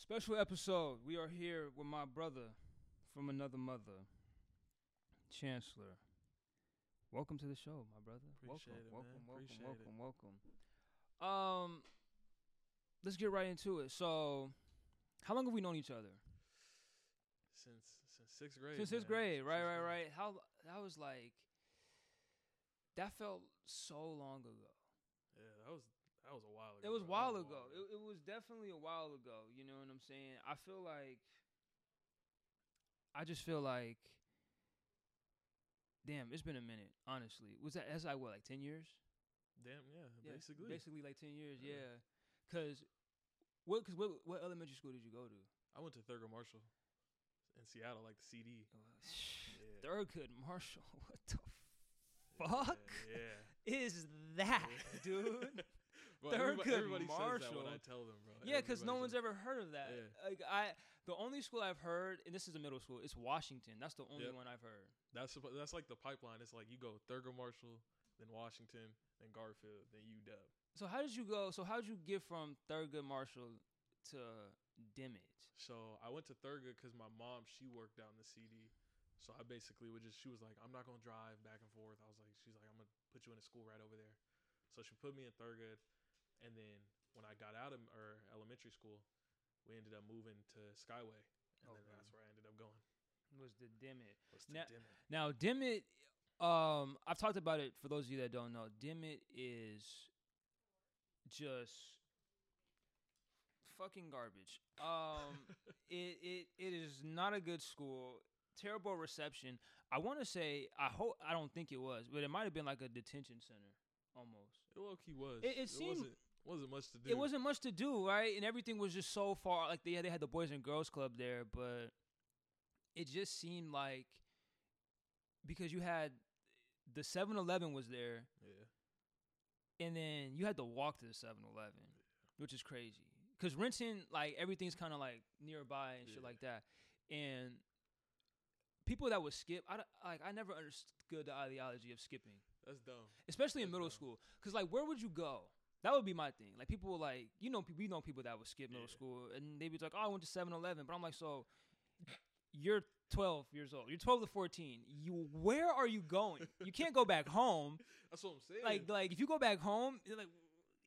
Special episode. We are here with my brother from another mother, Chancellor. Welcome to the show, my brother. Appreciate welcome, it, welcome, man. welcome, Appreciate welcome, it. welcome. Um, let's get right into it. So, how long have we known each other? Since since sixth grade. Since sixth man. grade, Since right, right, grade. right. How that was like. That felt so long ago. Yeah, that was that was a while ago. It was a while That was a ago. It, it was definitely a while ago. You know what I'm saying? I feel like. I just feel like. Damn, it's been a minute. Honestly, was that that's like what, like ten years? Damn, yeah, Yeah, basically. basically like ten years. Yeah. Yeah, cause what? Cause what? What elementary school did you go to? I went to Thurgood Marshall in Seattle, like the CD. Oh, yeah. Thurgood Marshall. What the fuck Yeah. is that, dude? Everybody, Thurgood everybody that Marshall. when I tell them, bro. Yeah, because no one's ever heard of that. Yeah. Like I, the only school I've heard, and this is a middle school, it's Washington. That's the only Yep. one I've heard. That's that's like the pipeline. It's like you go Thurgood Marshall, then Washington, then Garfield, then UW. So how did you go? So how did you get from Thurgood Marshall to Dimmitt? So I went to Thurgood because my mom she worked down in the CD. So I basically would just she was like, I'm not gonna drive back and forth. I was like, she's like, I'm gonna put you in a school right over there. So she put me in Thurgood, and then when I got out of or elementary school, we ended up moving to Skyway, and then that's where I ended up going. Was the Dimmitt? Was to Now- Dimmitt. Now Dimmitt, um, I've talked about it for those of you that don't know. Dimmitt is just fucking garbage. Um, it it it is not a good school. Terrible reception. I want to say I hope I don't think it was, but it might have been like a detention center almost. It low key was. It- it seemed- wasn't wasn't much to do. It wasn't much to do, right? And everything was just so far. Like they had, they had the Boys and Girls Club there, but it just seemed like because you had the 7-Eleven was there, Yeah. and then you had to walk to the 7-Eleven, which is crazy. Cause Renton, like everything's kind of like nearby and shit like that, and people that would skip, I like I never understood the ideology of skipping That's dumb. especially in middle dumb. school. Cause like, where would you go? That would be my thing. Like people were like, you know, we know people that would skip middle Yeah. school, and they'd be like, oh, I went to 7-Eleven. but I'm like, so you're 12 years old. You're 12 to 14. You where are you going? you can't go back home. That's what I'm saying. Like like if you go back home, like.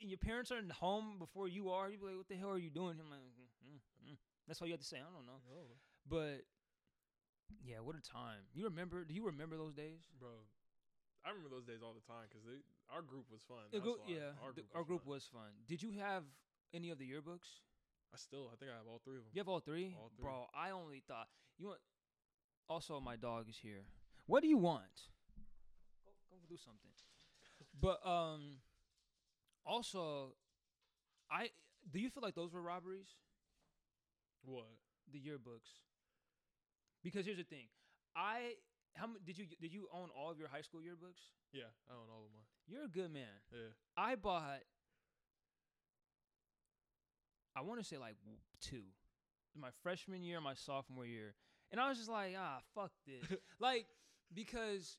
And your parents are in home before you are. You'd be like, "What the hell are you doing?" I'm like, mm, mm, mm. "That's all you have to say." I don't know, No, but yeah, what a time. You remember? Do you remember those days? bro. I remember those days all the time because our group was fun. The group- yeah, our the- group, our was, group fun. was fun. Did you have any of the yearbooks? I still, I think I have all three of them. You have all three? All three. Bro, I only thought you want also my dog is here. What do you want? Go go do something. But um also I do you feel like those were robberies? What? The yearbooks? Because here's the thing. I how did you did you own all of your high school yearbooks? Yeah, I own all of mine. You're a good man. Yeah. I bought I want to say like two. My freshman year, my sophomore year. And I was just like, ah, fuck this. like because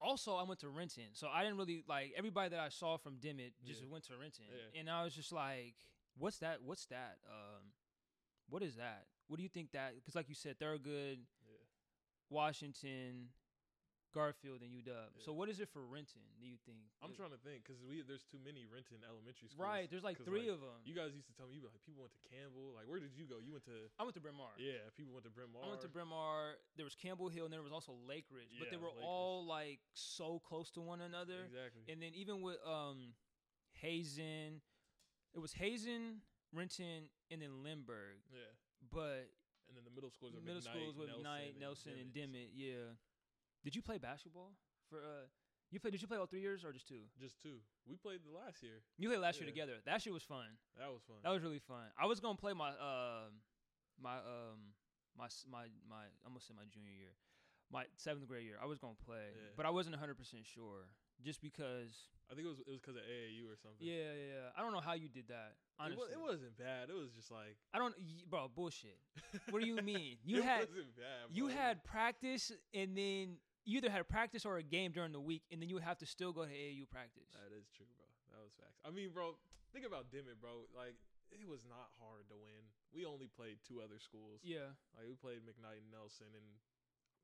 also I went to Renton. So I didn't really like everybody that I saw from Dimmitt just Yeah. went to Renton. Yeah. And I was just like, what's that? What's that? Um what is that? What do you think that cuz like you said Thurgood. Washington, Garfield and UW. Yeah. So what is it for Renton, do you think? I'm It- trying to think because we there's too many Renton elementary schools. Right, there's like three like, of them. You guys used to tell me you like people went to Campbell. Like where did you go? You went to I went to Bryn Mawr. yeah. People went to Bryn Mawr. I went to Bryn Mawr. There was Campbell Hill, and there was also Lake Ridge, but they were Lake Ridge. all like so close to one another. Exactly. And then even with um Hazen, it was Hazen, Renton, and then Lindbergh. yeah. But And then the middle schools are middle McKnight, schools with Nelson, Knight, and Nelson, and Dimmitt. Yeah. Did you play basketball for uh? You play? Did you play all three years or just two? Just two. We played the last year. You played last year together. That shit was fun. That was fun. That was really fun. I was gonna play my um my um my s- my my I'm gonna say my junior year, my seventh grade year. I was gonna play, Yeah. but I wasn't 100 percent sure, just because. I think it was it was because of AAU or something. Yeah, yeah. I don't know how you did that. It, Honestly, was, it wasn't bad. It was just like I don't, bro. Bullshit. What do you mean? You it had wasn't bad. you had practice, and then you either had practice or a game during the week, and then you would have to still go to AAU practice. That is true, bro. That was facts. I mean, bro, think about Dimmitt, bro. Like it was not hard to win. We only played two other schools. Yeah. Like we played McKnight and Nelson, and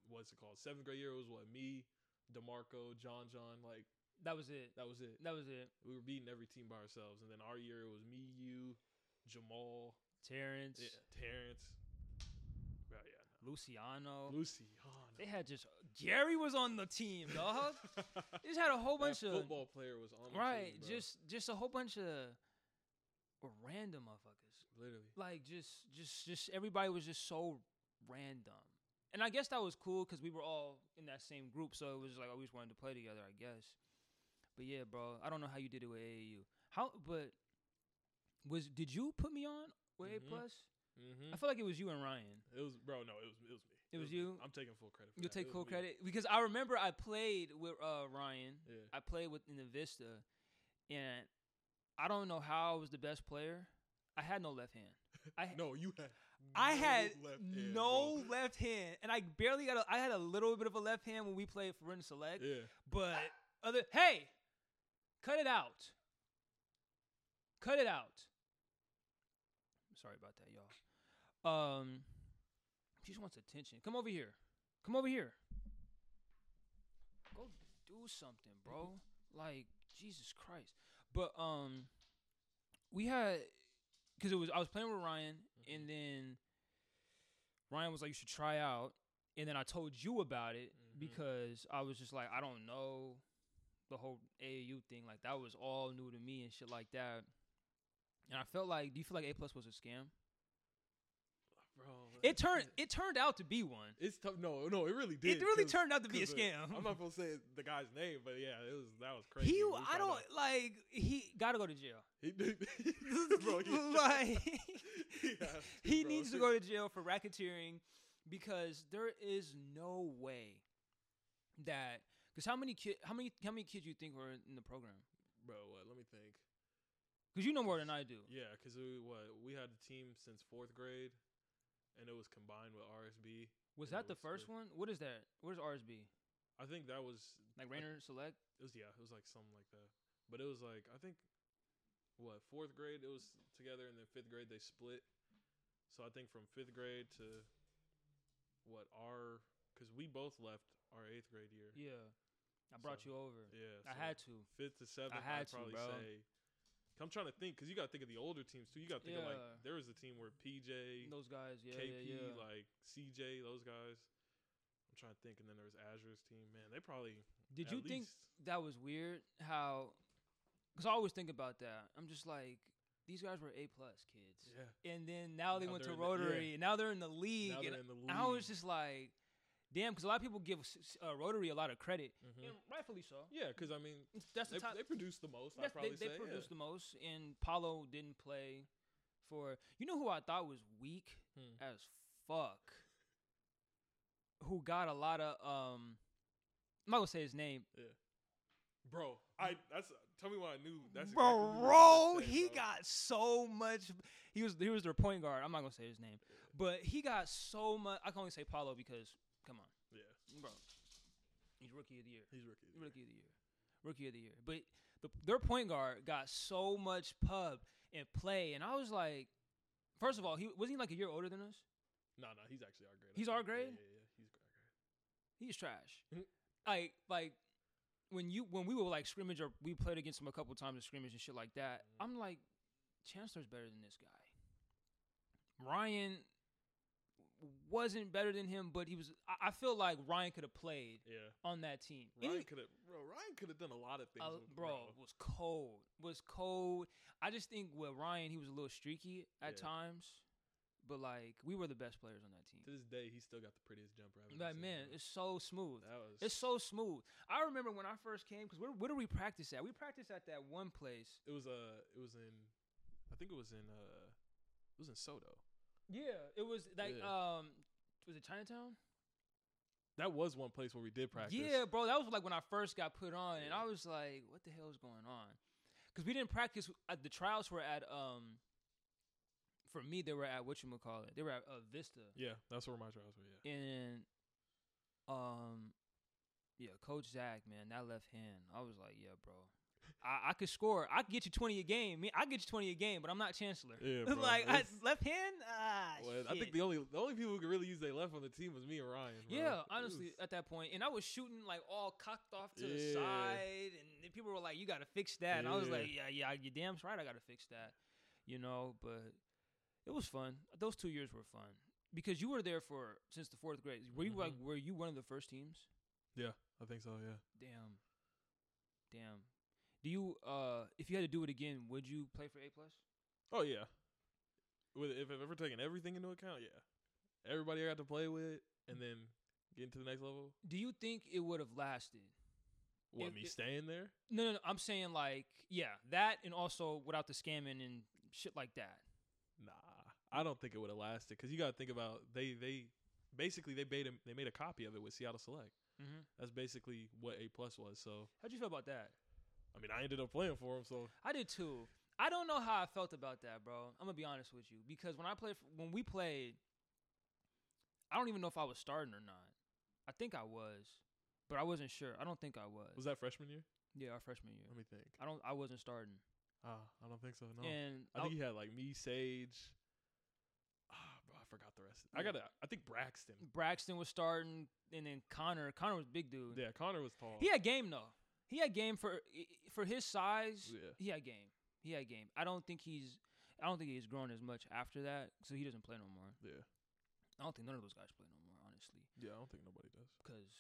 what's it called? Seventh grade year was what me, Demarco, John, John. Like That was it. that was it. That was it. We were beating every team by ourselves, and then our year it was me, you, Jamal, Terrence, yeah, Terrence. Well, yeah, Luciano. no. Luciano. They had just Gary was on the team, dog. they just had a whole bunch of football player was on the right, team, bro. just just a whole bunch of random motherfuckers. literally. Like just just just everybody was just so random. And I guess that was cool because we were all in that same group, so it was like always wanted to play together. I guess. But yeah, bro, I don't know how you did it with AAU. How, but was did you put me on with Mhm. A plus? Mm-hmm. I feel like it was you and Ryan. It was, bro. No, it was, it was me. It was me. you? I'm taking full credit. You'll that. take It was full me. credit because I remember I played with uh, Ryan. Yeah. I played with in the Vista, and I don't know how I was the best player. I had no left hand. I No, you had. I had left no bro. left hand, and I barely got. A, I had a little bit of a left hand when we played for Select, Yeah. but other. Hey, cut it out. Cut it out. Sorry about that, y'all. Um, she just wants attention. Come over here. Come over here. Go do something, bro. Like Jesus Christ. But um, we had because it was I was playing with Ryan. And then Ryan was like, "You should try out," and then I told you about it Mhm. because I was just like, I don't know the whole AAU thing. Like that was all new to me and shit like that. And I felt like, do you feel like A plus was a scam? It turned it turned out to be one. It's tough. No, no, it really did. It really turned out to be a 'cause, uh, scam. I'm not gonna say the guy's name, but yeah, it was that was crazy. He, we I don't out. like. He got to go to jail. He did, bro. He, like he, has he bro. needs to go to jail for racketeering because there is no way that because how many kid how many how many kids you think were in the program? Bro, what? Let me think. Because you know more than I do. Yeah, because we what we had a team since fourth grade, and it was combined with RSB. Was that the was first good. one? What is that? Where's RSB? I think that was Like I- Rainier Select? It was yeah, it was like something like that. But it was like I think what fourth grade it was together, and then fifth grade they split. So I think from fifth grade to what our because we both left our eighth grade year. Yeah. I brought So, you over. Yeah, I had to. fifth to seventh. had I'd to, probably bro. say. I'm trying to think because you got to think of the older teams too. You got to think of like there was a team where PJ, Those guys, yeah, KP, yeah, yeah. like CJ, those guys. I'm trying to think, and then there was Azure's team. Man, they probably Did you think that was weird? How? Because I always think about that. I'm just like, these guys were A plus kids, Yeah. and then now they Now went to they're the- yeah. Rotary, and now they're in the league. Now and they're in the league. I was just like, damn, because a lot of people give uh, Rotary a lot of credit, Mhm. and rightfully so. Yeah, because I mean, That's the they, top. they produced the most. I'd probably they they say. produced yeah. the most, and Paolo didn't play for. You know who I thought was weak Hmm. as fuck. Who got a lot of um. I'm not gonna say his name, Yeah. Bro, I that's tell me what I knew. That's exactly bro. who Bro, say, he bro. got so much. He was he was their point guard. I'm not gonna say his name, but he got so much. I can only say Paolo because come on, yeah, bro. He's rookie of the year. he's rookie. Rookie of the year. Rookie of the year. But the, their point guard got so much pub and play, and I was like, first of all, he wasn't he like a year older than us. No, no, he's actually our grade. He's our grade? Yeah, yeah, yeah. He's our grade. He's trash. Mhm. like like when you when we were like scrimmage or we played against him a couple times in scrimmage and shit like that. Mhm. I'm like, Chancellor's better than this guy. Ryan wasn't better than him, but he was. I, I feel like Ryan could have played Yeah, on that team. Ryan could have, bro. Ryan could have done a lot of things, uh, bro, was cold. Was cold. I just think with Ryan, he was a little streaky at Yeah. times, but like we were the best players on that team. To this day, he still got the prettiest jumper I've ever Like seen, man, bro. it's so smooth. that was It's so smooth. I remember when I first came because where where do we practice at? We practice at that one place. it was uh it was in I think it was in uh it was in SoDo. Yeah, it was like Yeah. um, was it Chinatown? That was one place where we did practice. Yeah, bro, that was like when I first got put on, and I was like, what the hell is going on? Because we didn't practice. At the trials were at um. For me, they were at what you call it. They were at uh, Vista. Yeah, that's where my trials were. Yeah. And um yeah, Coach Zach, man, that left hand. I was like, yeah, bro. I, I could score. I could get you twenty a game. Me, I get you twenty a game, but I'm not Chancellor. Yeah, bro, like I, left hand. Ah, Well, I think the only the only people who could really use their left on the team was me and Ryan. bro. Yeah, honestly, was- at that point, and I was shooting like all cocked off to the side, and people were like, "You got to fix that," and I was like, "Yeah, yeah, you damn right, I got to fix that," you know. But it was fun. Those two years were fun because you were there for since the fourth grade. Were you like, Mhm. were you one of the first teams? yeah, I think so. Yeah. Damn, damn. Do you, uh, if you had to do it again, would you play for A plus? Oh yeah. With if I've ever taken everything into account, yeah. Everybody I got to play with, and then getting to the next level. Do you think it would have lasted? What If- me if- staying there? No, no, no. I'm saying like, yeah, that, and also without the scamming and shit like that. Nah, I don't think it would have lasted because you got to think about they they basically they made a, they made a copy of it with Seattle Select. Mm-hmm. That's basically what A plus was. So How'd you feel about that? I mean, I ended up playing for him. So I did too. I don't know how I felt about that, bro. I'm gonna be honest with you because when I played, when we played, I don't even know if I was starting or not. I think I was, but I wasn't sure. I don't think I was. was that freshman year? yeah, our freshman year. Let me think. I don't. I wasn't starting. Ah, I don't think so. No, And I think he had like me, Sage. Ah, bro, I forgot the rest. I got. I think Braxton. Braxton was starting, and then Connor. Connor was big dude. Yeah, Connor was tall. He had game though. He had game for for his size. Yeah. He had game. He had game. I don't think he's. I don't think he's grown as much after that, so he doesn't play no more. Yeah. I don't think none of those guys play no more, honestly, Yeah, I don't think nobody does. because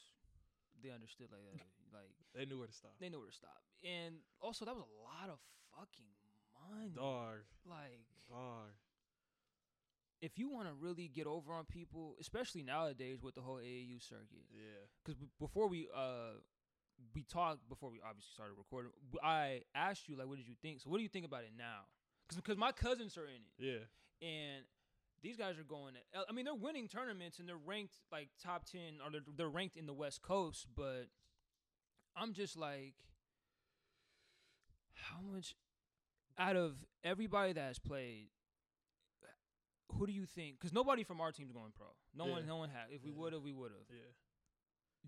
they understood like uh, like They knew where to stop. they knew where to stop. And also, that was a lot of fucking money. Dog, Like, dog. if you want to really get over on people, especially nowadays with the whole AAU circuit, Yeah. because b- before we uh we talked before we obviously started recording, I asked you like, what did you think? So, what do you think about it now? Because because my cousins are in it, Yeah. and these guys are going. To, I mean, they're winning tournaments and they're ranked like top ten, or they're, they're ranked in the West Coast. But I'm just like, how much out of everybody that has played? Who do you think? Because nobody from our team's going pro. No one, Yeah. no one had. If we Yeah. would have, we would have. Yeah.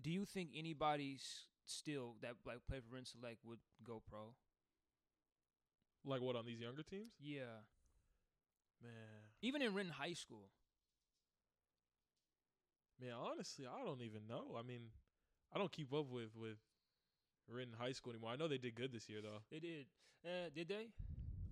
Do you think anybody s- still that like play for Ren Select would go pro? Like what on these younger teams? Yeah, Man. even in Renton High School. Man, honestly, I don't even know. I mean, I don't keep up with with Renton High School anymore. I know they did good this year though. They did. Uh, did they?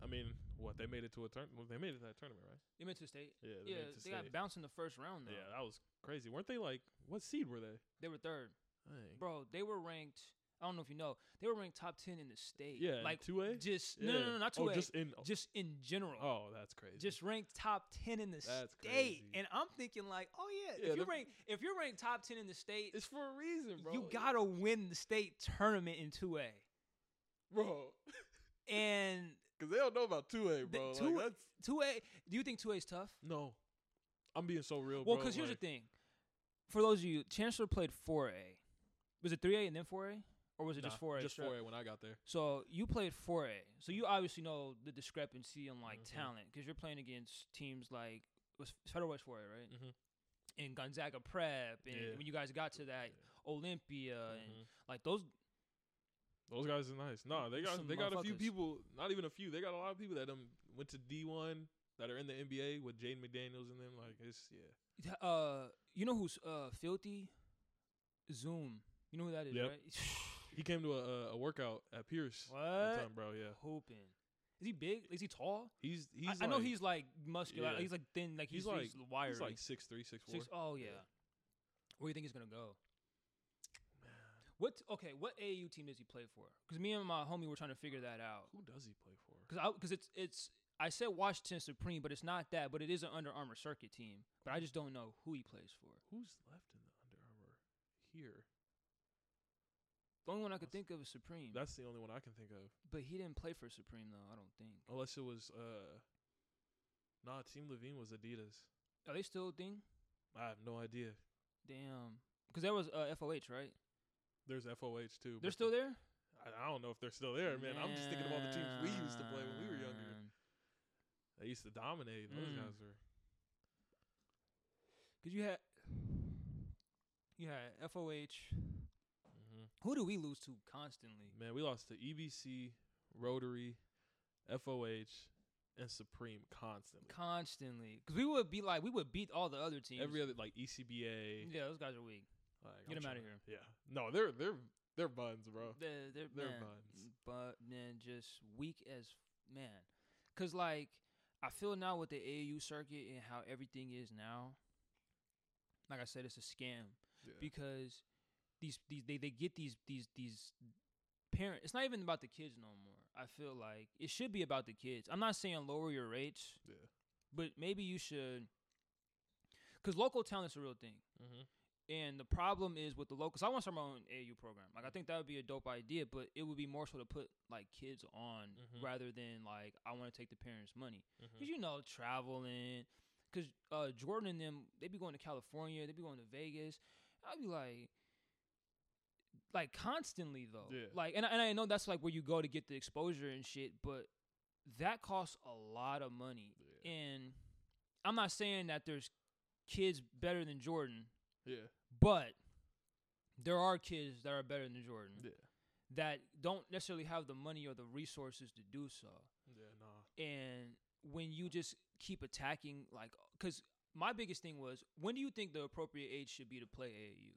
I mean, what they made it to a turn? Well, they made it to that tournament, right? They went to state. Yeah, they Yeah, made it to they got state. bounced in the first round though. Yeah, that was crazy. Weren't they like what seed were they? They were third. Dang. Bro, they were ranked. I don't know if you know. They were ranked top ten in the state. Yeah, like two A. just no, no, no, no, not two Oh, A. just in. Oh. just in general. oh, that's crazy. Just ranked top ten in the That's state, crazy. and I'm thinking like, oh yeah, Yeah, if you rank, if you're ranked top ten in the state, it's for a reason, bro. you gotta win the state tournament in two A. bro, And because they don't know about two A, bro. 2A two A, do you think two A is tough? no. I'm being so real, Well, because here's the thing. For those of you, Chancellor played four A. Was it three A and then four A, or was it just four A? Just four A when I got there. So you played 4A. So you obviously know the discrepancy in like Mhm. talent because you're playing against teams like was Federal West 4A, right? Mhm. And Gonzaga Prep, and Yeah. when you guys got to that Olympia, and Mhm. like those. Those guys are nice. No, they got Some they got a few people. Not even a few. They got a lot of people that um went to D one that are in the NBA with Jaden McDaniels and them. Like it's yeah. Uh, you know who's uh filthy? Zoom. You know who that is, Yep. right? He came to a a, workout at Pierce. what? Time, bro. Yeah. Hooping. Is he big? Is he tall? He's he's. I, I know he's like muscular. Yeah. He's like thin. Like He's he's, like- he's wiry. He's like six three, six four. Six, oh yeah. Yeah. Where do you think he's gonna go? What? Okay, what AAU team does he play for? Because me and my homie were trying to figure that out. Who does he play for? Because because it's it's I said Washington Supreme, but it's not that. But it is an Under Armour circuit team. But I just don't know who he plays for. Who's left in the Under Armour here? The only one I could That's- think of is Supreme. That's the only one I can think of. but he didn't play for Supreme though. I don't think. Unless it was uh. Nah, Team Levine was Adidas. Are they still a thing? I have no idea. Damn. Because there was uh, FOH, right? There's FOH too. They're still there. I, I don't know if they're still there, man. I'm just thinking about the teams we used to play when we were younger. Man. They used to dominate. Those Mm. guys were. Cause you had you had FOH. Who do we lose to constantly? Man, we lost to EBC. Rotary, FOH, and Supreme constantly. constantly because we would be like we would beat all the other teams. Every other like ECBA. yeah, those guys are weak. Like, Get I'm 'em outta trying to- Yeah. No, they're they're they're buns, bro. They're they're, They're man, buns. but man, just weak as man. Cause like I feel now with the AAU circuit and how everything is now. Like I said, it's a scam Yeah. because these these they, they get these these these parent. It's not even about the kids no more. I feel like it should be about the kids. I'm not saying lower your rates, yeah. but maybe you should. Cause local talent's a real thing. Mm-hmm. And the problem is with the locals. I want to start my own AU program. Like I think that would be a dope idea, but it would be more so to put like kids on Mhm. rather than like I want to take the parents' money. Mm-hmm. Cause you know traveling. Cause uh, Jordan and them, they be going to California. They be going to Vegas. I'd be like, like constantly though. Yeah. Like, and I, and I know that's like where you go to get the exposure and shit, but that costs a lot of money. Yeah. And I'm not saying that there's kids better than Jordan, Yeah. but there are kids that are better than Jordan Yeah. that don't necessarily have the money or the resources to do so. Yeah. Nah. And when you just keep attacking, like, because my biggest thing was, when do you think the appropriate age should be to play AAU?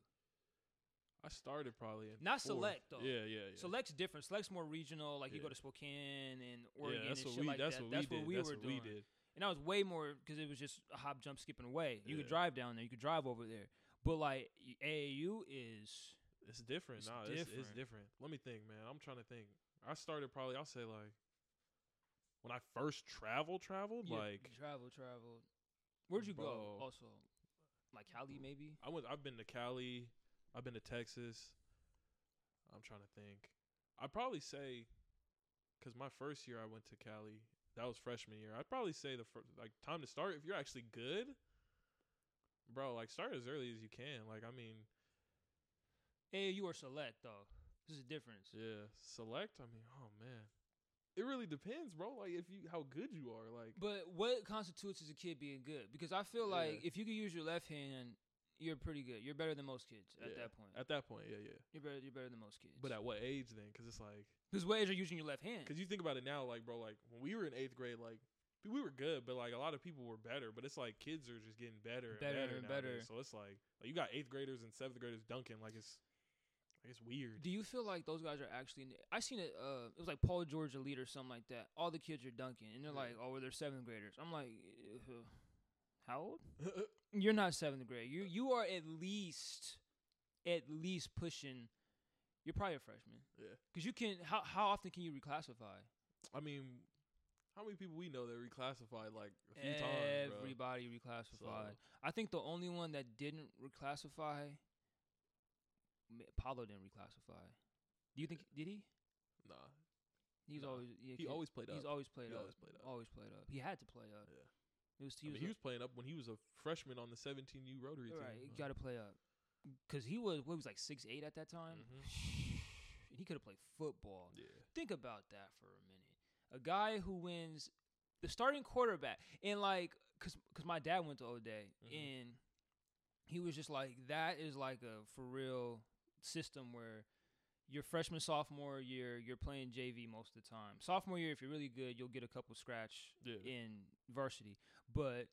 I started probably in Not fourth. select, though. Yeah. Yeah. Yeah. Select's different. Select's more regional. Like you go to Spokane and Oregon that's and what shit we. like that's that. what that's we what did. we that's were what doing. we did. And that was way more because it was just a hop, jump, skipping away. You could drive down there. You could drive over there. But like AAU is It's different. It's nah, It's, it's different. different. Let me think, man. I'm trying to think. I started probably. I'll say like when I first travel, traveled yeah, like travel, traveled. Where'd you go? Also, like Cali, maybe. I went. I've been to Cali. I've been to Texas. I'm trying to think. I'd probably say, because my first year I went to Cali. That was freshman year. I'd probably say the fir- like time to start if you're actually good, bro. Like start as early as you can. Like I mean, AAU or select though. There's a difference. yeah. Select. I mean, oh man, it really depends, bro. Like if you how good you are. Like But what constitutes as a kid being good? Because I feel like Yeah. if you can use your left hand, you're pretty good. You're better than most kids at Yeah. that point. at that point, yeah, yeah. You're better. You're better than most kids. But at what age then? Because it's like. because what age are you using your left hand? Because you think about it now, like, bro, like when we were in eighth grade, like we were good, but like a lot of people were better. But it's like kids are just getting better and Better better, and better. So it's like, like you got eighth graders and seventh graders dunking, like it's, like it's weird. Do you feel like those guys are actually? I seen it. Uh, it was like Paul George Elite or something like that. All the kids are dunking, and they're Yeah. like, "Oh, they're seventh graders." I'm like, "How old? You're not seventh grade. You you are at least, at least pushing. You're probably a freshman yeah, because you can. How how often can you reclassify? I mean, how many people we know that reclassified like a few times. Everybody reclassified. So- I think the only one that didn't reclassify, Paolo didn't reclassify. Do you think did he? Nah, He's Nah. always yeah, he always played up. He's always played He up. always played up. Always played up. He had to play up. Yeah. It was I he mean, was, he was playing up when he was a freshman on the 17U Rotary team. right. He got to play up because he was what he was like six eight at that time. Mhm. he could have played football. Yeah, Think about that for a minute. A guy who wins the starting quarterback and like cuz cuz my dad went to O'Dea Mhm. and he was just like that is like a for real system where your freshman sophomore year you're playing JV most of the time. Sophomore year if you're really good you'll get a couple scratch yeah, in varsity. But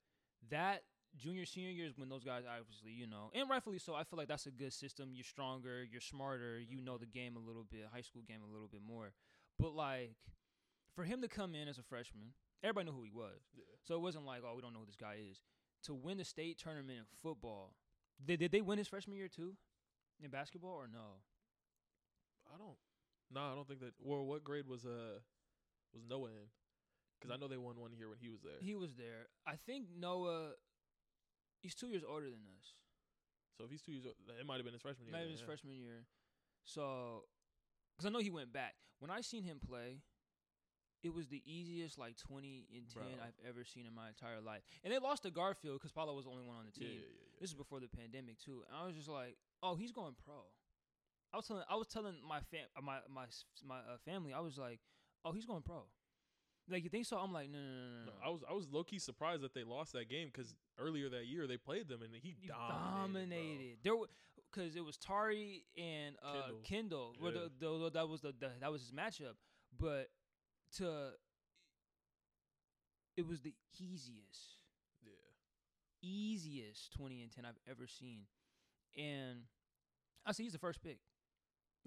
that junior senior year is when those guys obviously, you know, and rightfully so, I feel like that's a good system. You're stronger, you're smarter, you know the game a little bit, high school game a little bit more. But like for him to come in as a freshman, everybody knew who he was. yeah. So it wasn't like, oh, we don't know who this guy is. To win the state tournament in football, did, did they win his freshman year too? In basketball or no? I don't. No, I don't think that. Well, what grade was uh was Noah in? Because I know they won one here when he was there. He was there. I think Noah he's two years older than us. so if he's two years old, it might have been his freshman year. Maybe then, his yeah. freshman year. So, because I know he went back. When I seen him play, it was the easiest like twenty in ten Bro. I've ever seen in my entire life. And they lost to Garfield because Paolo was the only one on the team. yeah, yeah. This is before the pandemic too. And I was just like, oh, he's going pro. I was telling I was telling my fam my my my uh, family I was like, oh, he's going pro. Like you think so? I'm like, no, no, no, no. I was I was low key surprised that they lost that game because earlier that year they played them and he dominated. dominated. There, because it was Tari and uh, Kendall. Kendall. Yeah. the, the, that was the, the that was his matchup. But to. It was the easiest, Yeah. easiest twenty and ten I've ever seen, and I see he's the first pick.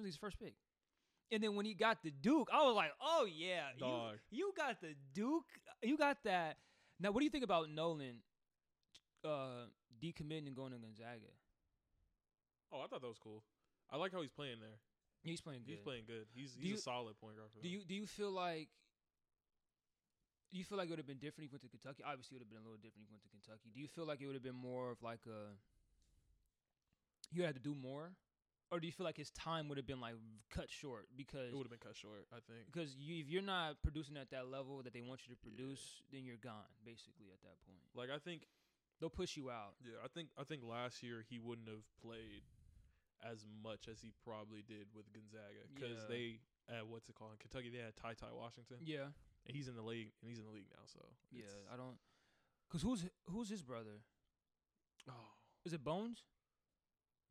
He's the first pick, and then when he got the Duke, I was like, oh yeah, you, Dog. you got the Duke, you got that. Now, what do you think about Nolan uh, decommitting and going to Gonzaga? Oh, I thought that was cool. I like how he's playing there. He's playing good. He's playing good. He's he's you- a solid point guard for Do them. you do you feel like do you feel like it would have been different if he went to Kentucky? Obviously, it would have been a little different if he went to Kentucky. Do you feel like it would have been more of like a you had to do more, or do you feel like his time would have been like cut short because It would have been cut short, I think. because you, if you're not producing at that level that they want you to Yeah. produce, then you're gone basically at that point. Like I think They'll push you out. yeah, I think I think last year he wouldn't have played as much as he probably did with Gonzaga because Yeah. they uh, what's it called in Kentucky they had Ty Ty Washington Yeah, and he's in the league and he's in the league now so yeah. I don't. Cause who's who's his brother? oh Is it Bones?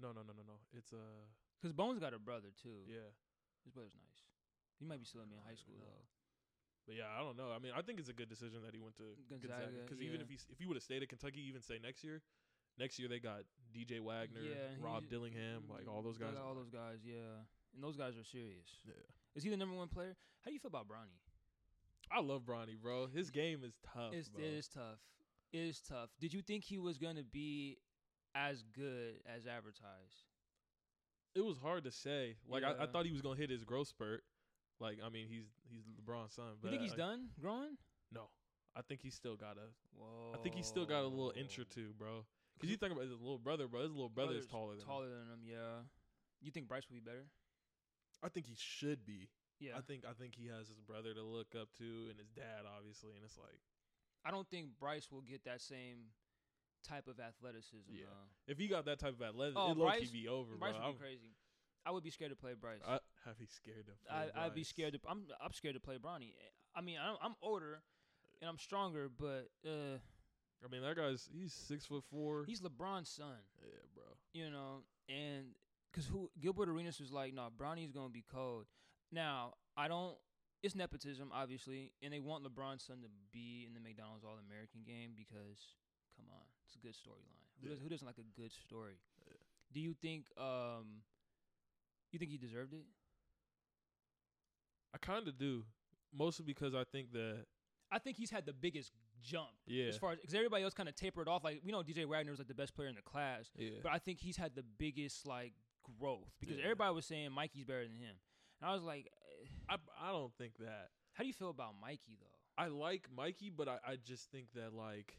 No no no no no it's uh Cause Bones got a brother too. yeah His brother's nice. He might be still in I high school though. but yeah I don't know I mean I think it's a good decision that he went to Gonzaga because even if he if he would have stayed at Kentucky even say next year next year they got DJ Wagner Yeah, Rob Dillingham like all those guys got all those guys, yeah. And those guys are serious. yeah Is he the number one player? How do you feel about Bronny? I love Bronny bro his game is tough It's, bro. it is tough. It is tough. Did you think he was gonna be as good as advertised? it was hard to say. Like I, I thought he was gonna hit his growth spurt. Like I mean, he's he's LeBron's son. But You think he's I- done growing? No, I think he's still got a. Whoa. I think he's still got a little inch or two, bro. Because you think about his little brother, bro. His little brother is taller than. him. taller than him. Yeah. You think Bryce would be better? I think he should be. Yeah. I think I think he has his brother to look up to and his dad, obviously. And it's like I don't think Bryce will get that same type of athleticism. Yeah. though. if he got that type of athleticism, Oh, it low key Bryce- be over, Bryce bro. would be crazy. I would be scared to play Bryce. I, I'd be scared to. Play I, I'd be Bryce. scared to. I'm I'm scared to play Bronny. I mean, I'm, I'm older and I'm stronger, but uh, I mean, that guy's he's six foot four. he's LeBron's son. yeah, bro. You know, and because who Gilbert Arenas was like, no, Bronny's gonna be cold. Now I don't. It's nepotism, obviously, and they want LeBron's son to be in the McDonald's All American game because, come on, it's a good storyline. Who, Yeah. does, who doesn't like a good story? Yeah. Do you think? Um, you think he deserved it? I kind of do, mostly because I think that I think he's had the biggest jump yeah, as far as because everybody else kind of tapered off. Like we know DJ Wagner was like the best player in the class, yeah. but I think he's had the biggest like growth because Yeah. everybody was saying Mikey's better than him, and I was like, eh, I I don't think that. how do you feel about Mikey though? I like Mikey, but I, I just think that like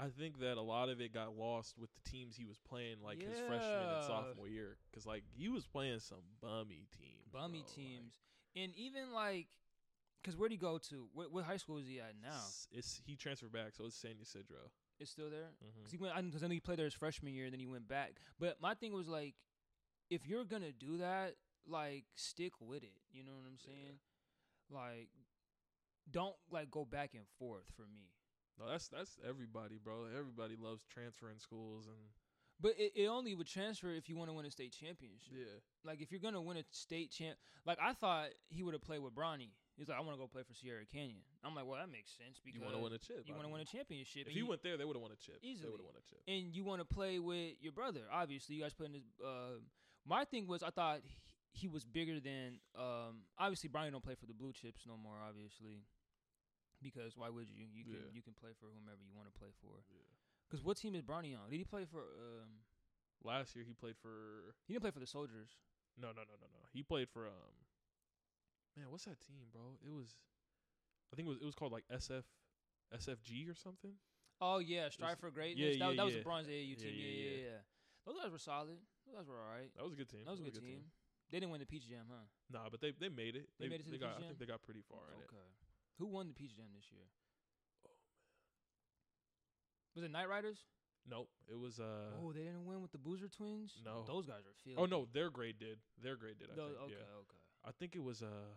I think that a lot of it got lost with the teams he was playing like his freshman and sophomore year cuz like he was playing some bummy teams. Bummy bro, like, teams, and even like, because where'd he go to? What, what high school is he at now? s- It's he transferred back, so it's San Ysidro. It's still there. Mm-hmm. Cause he went, because I know he played there his freshman year, and then he went back. But my thing was like, if you're gonna do that, like stick with it. You know what I'm Yeah. saying? Like, don't like go back and forth for me. No, that's that's everybody, bro. Everybody loves transferring schools and But it, it only would transfer if you want to win a state championship. yeah. Like if you're gonna win a state champ, like I thought he would have played with Bronny. He's like, I want to go play for Sierra Canyon. I'm like, well, that makes sense because You want to win a chip. you want to win a championship. If and he you- went there, they would have won a chip. Easily, They would have won a chip. and you want to play with your brother. Obviously, you guys playing in this. Uh, my thing was, I thought he, he was bigger than. Um, obviously, Brian don't play for the blue chips no more. Obviously, because why would you? You can Yeah. you can play for whomever you want to play for. Yeah. Because what team is Bronny on? Did he play for? Um, Last year he played for he didn't play for the Soldiers. No, no, no, no, no. He played for um. Man, what's that team, bro? It was, I think it was it was called like SF, SFG or something. Oh yeah, Strive for Greatness. yeah, that, yeah, that was yeah. a bronze AAU Yeah, team. Yeah, yeah, yeah, yeah. yeah. Those guys were solid. Those guys were all right. That was a good team. That was a good, team. They didn't win the Peach Jam, huh? Nah, but they they made it. They made it to the got, Peach I think Jam? they got pretty far in it. Okay. Who won the Peach Jam this year? Oh, Was it Nightrydas? Nope, it was uh. oh, they didn't win with the Boozer twins. No. those guys are filthy. Oh no, their grade did. Their grade did. I Those- think. okay, Yeah. okay. I think it was uh.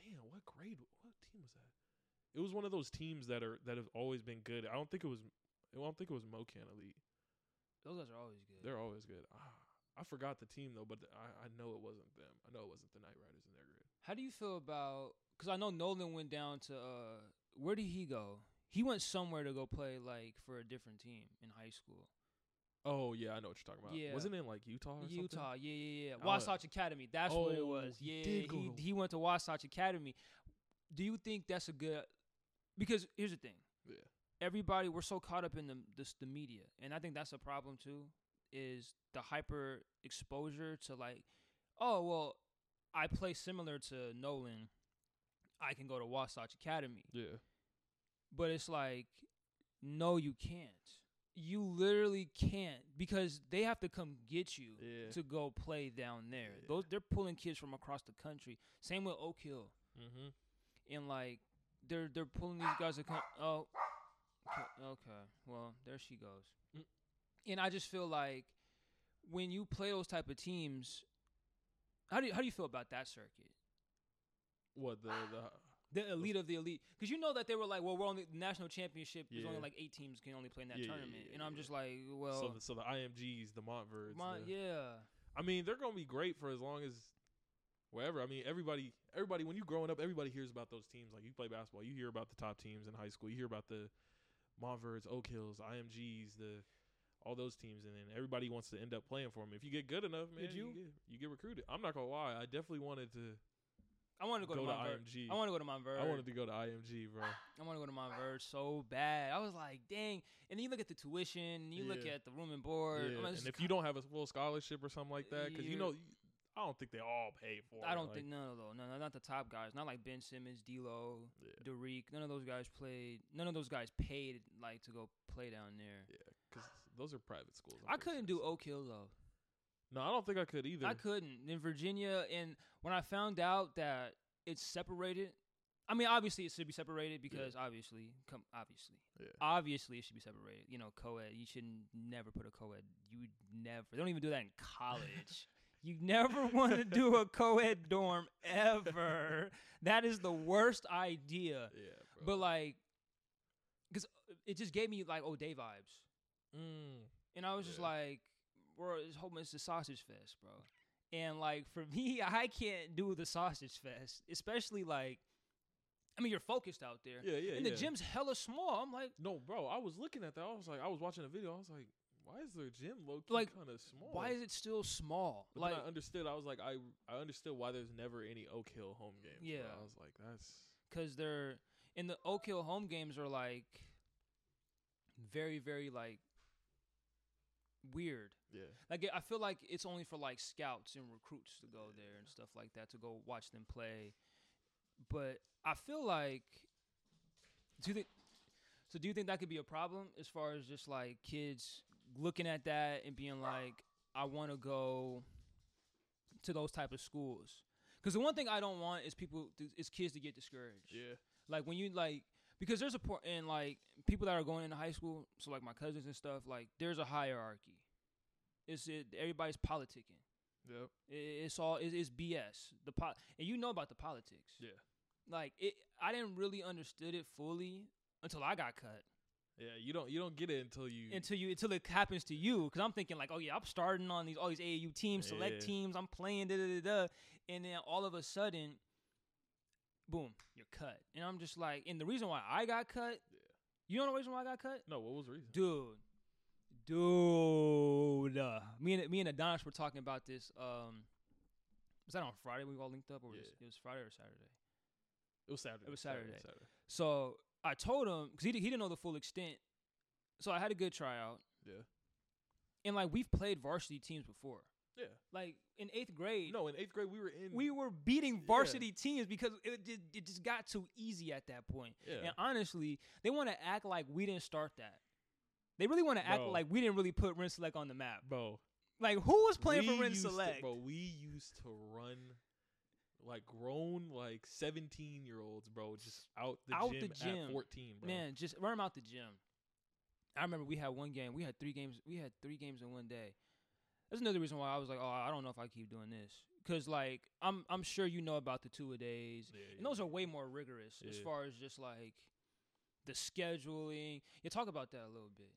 Man, what grade? What team was that? It was one of those teams that are that have always been good. I don't think it was. I don't think it was MoKan Elite. Those guys are always good. They're always good. Ah, I forgot the team though, but I I know it wasn't them. I know it wasn't the Nightrydas in. How do you feel about? Because I know Nolan went down to uh, where did he go? He went somewhere to go play like for a different team in high school. Oh yeah, I know what you're talking about. Yeah. Wasn't it in like Utah or something? Utah, yeah, yeah, yeah. Oh, Wasatch Academy. That's what it oh, was. he Yeah, he to- he went to Wasatch Academy. Do you think that's a good? Because here's the thing. Yeah. Everybody, we're so caught up in the this, the media, and I think that's a problem too. Is the hyper exposure to like, oh well, I play similar to Nolan. I can go to Wasatch Academy, Yeah. but it's like, no, you can't. You literally can't because they have to come get you Yeah. to go play down there. Yeah. Those they're pulling kids from across the country. Same with Oak Hill, Mm-hmm. and like they're they're pulling these guys to come. Oh, okay, okay. Well, there she goes. Mm. And I just feel like when you play those type of teams, how do you, how do you feel about that circuit? What the the The elite of the elite, because you know that they were like, well, we're only the national championship. There's only like eight teams can only play in that Yeah, yeah, tournament, yeah, and I'm yeah. just like, well, so the, so the IMGs, the Montverdes. my, the- yeah, I mean, they're gonna be great for as long as wherever. I mean, everybody, everybody. When you growing up, everybody hears about those teams. Like you play basketball, you hear about the top teams in high school. You hear about the Montverdes, Oak Hills, IMGs, the all those teams, and then everybody wants to end up playing for them. If you get good enough, man, Did you? get, you get recruited. I'm not gonna lie, I definitely wanted to I wanted to go, go, to, to IMG. I want to go to Montverde. I wanted to go to IMG, bro. I want to go to Montverde so bad. I was like, dang. And then you look at the tuition, you look at the room and board. Yeah, and if you don't have a full scholarship or something like that, because you know, I don't think they all pay for. It. I don't like, think none of those. No, no, not the top guys. Not like Ben Simmons, D'Lo, Yeah. Derek. None of those guys played. None of those guys paid like to go play down there. Yeah, because those are private schools. I'm I couldn't sure, do Oak Hill though. No, I don't think I could either. I couldn't in Virginia. And when I found out that it's separated, I mean, obviously it should be separated because obviously, come obviously, Yeah. obviously it should be separated. You know, co-ed. You should never put a co-ed. You would never. They don't even do that in college. you never want to do a co-ed dorm ever. that is the worst idea. Yeah, bro. But like, because it just gave me like oh, O'Dea vibes, mm, and I was just like, bro, it's hoping it's the sausage fest, bro. And like for me, I can't do the sausage fest, especially like, I mean, you're focused out there, yeah, yeah, and yeah. the gym's hella small. I'm like, No, bro, I was looking at that. I was like, I was watching a video. I was like, why is their gym low key Like, kind of small? why is it still small? But like, then I understood. I was like, I I understood why there's never any Oak Hill home games. bro. Yeah. I was like, that's because they're in the Oak Hill home games are like very, very like weird. yeah, Like I feel like it's only for like scouts and recruits to go there and stuff like that to go watch them play. But I feel like do you think so do you think that could be a problem as far as just like kids looking at that and being like I want to go to those type of schools? Cuz the one thing I don't want is people to, is kids to get discouraged. yeah, Like when you like because there's a point and like people that are going into high school, so like my cousins and stuff, like there's a hierarchy. It's it, everybody's politicking. yep, I- it's all it, it's BS. The po- and you know about the politics. yeah, Like it, I didn't really understood it fully until I got cut. yeah. You don't you don't get it until you Until you until it happens to you, because I'm thinking like, oh yeah, I'm starting on these all these AAU teams, select Yeah. teams, I'm playing da da da da, and then all of a sudden, boom, you're cut, and I'm just like, and the reason why I got cut. You know the reason why I got cut, no. What was the reason? dude, dude, uh, me and me and Adonis were talking about this. Um, was that on Friday? We all linked up, or was Yeah. it was Friday or Saturday? It was Saturday. It was Saturday. Saturday. So I told him because he he didn't know the full extent. So I had a good tryout, Yeah, and like we've played varsity teams before. Yeah. Like in eighth grade, No, in eighth grade we were in. we were beating Yeah. varsity teams because it just, it just got too easy at that point. yeah. And honestly, they want to act like we didn't start that. They really want to act like we didn't really put Ren Select on the map. bro. Like who was playing we for Ren used to- bro, we used to run like grown like 17 year olds, bro, just out the Out gym the gym. at 14, bro. Man, just run 'em out the gym. I remember we had one game. We had three games. We had three games in one day. That's another reason why I was like, oh, I don't know if I keep doing this, because like I'm I'm sure you know about the two a days, Yeah, and those are way more rigorous as far as just like the scheduling. You talk about that a little bit.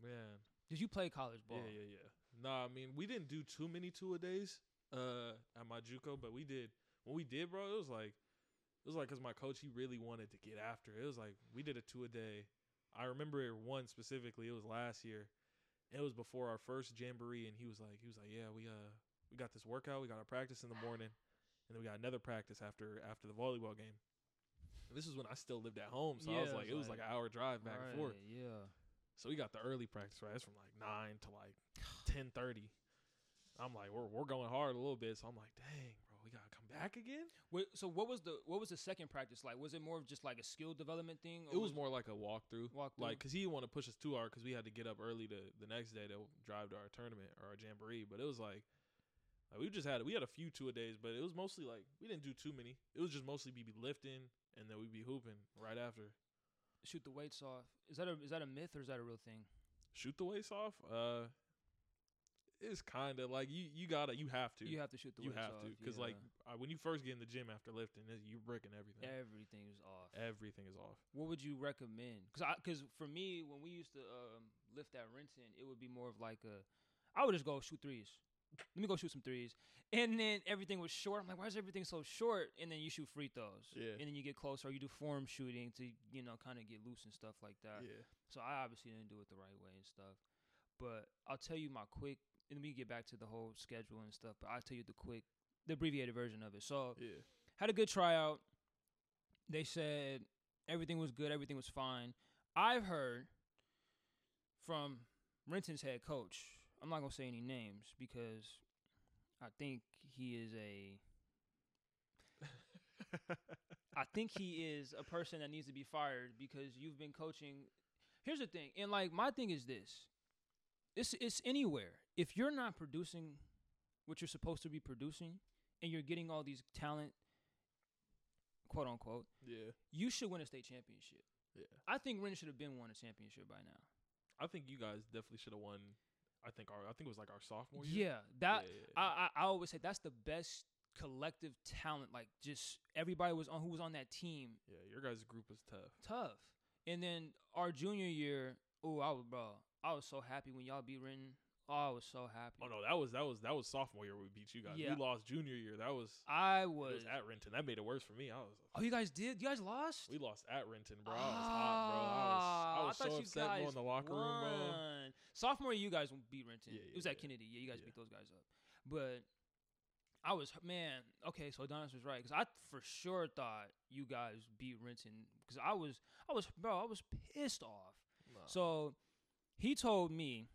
man. Did you play college ball? Yeah, yeah, yeah. Nah, I mean, we didn't do too many two a days uh at my JUCO, but we did when we did, bro, it was like it was like because my coach he really wanted to get after. It, it was like we did a two a day. I remember one specifically. It was last year. It was before our first jamboree, and he was like, he was like, yeah, we uh we got this workout. We got our practice in the morning, and then we got another practice after after the volleyball game. And this was when I still lived at home, so I Yeah, was it like, it was like- like an hour drive back and forth. Yeah. So we got the early practice right. It's from like nine to like ten thirty. I'm like, we're we're going hard a little bit. So I'm like, dang, bro, we gotta come back again. Wait, so what was the what was the second practice like? Was it more of just like a skill development thing? It was more like a walkthrough. walk Like, cause he didn't want to push us too hard, cause we had to get up early to the next day to drive to our tournament or our jamboree. But it was like, like we just had we had a few two a days, but it was mostly like we didn't do too many. It was just mostly be lifting and then we'd be hooping right after. shoot the weights off. Is that a is that a myth or is that a real thing? Shoot the weights off. Uh, it's kind of like you you gotta you have to You have to shoot the you have off. to because yeah. like uh, when you first get in the gym after lifting, you're breaking everything. everything is off. Everything is off. What would you recommend? Because I because for me when we used to um, lift at Renton, it would be more of like a I would just go shoot threes. Let me go shoot some threes, and then everything was short. I'm like, why is everything so short? And then you shoot free throws, Yeah. and then you get closer. Or you do form shooting to you know kind of get loose and stuff like that. yeah. So I obviously didn't do it the right way and stuff. But I'll tell you my quick, and we get back to the whole schedule and stuff. But I'll tell you the quick, the abbreviated version of it. So Yeah. had a good tryout. They said everything was good, everything was fine. I've heard from Renton's head coach. I'm not gonna say any names because I think he is a I think he is a person that needs to be fired because you've been coaching. Here's the thing, and like my thing is this: it's it's anywhere. If you're not producing what you're supposed to be producing, and you're getting all these talent, quote unquote, yeah. you should win a state championship. Yeah. I think Ren should have been won a championship by now. I think you guys definitely should have won. I think our I think it was like our sophomore year. Yeah, that yeah, yeah, I, I I always say that's the best collective talent. Like just everybody was on who was on that team yeah. Your guys' group was tough. tough. And then our junior year, oh, I was bro, I was so happy when y'all beat Renton. Oh, I was so happy. Oh no, that was that was that was sophomore year we beat you guys. Yeah. We lost junior year. That was I was. was at Renton. That made it worse for me. I was oh, you guys did? You guys lost? we lost at Renton, bro. I was hot, bro. I was I Ah, was thought so you upset going in the locker room, bro. Sophomore year, you guys beat Renton. Yeah, it was at yeah. Kennedy. Yeah, you guys Yeah. beat those guys up. But I was man. Okay, so Adonis was right because I for sure thought you guys beat Renton because I was I was bro I was pissed off. Nah. So he told me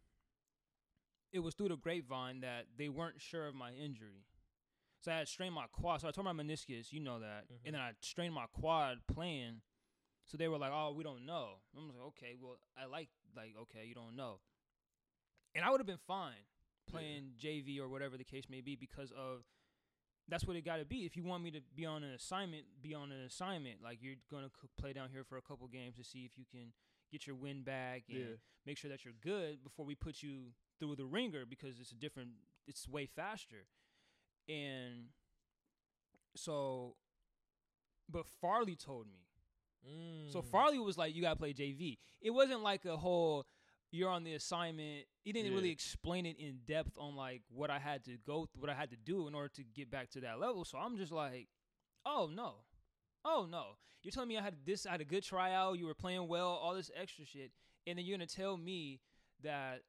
it was through the grapevine that they weren't sure of my injury. So I had strained my quad. So I tore my meniscus, you know that. Mhm. And then I strained my quad playing. So they were like, "Oh, we don't know." I'm like, "Okay, well, I like like okay, you don't know." And I would have been fine playing JV or whatever the case may be because of that's what it got to be. If you want me to be on an assignment, be on an assignment. Like you're gonna c- play down here for a couple games to see if you can get your win back and yeah. make sure that you're good before we put you through the ringer because it's a different it's way faster. And so but farley told me. So Mm. farley was like you gotta play jv it wasn't like a whole you're on the assignment. He didn't really explain it in depth on like what i had to go th- what i had to do in order to get back to that level. So i'm just like oh no oh no you're telling me i had this i had a good tryout you were playing well all this extra shit and then you're gonna tell me that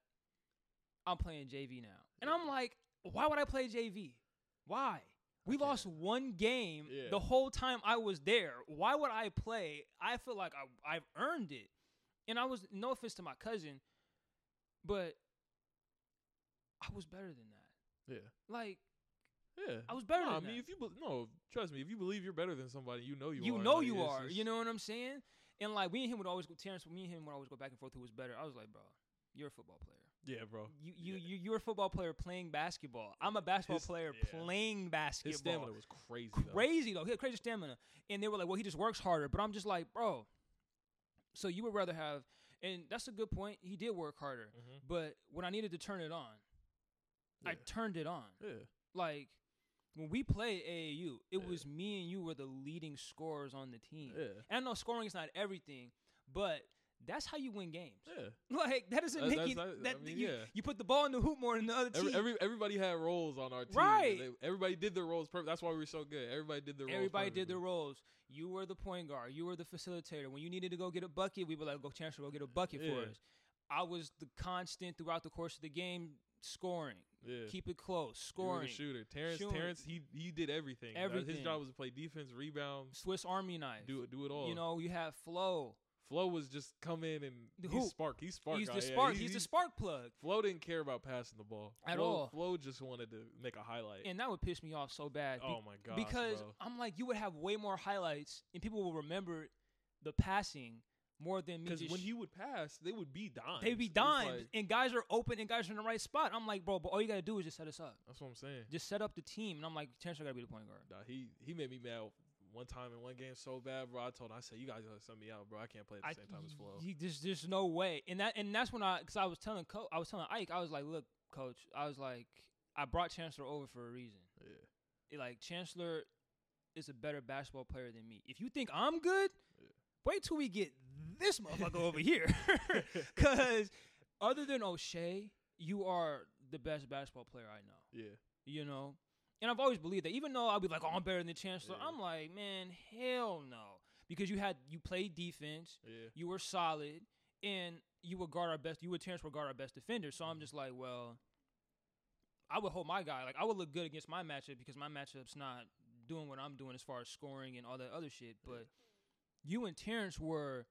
I'm playing JV now. And I'm like, why would I play JV? Why? We can't. lost one game Yeah. the whole time I was there. Why would I play? I feel like I, I've earned it. And I was, no offense to my cousin, but I was better than that. Yeah. Like, Yeah. I was better No, I mean, that. if you be- no, trust me, if you believe you're better than somebody, you know you, you are. know you are. just- You know what I'm saying? And like, we and him would always go, Terrence, me and him would always go back and forth who was better. I was like, bro, you're a football player. Yeah, bro. You you Yeah. you you're a football player playing basketball. I'm a basketball His- player yeah. playing basketball. His stamina was crazy. though. crazy though. He had crazy stamina, and they were like, "Well, he just works harder." But I'm just like, bro. So you would rather have, and that's a good point. He did work harder, Mhm. but when I needed to turn it on, I turned it on. Yeah. Like when we played AAU, it Yeah. was me and you were the leading scorers on the team. Yeah. And I know scoring is not everything, but That's how you win games. Yeah. Like that doesn't That- make you. not- I that mean, you, yeah. you put the ball in the hoop more than the other team. Every, every everybody had roles on our team. Right. They- everybody did their roles perfect. That's why we were so good. Everybody did their roles. Everybody did their roles. You were the point guard. You were the facilitator. When you needed to go get a bucket, we were like, "Go, Chancellor, go get a bucket for us." I was the constant throughout the course of the game, scoring, Yeah. keep it close, You were scoring, the shooter. Terrence, Shooting. Terrence, he he did everything. Everything. His job was to play defense, rebound, Swiss Army knife. do it, do it all. You know, you have Flo. Flo was just come in and The he's hoop. spark. He's spark. he's guy. the spark. he- he's the spark plug. Flo didn't care about passing the ball At Flo, all. Flo just wanted to make a highlight. And that would piss me off so bad. be- oh my god! because bro. I'm like, you would have way more highlights, and people will remember the passing more than me. because when he would pass, they would be dimes. They'd be dimes, like- and guys are open, and guys are in the right spot. I'm like, bro, but all you gotta do is just set us up. that's what I'm saying. Just set up the team, and I'm like, Chancellor gotta be the point guard. Nah, he he made me mad one time in one game so bad, bro. I told him, I said, "You guys gotta send me out, bro. I can't play at the I, same time as Flo." he, there's, there's no way, and that and that's when I, cause I was telling coach, I was telling Ike, I was like, look, coach, I was like, I brought Chancellor over for a reason. yeah, It, like Chancellor is a better basketball player than me. If you think I'm good, Yeah. wait till we get this motherfucker over here, cause other than O'Shea, you are the best basketball player I know. yeah, you know. And I've always believed that, even though I'll be like, "Oh, I'm better than the Chancellor," Yeah. I'm like, "Man, hell no," because you had you played defense, yeah. you were solid, and you would guard our best. You would Terrence would guard our best defender. So Mm-hmm. I'm just like, well, I would hold my guy. Like I would look good against my matchup because my matchup's not doing what I'm doing as far as scoring and all that other shit. Yeah. But you and Terrence were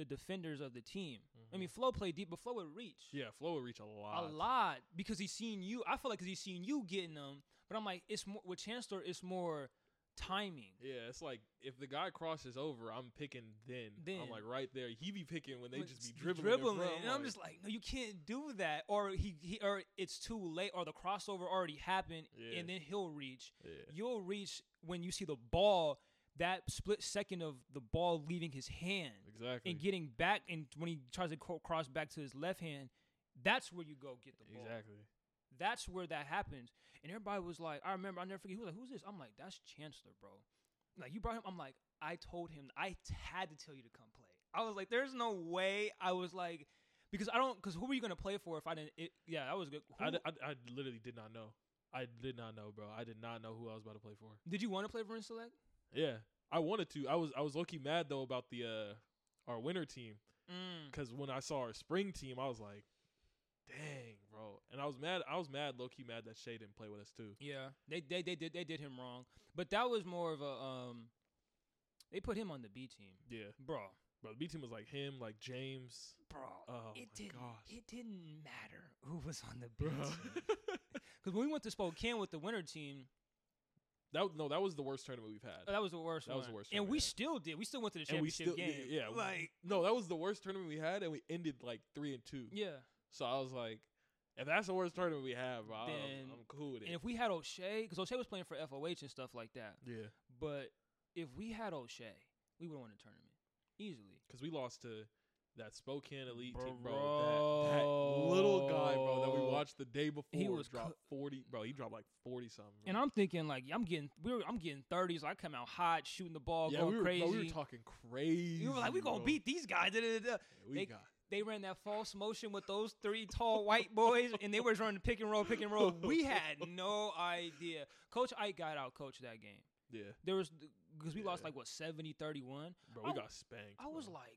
the defenders of the team. I Mhm. mean, Flo played deep, but Flo would reach yeah, Flo would reach a lot. a lot because he's seen you. I feel like because he's seen you getting them, but I'm like, it's more with Chancellor. It's more timing. Yeah, it's like if the guy crosses over, I'm picking then. Then. I'm like right there. He be picking when they just be dribbling. in dribbling, front. and I'm just like, no, you can't do that. Or he, he or it's too late, or the crossover already happened, Yeah. and then he'll reach. yeah, You'll reach when you see the ball. That split second of the ball leaving his hand exactly. and getting back, and when he tries to cross back to his left hand, that's where you go get the ball. exactly. That's where that happens. And everybody was like, I remember, I never forget. Who was like, who's this? I'm like, that's Chancellor, bro. Like, you brought him. I'm like, I told him, I had to tell you to come play. I was like, there's no way. I was like, because I don't, because who were you going to play for if I didn't? It, yeah, that was good. Who, I, I, I literally did not know. I did not know, bro. I did not know who I was about to play for. did you want to play for Select? Yeah, I wanted to. I was I was low key mad though about the uh our winter team Mm. because when I saw our spring team, I was like, dang, bro. And I was mad. I was mad, low key mad that Shay didn't play with us too. Yeah, they, they they did they did him wrong, but that was more of a um. They put him on the B team, Yeah, bro. bro. The B team was like him, like James. Bro, Oh it didn't. gosh. It didn't matter who was on the B. Because when we went to Spokane with the winter team, that was- no, that was the worst tournament we've had. that was the worst. That was the worst and we we had. still did. We still went to the and we championship still, game. yeah, like no, that was the worst tournament we had, and we ended like three and two. yeah. So I was like, if that's the worst tournament we have, bro, I'm, I'm cool with it. And if we had O'Shea, because O'Shea was playing for FOH and stuff like that, yeah, but if we had O'Shea, we would have won the tournament easily. because we lost to that Spokane elite team, bro. Bro. That, that little guy, bro, that we watched the day before, He was dropped forty, bro. He dropped like forty something. And I'm thinking like I'm getting we were, I'm getting 30s. I come out hot, shooting the ball, yeah, going we were, crazy. bro, we were talking crazy. you were like, we gonna bro. beat these guys. da, da, da, da. Yeah, we they- got they ran that false motion with those three tall white boys, and they were running pick and roll, pick and roll. We had no idea. Coach Ike got out coached that game. yeah, There was because we lost like what 70 31. bro. We I- got spanked. I was like,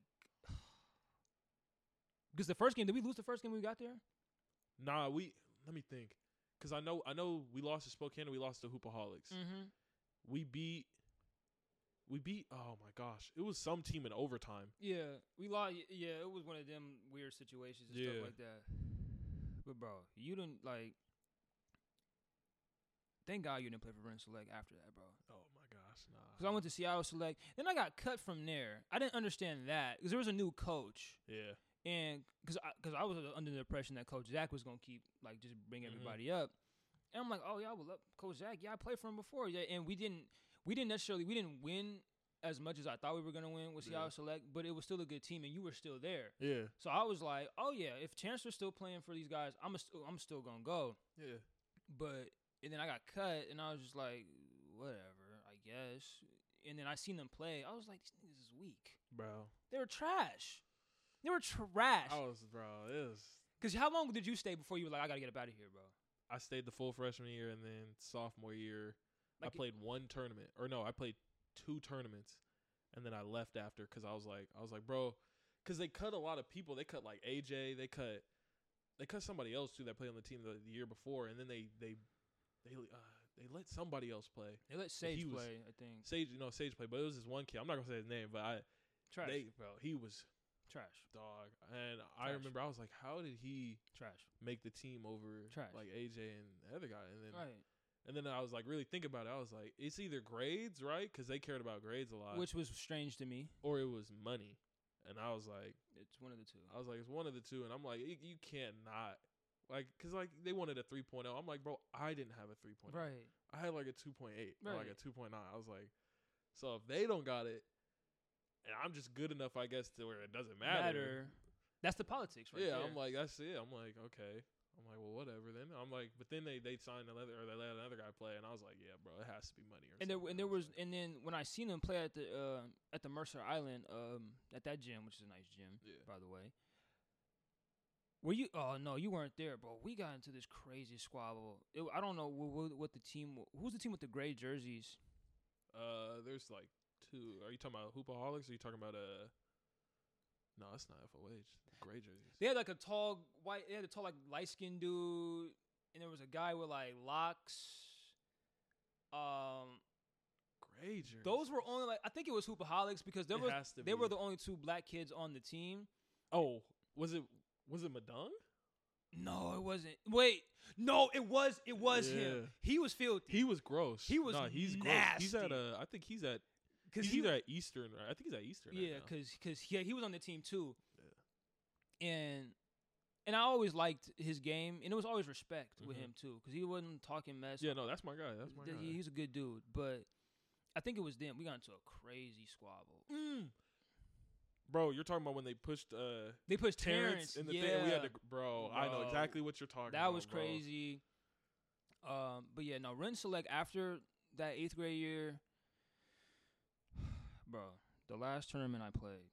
because the first game, did we lose the first game we got there? nah. We let me think, because I know, I know we lost to Spokane and we lost to Hoopaholics. Mm-hmm. We beat. We beat. Oh my gosh! It was some team in overtime. Yeah, we lost. Yeah, it was one of them weird situations and Yeah. stuff like that. But bro, you didn't like. Thank God you didn't play for Ren Select after that, bro. Oh my gosh! Nah. Because I went to Seattle Select, then I got cut from there. I didn't understand that because there was a new coach, Yeah. And because I, cause I was under the impression that Coach Zach was gonna keep like just bring Mhm. everybody up, and I'm like, oh yeah, I love Coach Zach. Yeah, I played for him before. Yeah, and we didn't we didn't necessarily we didn't win as much as I thought we were gonna win with Yeah. Seattle Select, but it was still a good team, and you were still there. Yeah. So I was like, oh yeah, if Chancellor's still playing for these guys, I'm a I'm still gonna go. Yeah. But and then I got cut, and I was just like, whatever, I guess. And then I seen them play. I was like, these niggas is weak. Bro. They were trash. They were trash. I was, bro. It was. Cause how long did you stay before you were like, I gotta get up out of here, bro? I stayed the full freshman year, and then sophomore year, Like I played one tournament, or no, I played two tournaments, and then I left after because I was like, I was like, bro, because they cut a lot of people. They cut like AJ. They cut, they cut somebody else too that played on the team the, the year before, and then they they they uh, they let somebody else play. They let Sage was- play, I think. Sage, you know, Sage play, but it was this one kid. I'm not gonna say his name, but I, Trash. they, bro, he was trash. dog, and I remember I was like, how did he Trash. make the team over Trash. like AJ and the other guy? And then Right. And then I was like, really think about it. I was like, it's either grades, right? Because they cared about grades a lot, Which was strange to me. or it was money. And I was like, It's one of the two. I was like, it's one of the two. And I'm like, you, you can't not. Like, cause like they wanted a 3.0. I'm like, bro, I didn't have a 3.0. Right. I had like a 2.8 or like Right. a 2.9. I was like, so if they don't got it, and I'm just good enough, I guess, to where it doesn't matter. Matter. That's the politics, right yeah, there. I'm like, that's it. I'm like, okay. I'm like, well, whatever then. I'm like, but then they they signed another or they let another guy play, and I was like, yeah, bro, it has to be money. Or and there and there was and then when I seen him play at the uh, at the Mercer Island um at that gym, which is a nice gym, Yeah. by the way. Were you? Oh no, you weren't there, bro. We got into this crazy squabble. It, I don't know what, what the team. Who's the team with the gray jerseys? Uh, there's like two. Are you talking about hoopaholics? Or are you talking about uh? No, that's not FOH. Gray jerseys. They had like a tall white. They had a tall like light skinned dude, and there was a guy with like locks. Um, Gray jerseys. those were only like I think it was hoopaholics because there It was has to they were the only two black kids on the team. Oh, was it was it Madung? No, it wasn't. Wait, no, it was. It was Yeah. him. He was filthy. He was gross. He was Nah, he's gross. He's at nasty. uh, I think he's at. Cause He's he, either at Eastern. Or I think he's at Eastern. yeah, now. cause cause yeah, he was on the team too. Yeah. And and I always liked his game, and it was always respect with Mhm. him too, cause he wasn't talking mess. yeah, no, that's my guy. That's my guy. he's a good dude, but I think it was them. We got into a crazy squabble. Mm. Bro, you're talking about when they pushed uh They pushed Terrence Terrence, in the yeah, thing. We had to, bro, I know exactly what you're talking about. that was bro. crazy. Um, but yeah, no, Ren Select after that eighth grade year, bro, the last tournament I played,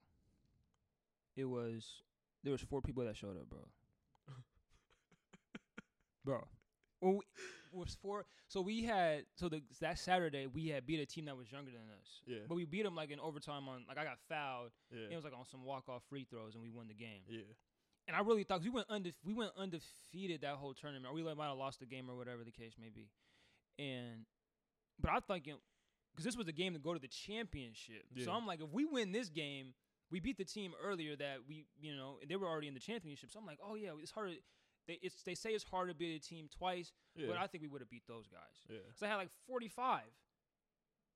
it was there was four people that showed up, bro. bro, well, we, was four. So we had so the that Saturday we had beat a team that was younger than us. Yeah. But we beat them like in overtime on like I got fouled. Yeah. It was like on some walk off free throws and we won the game. yeah. And I really thought we went undefe- we went undefeated that whole tournament. Or we might have lost the game or whatever the case may be. And but I'm thinking because this was a game to go to the championship. So I'm like, if we win this game, we beat the team earlier that we you know they were already in the championship. So I'm like, oh yeah, it's hard. To, they it's they say it's hard to beat a team twice, Yeah. but I think we would have beat those guys. yeah. So I had like 45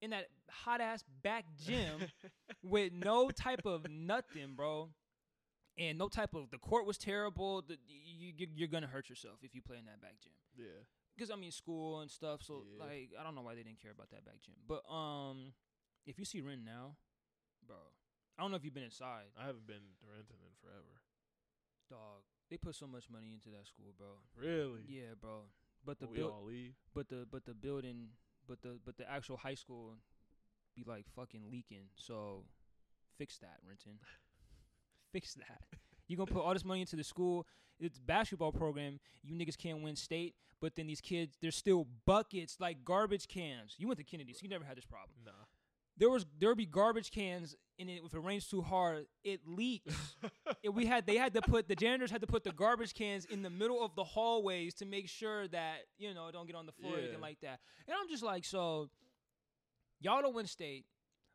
in that hot ass back gym with no type of nothing, bro. And no type of the court was terrible. The, you you're gonna hurt yourself if you play in that back gym. yeah. Because I mean school and stuff. So Yeah. like I don't know why they didn't care about that back gym. But um, if you see Ren now, bro, I don't know if you've been inside, I haven't been to Renton in forever. dog. They put so much money into that school, bro. Really? Yeah, bro. But the we buil- all leave. but the but the building but the but the actual high school be like fucking leaking. So fix that, Renton. fix that. You gonna put all this money into the school. It's basketball program. You niggas can't win state, but then these kids, they're still buckets like garbage cans. You went to Kennedy, so you never had this problem. Nah. There was there would be garbage cans, and it, if it rains too hard, it leaks. And we had they had to put the janitors had to put the garbage cans in the middle of the hallways to make sure that you know it don't get on the floor or anything like that. And I'm just like, so y'all don't win state,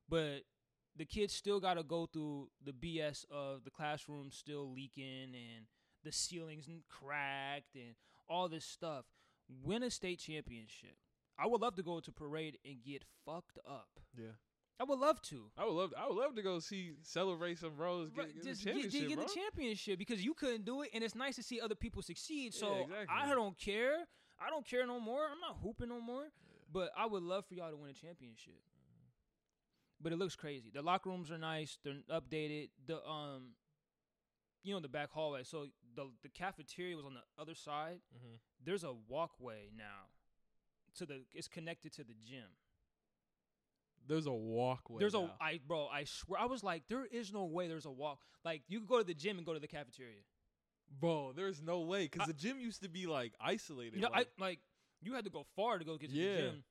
but the kids still got to go through the BS of the classroom still leaking and the ceilings n- cracked and all this stuff. Win a state championship. I would love to go to parade and get fucked up. yeah. I would love to. I would love. I would love to go see celebrate some bros get, get just the get, championship, get, get bro. the championship because you couldn't do it, and it's nice to see other people succeed. Yeah, So exactly. I don't care. I don't care no more. I'm not hooping no more. But I would love for y'all to win a championship. But it looks crazy. The locker rooms are nice. They're updated. The um, you know, the back hallway. So the the cafeteria was on the other side. mm-hmm. There's a walkway now. To the it's connected to the gym. There's a walkway. There's a now. I bro, I swear I was like, there is no way there's a walk. Like you could go to the gym and go to the cafeteria. bro. There's no way because the gym used to be like isolated. You know, like, I like you had to go far to go get to Yeah. the gym.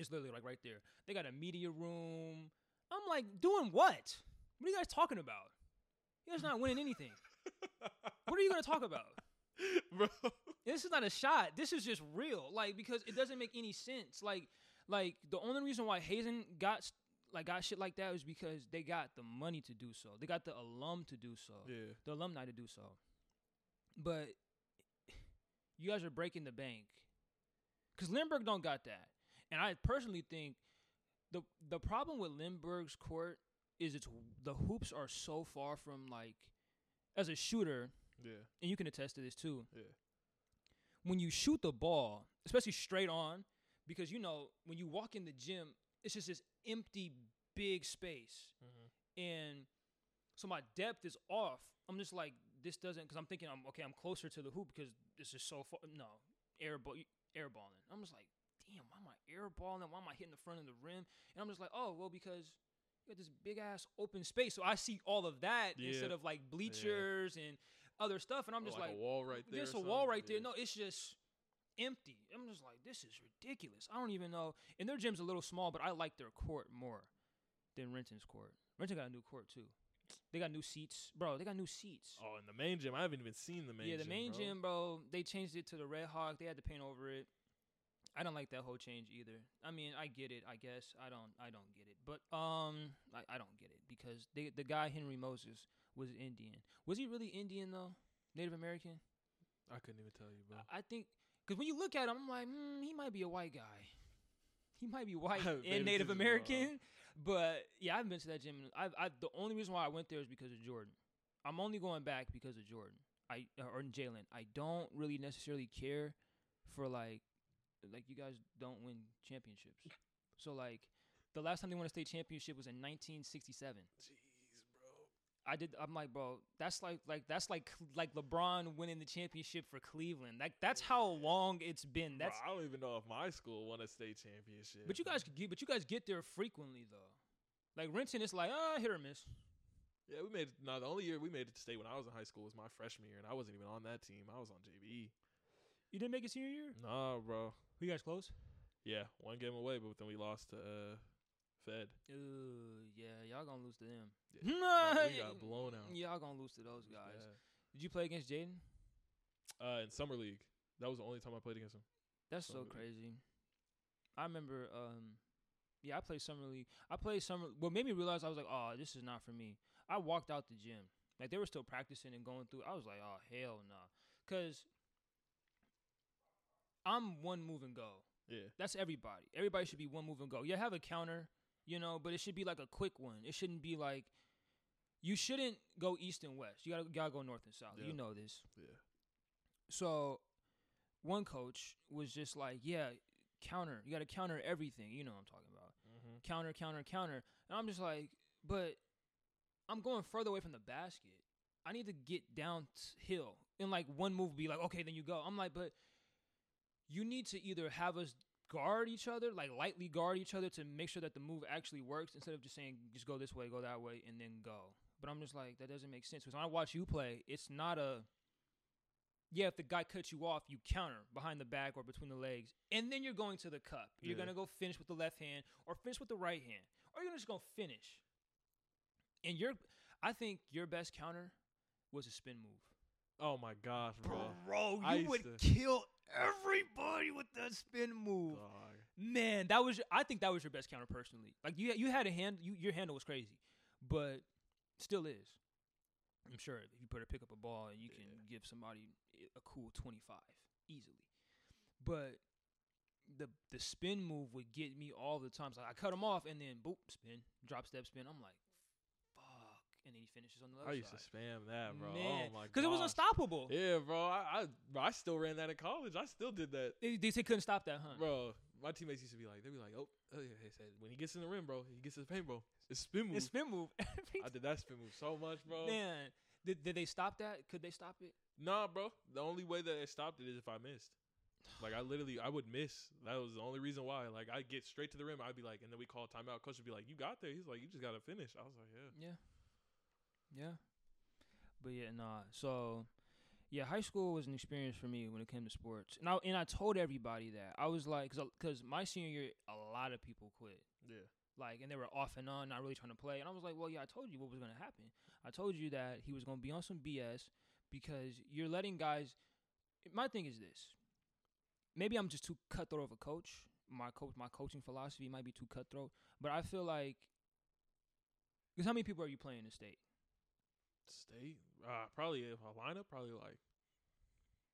It's literally like right there. They got a media room. I'm like, doing what? What are you guys talking about? You guys not winning anything. What are you gonna talk about? bro. This is not a shot. This is just real. Like because it doesn't make any sense. Like like the only reason why Hazen got like got shit like that was because they got the money to do so. They got the alum to do so. Yeah. The alumni to do so. But you guys are breaking the bank. Cuz Lindbergh don't got that. And I personally think the the problem with Lindbergh's court is it's the hoops are so far from like as a shooter, Yeah. and you can attest to this too Yeah. when you shoot the ball, especially straight on, because you know when you walk in the gym, it's just this empty big space, Mm-hmm. and so my depth is off. I'm just like this doesn't because I'm thinking I'm okay. I'm closer to the hoop because this is so far. No, air ball, airballing. I'm just like, airballing? Why am I hitting the front of the rim? And I'm just like, oh well, because you got this big ass open space, so I see all of that Yeah. instead of like bleachers and other stuff, and I'm Or just like, like a wall right there. there's a wall right there. Yeah. No, it's just empty. I'm just like, this is ridiculous. I don't even know. And their gym's a little small, but I like their court more than Renton's court. Renton got a new court too. They got new seats, bro. They got new seats. Oh, in the main gym, I haven't even seen the main. Gym. Yeah, the gym, main bro. gym, bro. They changed it to the Red Hawk. They had to paint over it. I don't like that whole change either. I mean, I get it. I guess I don't. I don't get it. But um, I, I don't get it because they, the guy Henry Moses was Indian. Was he really Indian though? Native American? I couldn't even tell you, bro. I think because when you look at him, I'm like, hmm, he might be a white guy. He might be white and Native. American, but yeah, I've been to that gym. I, I, the only reason why I went there is because of Jordan. I'm only going back because of Jordan. I or Jalen. I don't really necessarily care for like, like you guys don't win championships. So like, the last time they won a state championship was in 1967. Jeez, bro. I did. I'm like, bro, that's like, like that's like, like LeBron winning the championship for Cleveland. Like that's how long it's been. That's. Bro, I don't even know if my school won a state championship. But you guys could get, but you guys get there frequently though. Like Renton, it's like ah hit or miss. Yeah, we made it. No, the only year we made it to state when I was in high school was my freshman year, and I wasn't even on that team. I was on JV. You didn't make it senior year. Nah, bro. Who you guys close? Yeah, one game away, but then we lost to uh, Fed. Ooh, yeah, y'all gonna lose to them. Yeah. Nah, Bro, we got blown out. Y'all gonna lose to those guys. bad. Did you play against Jaden? Uh, in summer league, that was the only time I played against him. That's so Summer league. crazy. I remember, um, yeah, I played summer league. I played summer. What made me realize I was like, oh, this is not for me. I walked out the gym. Like they were still practicing and going through. I was like, oh hell no, cause I'm one move and go. Yeah, That's everybody. Everybody should be one move and go. Yeah, have a counter, you know, but it should be like a quick one. It shouldn't be like you shouldn't go east and west. You gotta gotta go north and south. Yeah. You know this. yeah. So one coach was just like, Yeah, counter. You gotta counter everything. You know what I'm talking about. Mm-hmm. Counter, counter, counter. And I'm just like, but I'm going further away from the basket. I need to get downhill. And like one move be like, okay, then you go. I'm like, but you need to either have us guard each other, like lightly guard each other to make sure that the move actually works instead of just saying just go this way, go that way, and then go. But I'm just like, that doesn't make sense. Because when I watch you play, it's not a yeah, if the guy cuts you off, you counter behind the back or between the legs, and then you're going to the cup. You're Yeah. gonna go finish with the left hand or finish with the right hand, or you're just gonna finish. And your, I think your best counter was a spin move. Oh my gosh, bro. Bro, you used would to- kill everybody with that spin move. Dog. Man, that was. Your, I think that was your best counter personally. Like you, you had a hand. You, your handle was crazy, but still is. I'm sure if you put a pick up a ball and you can Yeah. give somebody a cool 25 easily. But the the spin move would get me all the times. Like I cut him off and then boop spin, drop step spin. I'm like, and then he finishes on the other I used side. to spam that, bro. Oh Man, oh my god. because it was unstoppable. Yeah, bro. I, I bro, I still ran that in college. I still did that, They, they said couldn't stop that, huh? bro. My teammates used to be like, they'd be like, oh, oh yeah. They said when he gets in the rim, bro, he gets his paint, bro. It's spin move. It's spin move. I did that spin move so much, bro. Man, did, did they stop that? Could they stop it? Nah, bro. The only way that they stopped it is if I missed. Like I literally, I would miss. That was the only reason why. Like I get straight to the rim. I'd be like, and then we call timeout. Coach would be like, "You got there." He's like, "You just got to finish." I was like, "Yeah." Yeah. Yeah. But yeah, nah. So, yeah, high school was an experience for me when it came to sports, and I and I told everybody that I was like, cause, cause my senior year, a lot of people quit. Yeah. Like, and they were off and on, not really trying to play. And I was like, well, yeah, I told you what was gonna happen. I told you that he was gonna be on some BS because you're letting guys. My thing is this. Maybe I'm just too cutthroat of a coach. My coach, my coaching philosophy might be too cutthroat, but I feel like. Because how many people are you playing in the state? State, uh, probably a lineup, probably like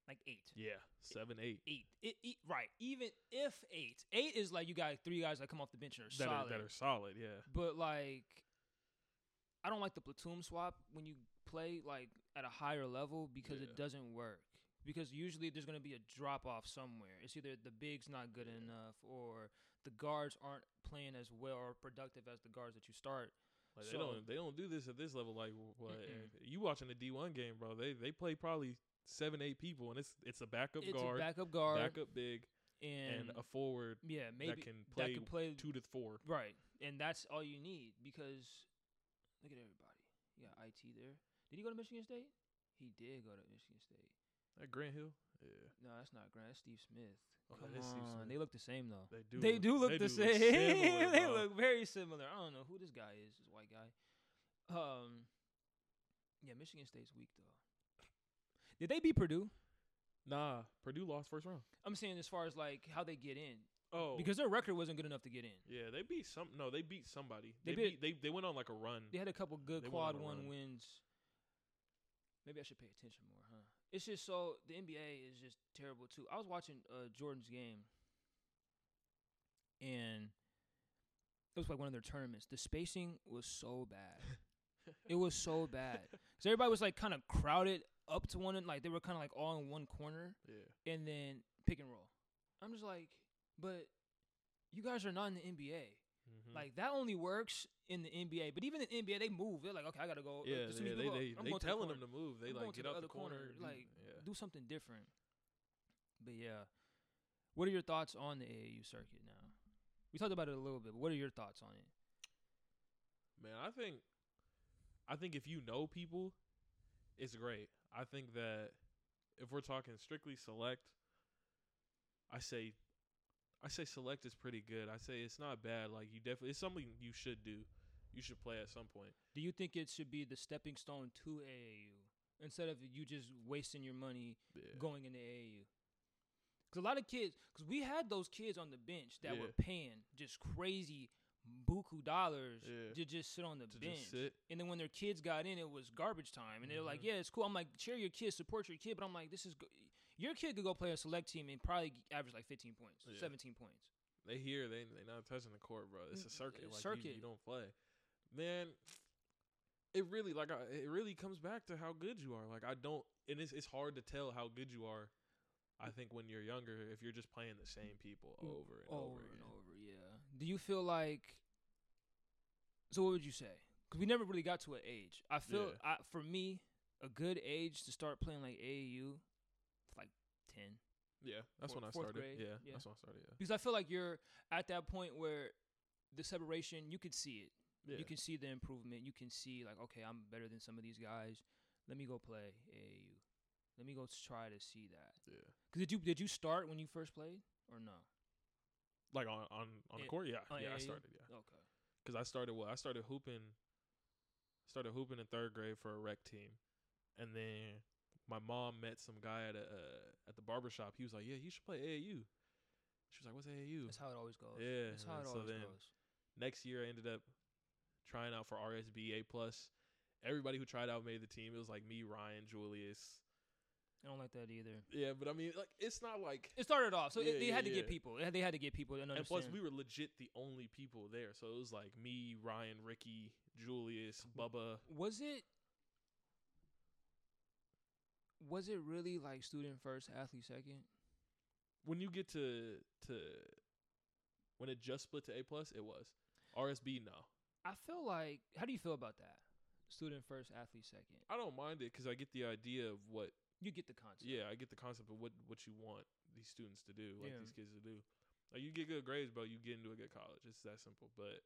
Like eight. yeah, seven, eight. Eight. It, it, right. Even if eight. Eight is like you got three guys that come off the bench and are that solid. are that are solid. Yeah. But like, I don't like the platoon swap when you play like at a higher level because it doesn't work. Because usually there's gonna be a drop off somewhere. It's either the bigs not good enough or the guards aren't playing as well or productive as the guards that you start. Like So- they don't they don't do this at this level. Like what you watching the D one game, bro? They they play probably seven eight people, and it's it's a backup it's guard, a backup guard backup big, and, and a forward yeah, maybe that can play, could play two to four. Right. And that's all you need because look at everybody. You got IT there. Did he go to Michigan State? He did go to Michigan State. At Grant Hill, yeah, No, that's not Grant. That's Steve Smith. Oh, Come that is Steve on. Smith. They look the same though. they do. They do look they the do look same. similar, they look very similar. I don't know who this guy is. This white guy. Um Yeah, Michigan State's weak though. Did they beat Purdue? Nah, Purdue lost first round. I'm saying as far as like how they get in. Oh, Because their record wasn't good enough to get in. yeah, they beat some. No, they beat somebody. They They, beat- beat, they they went on like a run. They had a couple good They quad on one run. wins. Maybe I should pay attention more, huh? It's just so the NBA is just terrible too. I was watching uh, Jordan's game, and it was like one of their tournaments. The spacing was so bad. it was so bad. So everybody was like kind of crowded up to one, and like they were kind of like all in one corner, Yeah, and then pick and roll. I'm just like, but you guys are not in the NBA. Mhm. Like that only works in the NBA. But even in the NBA, they move. They're like, okay, I gotta go. uh, yeah, yeah. They they they going to the telling them to move. They I'm like get the out the corner. corner, do- like, yeah. do something different. But yeah, what are your thoughts on the AAU circuit now? We talked about it a little bit, but what are your thoughts on it? Man, I think I think if you know people, it's great. I think that if we're talking strictly select, I say I say select is pretty good. I say it's not bad. Like you definitely it's something you should do. You should play at some point. Do you think it should be the stepping stone to AAU instead of you just wasting your money Yeah. going into AAU? Because a lot of kids, because we had those kids on the bench that were paying just crazy buku dollars Yeah. to just sit on the to bench. And then when their kids got in, it was garbage time. And they're like, Mhm. yeah, it's cool. I'm like, cheer your kid, support your kid. But I'm like, this is go- your kid could go play a select team and probably average like 15 points, Yeah. 17 points. They here, they they not touching the court, bro. It's a Mm, circuit. Like circuit. You, you don't play. Man, it really like I, it really comes back to how good you are. Like I don't, and it's it's hard to tell how good you are. I think when you're younger, if you're just playing the same people Mm, over and over, over and over, yeah. Do you feel like? So what would you say? Because we never really got to an age. I feel, Yeah. I, for me, a good age to start playing like AAU, like 10. Yeah, that's Four- when I fourth started. grade, Yeah, yeah. that's when I started. Yeah, Because I feel like you're at that point where the separation, you could see it. yeah. You can see the improvement. You can see like, okay, I'm better than some of these guys. Let me go play AAU. Let me go try to see that. yeah. Cause did you did you start when you first played or no? Like on on on the court. Yeah, on yeah. I started. Yeah, Okay. because I started. Well, I started hooping. Started hooping in third grade for a rec team, and then my mom met some guy at a uh, at the barber shop. He was like, "Yeah, you should play AAU." She was like, "What's AAU?" That's how it always goes. Yeah, That's how it so always then- goes. Next year, I ended up trying out for RSBA plus. Everybody who tried out made the team. It was like me, Ryan, Julius. I don't like that either. Yeah, but I mean, like, it's not like. It started off, so Yeah, it, they yeah, had to get people. They had- They had to get people to understand. And plus, we were legit the only people there. So it was like me, Ryan, Ricky, Julius, Bubba. was it was it really like student first, athlete second? When you get to to when it just split to A plus, it was RSB. No, I feel like how do you feel about that? student first, athlete second. I don't mind it because I get the idea of what. You get the concept. Yeah, I get the concept of what what you want these students to do, like Yeah. these kids to do. Like you get good grades, bro, you get into a good college. It's that simple. But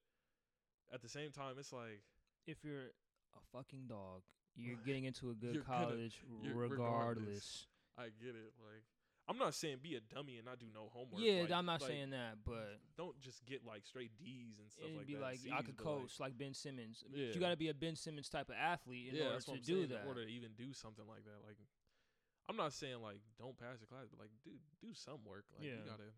at the same time, it's like If you're a fucking dog, you're getting into a good You're gonna- college regardless. regardless. I get it. Like I'm not saying be a dummy and not do no homework. Yeah, like- I'm not like, saying that, but don't just get like straight D's and stuff like be that. like and I could but, like, coach like, Ben Simmons. Yeah. You got to be a Ben Simmons type of athlete in yeah, order to do saying. that. Order to even do something like that, like I'm not saying like don't pass the class, but like do do some work. Like Yeah. you gotta.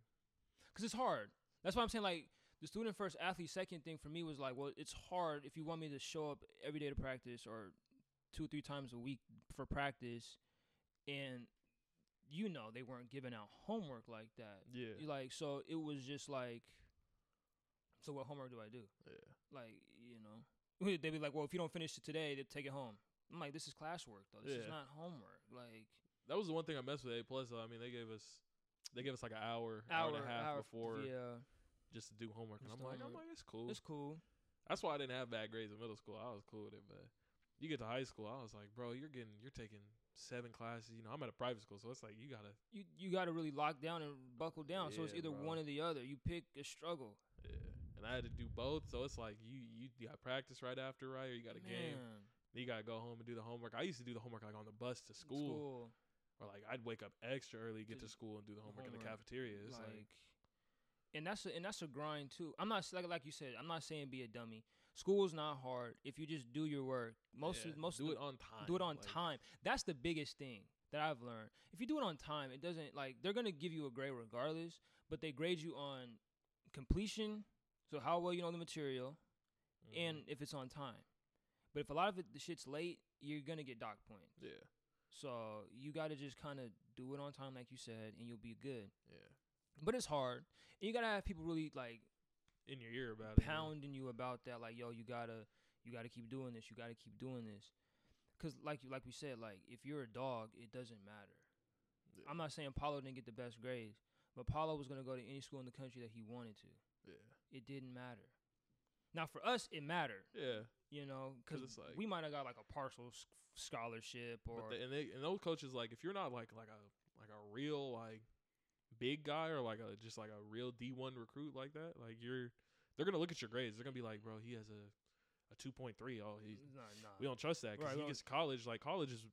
Because it's hard. That's why I'm saying like the student first, athlete second thing for me was like, well, it's hard if you want me to show up every day to practice or two or three times a week for practice, and you know they weren't giving out homework like that. Yeah. You Like so, it was just like, so what homework do I do? Yeah. Like you know, they'd be like, well, if you don't finish it today, they take it home. I'm like, this is classwork though. This is not homework. Like That was the one thing I messed with A plus though. I mean, they gave us they gave us like an hour, hour, and a half before Yeah, just to do homework, and I'm like, I'm homework. like, it's cool. it's cool. That's why I didn't have bad grades in middle school. I was cool with it, but you get to high school, I was like, bro, you're getting, you're taking seven classes. You know, I'm at a private school, so it's like you gotta, you you got to really lock down and buckle down. so it's either bro. one or the other. You pick a struggle. yeah. And I had to do both, so it's like you, you, you got practice right after, right? Or you got a game. Man, Then you gotta go home and do the homework. I used to do the homework like on the bus to school, or like I'd wake up extra early, get To school, and do the homework, in the homework. cafeteria. It's like, like, and that's a, and that's a grind too. I'm not like like you said. I'm not saying be a dummy. School's not hard if you just do your work. Most yeah, of, most do of it on time. do it on like, time. That's the biggest thing that I've learned. If you do it on time, it doesn't like they're gonna give you a grade regardless, but they grade you on completion, so how well you know the material, Mhm. and if it's on time. But if a lot of it the shit's late, you're gonna get dock points. yeah, So you got to just kind of do it on time, like you said, and you'll be good. yeah, But it's hard, and you gotta have people really like in your ear about it. pounding you about that. Like, yo, you gotta, you gotta keep doing this. You gotta keep doing this. Cause like you, like we said, like if you're a dog, it doesn't matter. Yeah. I'm not saying Paolo didn't get the best grades, but Paolo was gonna go to any school in the country that he wanted to. Yeah, It didn't matter. Now for us, it mattered. yeah. You know, because it's like- we might have got like a partial scholarship or But the, and they and those coaches like if you're not like like a like a real like big guy or like a just like a real D one recruit like that, like you're they're gonna look at your grades. They're gonna be like, bro, he has a a two point three. Oh, he nah, nah. we don't trust that because Right, he gets to college. Like college is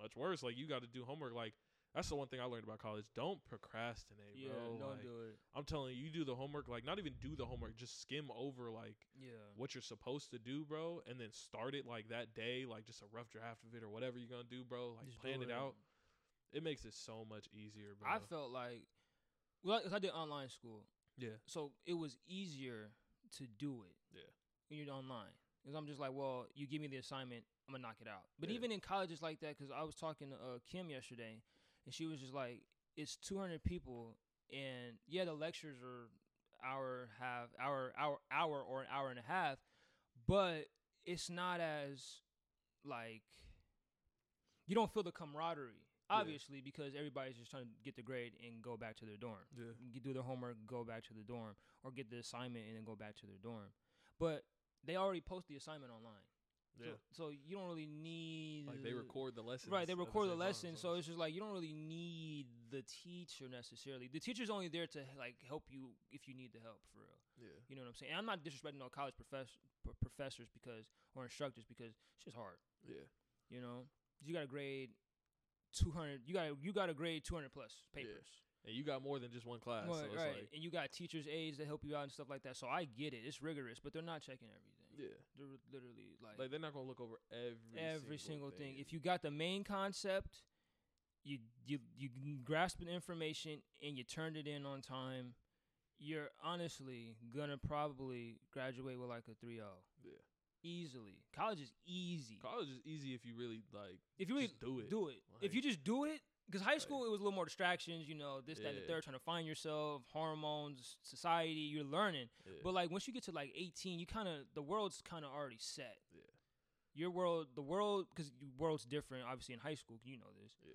much worse. Like you got to do homework. Like that's the one thing I learned about college. Don't procrastinate, yeah, bro. don't Like, do it. I'm telling you, you do the homework. Like not even do the homework. Just skim over like Yeah. what you're supposed to do, bro, and then start it like that day, like just a rough draft of it or whatever you're gonna do, bro. Like Just plan do it out. It makes it so much easier, bro. I felt like, well, 'cause I did online school, yeah, so it was easier to do it. Yeah. When you're online, because I'm just like, well, you give me the assignment, I'm gonna knock it out. But Yeah. even in college, it's like that. Because I was talking to uh, Kim yesterday, and she was just like, it's 200 people, and yeah, the lectures are hour half hour hour hour or an hour and a half, but it's not as like you don't feel the camaraderie. Obviously, because everybody's just trying to get the grade and go back to their dorm yeah, do their homework, go back to the dorm, or get the assignment and then go back to their dorm. But they already post the assignment online, yeah. so, so you don't really need like they record the lesson, right. They at the record the, lesson, so it's just like you don't really need the teacher necessarily. The teacher's only there to like help you if you need the help for real. yeah, You know what I'm saying? And I'm not disrespecting no college profess- pro- professors because or instructors because it's just hard. yeah, You know, you got to grade 200. You got you got to grade 200 plus Yeah. papers. and you got more than just one class, so Right, like, and you got teachers' aides that help you out and stuff like that. So I get it. It's rigorous, but they're not checking everything. yeah, They're literally like, like they're not gonna look over every every single thing. If you got the main concept, you you you grasp the information and you turned it in on time, you're honestly gonna probably graduate with like a 3-0 yeah, easily. College is easy. college is easy if you really like if you really just do it. do it. if you just do it, because high Like- school it was a little more distractions, you know, this, that, and the third, trying to find yourself, hormones, society, you're learning. Yeah. But like once you get to like 18, you kind of the world's kind of already set. Yeah. Your world, the world, because world's different. Obviously in high school, you know this. Yeah.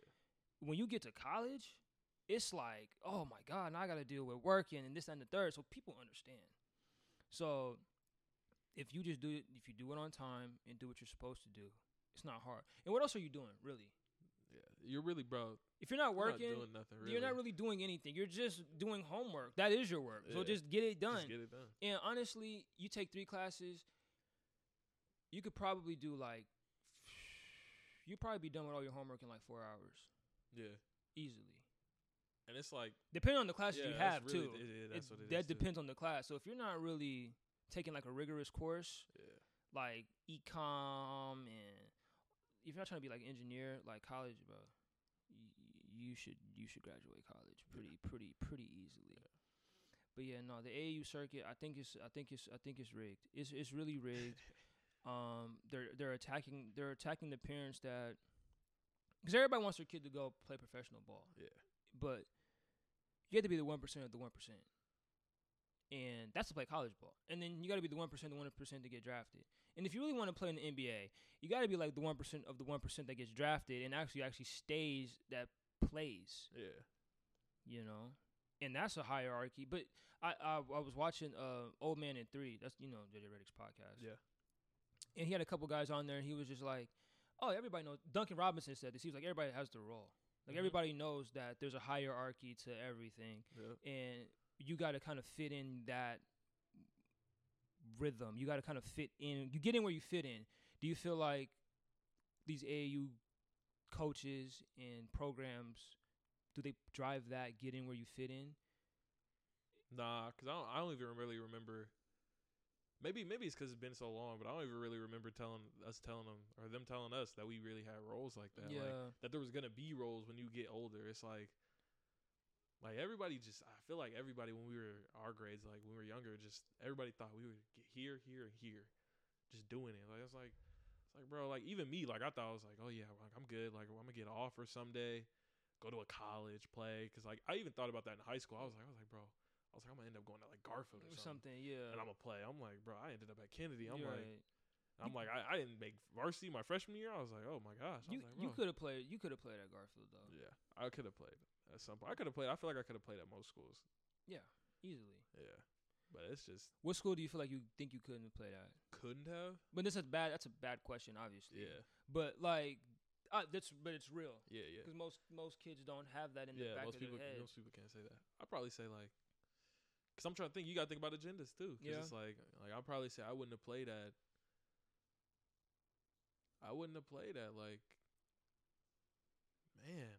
When you get to college, it's like, oh my god, now I got to deal with working and this that, and the third. So people understand. So if you just do it, if you do it on time and do what you're supposed to do, it's not hard. And what else are you doing, really? Yeah, you're really, bro. If you're not You're not working, doing nothing. Really. you're not really doing anything. You're just doing homework. That is your work. So just get it done. Just get it done. And honestly, you take three classes, you could probably do like, you probably be done with all your homework in like four hours Yeah, easily. and it's like Depending on the classes yeah, you have really, too. it- yeah, what it that is, too. depends on the class. So if you're not really taking like a rigorous course, Yeah, like ecom and if you're not trying to be like an engineer, like college, bro, y- you should you should graduate college pretty pretty pretty easily. But yeah, no, the AAU circuit, I think it's I think it's I think it's rigged. It's it's really rigged. um, they're they're attacking they're attacking the parents that because everybody wants their kid to go play professional ball. Yeah. But you have to be the one percent of the one percent, and that's to play college ball. And then you got to be the one percent, the one percent to get drafted. And if you really want to play in the NBA, you got to be like the one percent of the one percent that gets drafted and actually actually stays that plays. yeah, You know, and that's a hierarchy. But I I, I was watching uh Old Man in Three. That's you know JJ Redick's podcast yeah. and he had a couple guys on there, and he was just like, "Oh, everybody knows." Duncan Robinson said this. He was like, "Everybody has the role. Like Mhm. everybody knows that there's a hierarchy to everything, yeah. and you got to kind of fit in that rhythm. You got to kind of fit in. You get in where you fit in. Do you feel like these AAU coaches and programs do they drive that get in where you fit in? Nah, cause I don't. I don't even really remember. Maybe maybe it's because it's been so long, but I don't even really remember telling us telling them or them telling us that we really had roles like that. Like, yeah, that there was gonna be roles when you get older. It's like, like everybody just. I feel like everybody when we were our grades, like when we were younger, just everybody thought we would get here, here, and here, just doing it. Like it's like, it's like, bro, like even me, like I thought I was like, oh yeah, like I'm good. Like I'm gonna get an offer someday, go to a college, play. Cause like I even thought about that in high school. I was like, I was like, bro, I was like, I'm gonna end up going to like Garfield or or something. something. Yeah, And I'm gonna play. I'm like, bro, I ended up at Kennedy. I'm You're like, right. I'm like, I, I didn't make varsity my freshman year. I was like, oh my gosh. I you like, you could have played. You could have played at Garfield though. Yeah, I could have played at some point. I could have played. I feel like I could have played at most schools. Yeah, easily. Yeah, but it's just What school do you feel like you think you couldn't have played at? couldn't have. But this is bad. That's a bad question, obviously. Yeah, But like, uh, that's but it's real yeah, yeah. because most most kids don't have that in the back most of people, their head. most people can't say that. I'd probably say like, cause I'm trying to think. You got to think about agendas too. Cause Yeah. it's like, like I'd probably say I wouldn't have played at. I wouldn't have played at like. Man.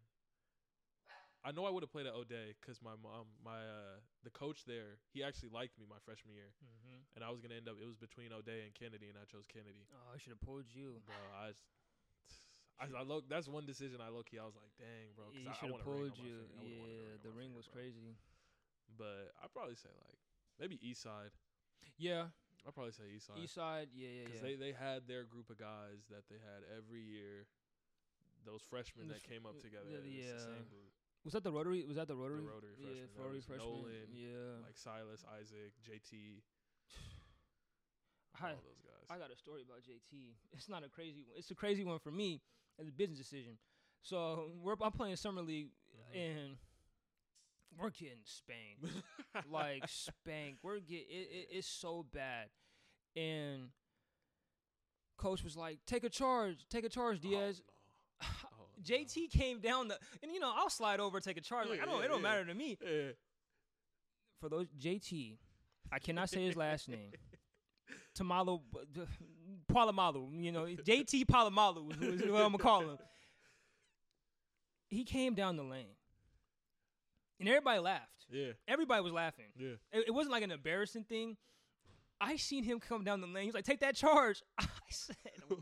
I know I would have played at O'Dea because my mom, my uh, the coach there, he actually liked me my freshman year, Mm-hmm. and I was gonna end up. It was between O'Dea and Kennedy, and I chose Kennedy. Oh, I should have pulled you. Bro, I, I, I look. that's one decision I low key. I was like, dang, bro. 'cause you I, I should have pulled you. I would've wanted a Yeah, the ring finger, was bro. crazy. But I'd probably say like maybe East Side. Yeah, I'd probably say East Side East Side. Yeah, yeah, because yeah. they they had their group of guys that they had every year. Those freshmen that came up uh, together. the- it's the yeah. same group. was that the Rotary? Was that the Rotary? Rotary Yeah. That Rotary freshman. Nolan, yeah. Like Silas, Isaac, JT, I, all those guys. I got a story about JT. It's not a crazy one. It's a crazy one for me as a business decision. So we're I'm playing summer league Mhm. and we're getting spanked. like spank. We're get it, it, it's so bad, and coach was like, "Take a charge, take a charge, Oh, Diaz." no. Oh, no. JT came down the, and you know I'll slide over, take a charge. Like I don't, yeah, it don't yeah. matter to me. For those JT, I cannot say his last name. Tamalo, Palamalu, you know JT Palamalu is what I'm gonna call him. He came down the lane, and everybody laughed. Yeah. Everybody was laughing. Yeah. It, it wasn't like an embarrassing thing. I seen him come down the lane. He's like, "Take that charge." I said, "What?"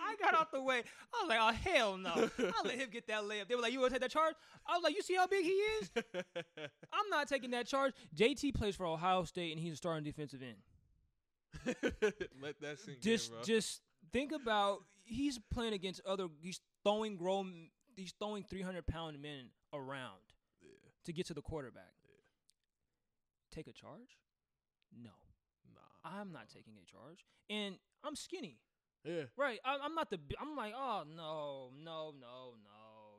I got out the way. I was like, "Oh hell no!" I let him get that layup. They were like, "You want to take that charge?" I was like, "You see how big he is? I'm not taking that charge." JT plays for Ohio State, and he's a starting defensive end. Let that sink Just, in, bro. just think about he's playing against other. He's throwing grown. He's throwing 300 pound men around yeah. to get to the quarterback. Yeah. Take a charge? No. Nah. I'm not taking a charge, and I'm skinny, Yeah. right? I, I'm not the. I'm like, oh no, no, no, no.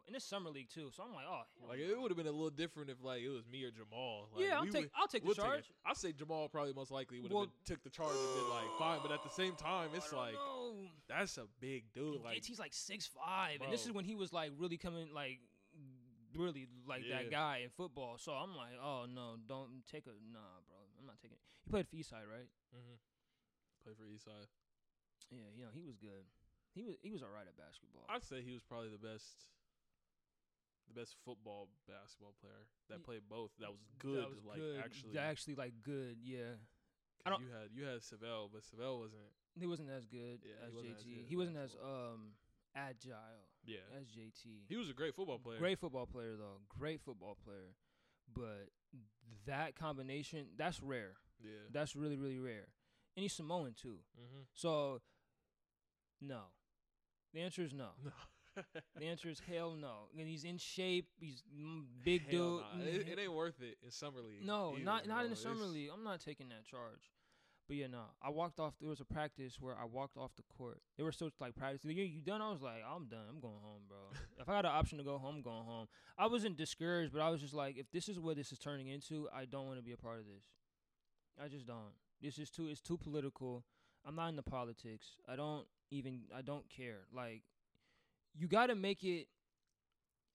And it's summer league too. So I'm like, oh, Like it would have been a little different if like it was me or Jamal. Like, yeah, I'll take would- I'll take the we'll charge. it. I'd say Jamal probably most likely would have Well- took the charge and been like fine, but at the same time, it's like know. that's a big dude. Like he's like six five, and this is when he was like really coming like really like Yeah. that guy in football. So I'm like, oh no, don't take a nah, bro. I'm not taking. it. He played for Eastside, right? Mm-hmm. play for Eastside. Yeah, you know he was good. He was he was alright at basketball. I'd say he was probably the best, the best football basketball player that played both. That was good. That was like good. actually, actually like good. Yeah, I don't- you had you had Savell, but Savell wasn't. he wasn't as good Yeah, he as wasn't as JT. good he wasn't as um agile Yeah, as JT. he was a great football player. Great football player though. Great football player. But that combination, that's rare. Yeah. That's really really rare. And he's Samoan too. mm-hmm. So no. The answer is no. No. The answer is hell no. And he's in shape. He's big Hell dude. nah. It, it ain't worth it in summer league. No, either, not not in the summer It's- league. I'm not taking that charge. But yeah, no. I walked off. There was a practice where I walked off the court. They were still like practicing. You, you done? I was like, I'm done. I'm going home, bro. if I got an option to go home, I'm going home. I wasn't discouraged, but I was just like, if this is what this is turning into, I don't want to be a part of this. I just don't. This is too. It's too political. I'm not into politics. I don't even. I don't care. Like, you got to make it.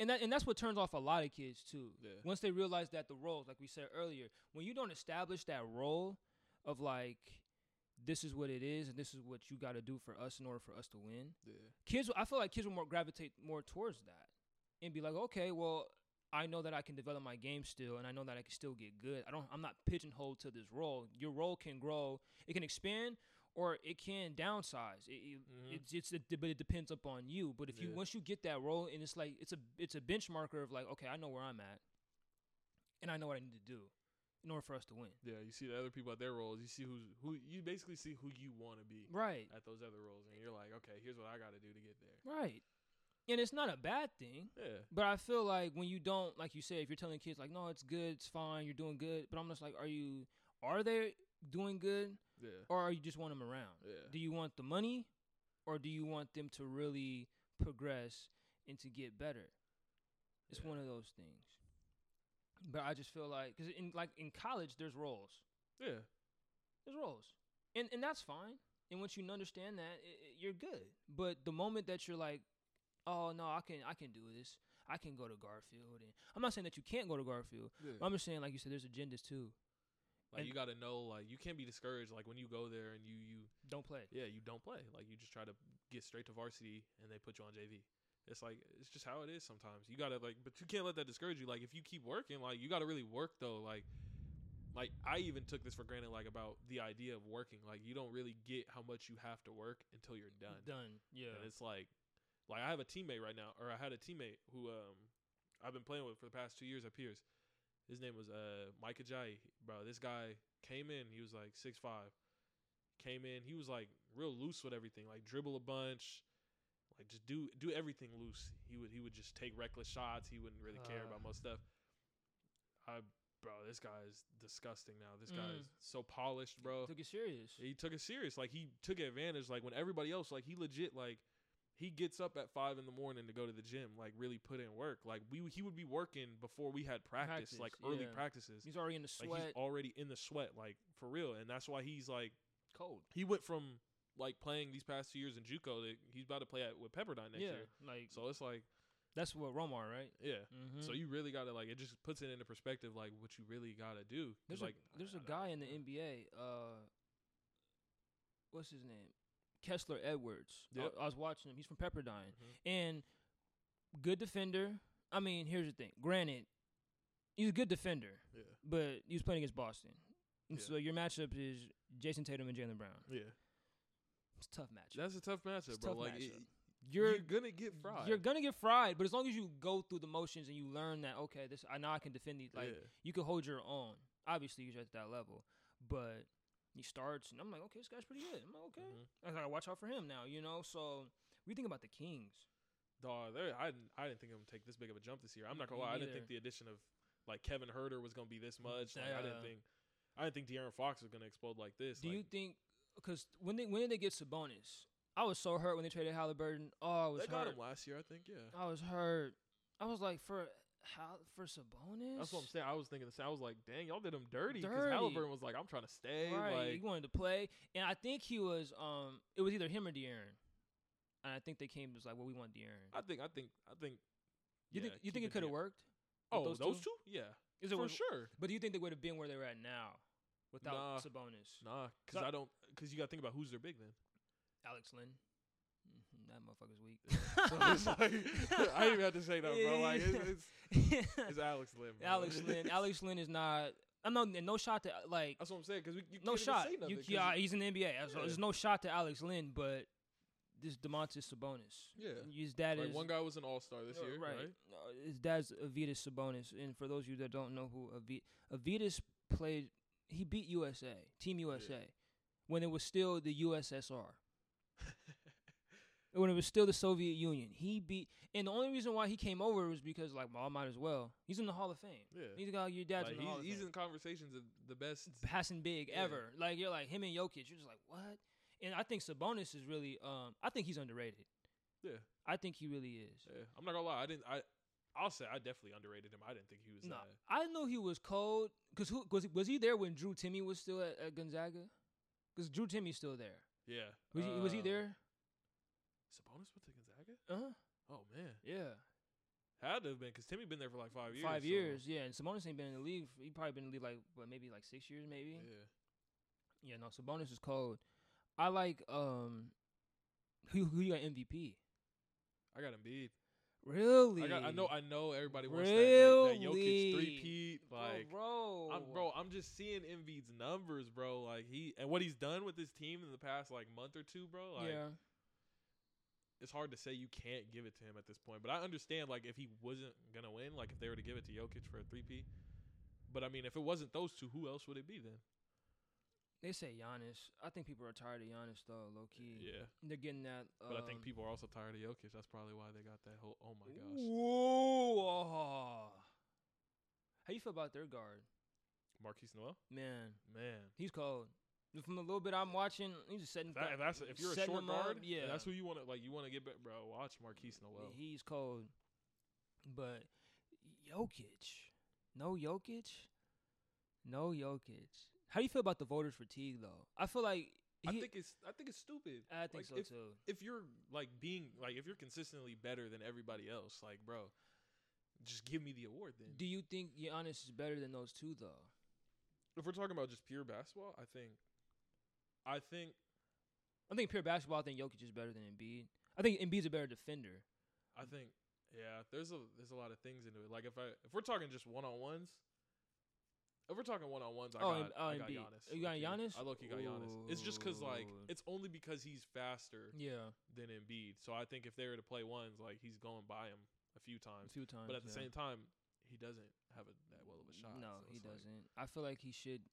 And that and that's what turns off a lot of kids too Yeah. once they realize that the roles, like we said earlier, when you don't establish that role of like, this is what it is and this is what you got to do for us in order for us to win, Yeah. kids, I feel like kids will more gravitate more towards that and be like, okay, well, I know that I can develop my game still, and I know that I can still get good. I don't. I'm not pigeonholed to this role. Your role can grow. It can expand, or it can downsize. It, it, Mhm. It's it's a, but it depends upon you. But if you Yeah. once you get that role, and it's like it's a it's a benchmarker of like, okay, I know where I'm at, and I know what I need to do in order for us to win. Yeah, you see the other people at their roles. You see who's who. You basically see who you want to be Right. at those other roles, and you're like, okay, here's what I got to do to get there. Right. And it's not a bad thing. Yeah, But I feel like when you don't, like you said, if you're telling kids like, no, it's good, it's fine, you're doing good. But I'm just like, are you, are they doing good, yeah, or are you just want them around? yeah. Do you want the money, or do you want them to really progress and to get better? It's Yeah. one of those things. But I just feel like, because in like in college, there's roles. Yeah, There's roles, and and that's fine. And once you understand that, i i- you're good. But the moment that you're like, oh no, I can I can do this. I can go to Garfield, and I'm not saying that you can't go to Garfield. yeah. I'm just saying, like you said, there's agendas too. Like and- you got to know, like you can't be discouraged. Like when you go there and you you Don't play. yeah you don't play. Like you just try to get straight to varsity and they put you on JV. It's like it's just how it is sometimes. You gotta like, but you can't let that discourage you. Like if you keep working, like you gotta really work though. Like, like I even took this for granted. Like about the idea of working. Like you don't really get how much you have to work until you're done. Done. Yeah. And it's like, like I have a teammate right now, or I had a teammate who um I've been playing with for the past two years at Pierce. His name was uh Mike Ajayi. Bro, this guy came in. He was like six five. Came in. He was like real loose with everything. Like dribble a bunch. Like just do do everything loose. He would he would just take reckless shots. He wouldn't really care Uh. about most stuff. I bro, this guy is disgusting now. This guy Mm. is so polished, bro. Took it serious. He took it serious. Like he took advantage. Like when everybody else, like he legit, like he gets up at five in the morning to go to the gym. Like really put in work. Like we, he would be working before we had practice, Practice, like early yeah. practices. He's already in the Like sweat. he's already in the sweat, like for real. And that's why he's like cold. he went from like playing these past two years in JUCO. To, he's about to play at with Pepperdine next yeah. year. Like So it's like that's what Romar, right? yeah. Mm-hmm. So you really gotta like it just puts it into perspective, like what you really gotta do. There's like a there's a guy in the NBA. Uh, what's his name? Kessler Edwards. I- Yep. I, was watching him. He's from Pepperdine, Mhm. and good defender. I mean, here's the thing. Granted, he's a good defender, Yeah. but he was playing against Boston, and Yeah. so your matchup is Jayson Tatum and Jaylen Brown. Yeah. It's a tough matchup. That's a tough matchup, bro. tough like matchup. it- you're you're gonna get fried. you're gonna get fried, but as long as you go through the motions and you learn that okay, this I know I can defend these. Like yeah. you can hold your own. Obviously, you're at that level, but he starts, and I'm like, okay, this guy's pretty good. I'm like, okay, Mhm. I gotta watch out for him now, you know. So we think about the Kings. Dog, I didn't, I didn't think I'm gonna take this big of a jump this year. I'm not gonna Me lie, I didn't think the addition of like Kevin Huerter was gonna be this much. Like, I didn't think, I didn't think De'Aaron Fox was gonna explode like this. Do like, you think? Because when they when did they get Sabonis? I was so hurt when they traded Halliburton. Oh, I was they got hurt. him last year? I think, yeah. I was hurt. I was like, for how for Sabonis? That's what I'm saying. I was thinking the same. I was like, dang, y'all did him dirty. Because. Halliburton was like, I'm trying to stay. Right, Like, he wanted to play, and I think he was. Um, it was either him or De'Aaron, and I think they came was like, well, we want De'Aaron. I think, I think, I think. You think you think it could have worked? Oh, those those, two? two? Yeah, Is it for was- sure. But do you think they would have been where they're at now without Nah. Sabonis? Nah, because So- I don't. Because you got to think about who's their big then. Alex Len. That motherfucker's weak. So it's like, I even have to say that, bro. Like, it's, it's, it's Alex Len. Bro. Alex Len. Alex Len is not. I'm not. No shot to like. That's what I'm saying. Because you No shot. Nothing You, yeah, he's in the NBA. Yeah. There's no shot to Alex Len, but this Domantas Sabonis. yeah. His dad Like is one guy was an All Star this Uh, year, right? No, his dad's Arvydas Sabonis, and for those of you that don't know who Avi- Arvydas played, he beat USA, Team USA, when it was still the USSR. When it was still the Soviet Union, he beat, and the only reason why he came over was because like, well, I might as well. He's in the Hall of Fame. Yeah. He's got your dad's Like, in the Hall he's of he's Fame. in conversations of the best. passing big Yeah. ever. Like you're like him and Jokic. You're just like what? And I think Sabonis is really, um, I think he's underrated. Yeah. I think he really is. Yeah. I'm not gonna lie. I didn't. I. I'll say I definitely underrated him. I didn't think he was No, that. I know he was cold because who was he, was he there when Drew Timme was still at, at Gonzaga? Because Drew Timme's still there. Yeah. Was he was he Uh, there? Sabonis went to Gonzaga. Uh huh. Oh man, Yeah, had to have been because Timme been there for like five years. five so- years. Yeah, and Sabonis ain't been in the league. He probably been in the league like what maybe like six years maybe. Yeah. Yeah, no, Sabonis is cold. I like um, who who you got MVP? I got Embiid. Really? I got. I know. I know. Everybody wants that, that, that Jokic Really? three peat. Like, bro, I'm, bro, I'm just seeing Embiid's numbers, bro. Like he and what he's done with his team in the past like month or two, bro. Like, yeah, it's hard to say you can't give it to him at this point. But I understand like if he wasn't gonna win, like if they were to give it to Jokic for a three P. But I mean, if it wasn't those two, who else would it be then? they say Giannis. I think people are tired of Giannis though, low key. Yeah. They're getting that. But I think um, people are also tired of Jokic. That's probably why they got that whole. Oh my gosh. Whoa. oh. How you feel about their guard? Marquise Noel. Man, Man. he's cold. From the little bit I'm watching, he's just setting. That, if that's if you're a short him up, guard, yeah. that's who you want to like. You want to get back, bro. Watch Marquise Noel. He's cold. But Jokic, no Jokic, no Jokic. How do you feel about the voters fatigue though? I feel like I think it's I think it's stupid. I think like, so if, too. If you're like being like if you're consistently better than everybody else, like bro, just give me the award then. Do you think Giannis is better than those two though? if we're talking about just pure basketball, I think, I think I think pure basketball. I think Jokic is better than Embiid. I think Embiid's a better defender. I think yeah. There's a there's a lot of things into it. Like if I if we're talking just one on ones. If we're talking one on ones, I Oh, got oh, I got Embiid. Giannis. You got. Giannis? I low key got Giannis. It's just because like it's only because he's faster Yeah, than Embiid. So I think if they were to play ones, like he's going by him a few a times. few times. But at the yeah. same time, he doesn't have a, that well of a shot. No, so he doesn't. I feel like he should.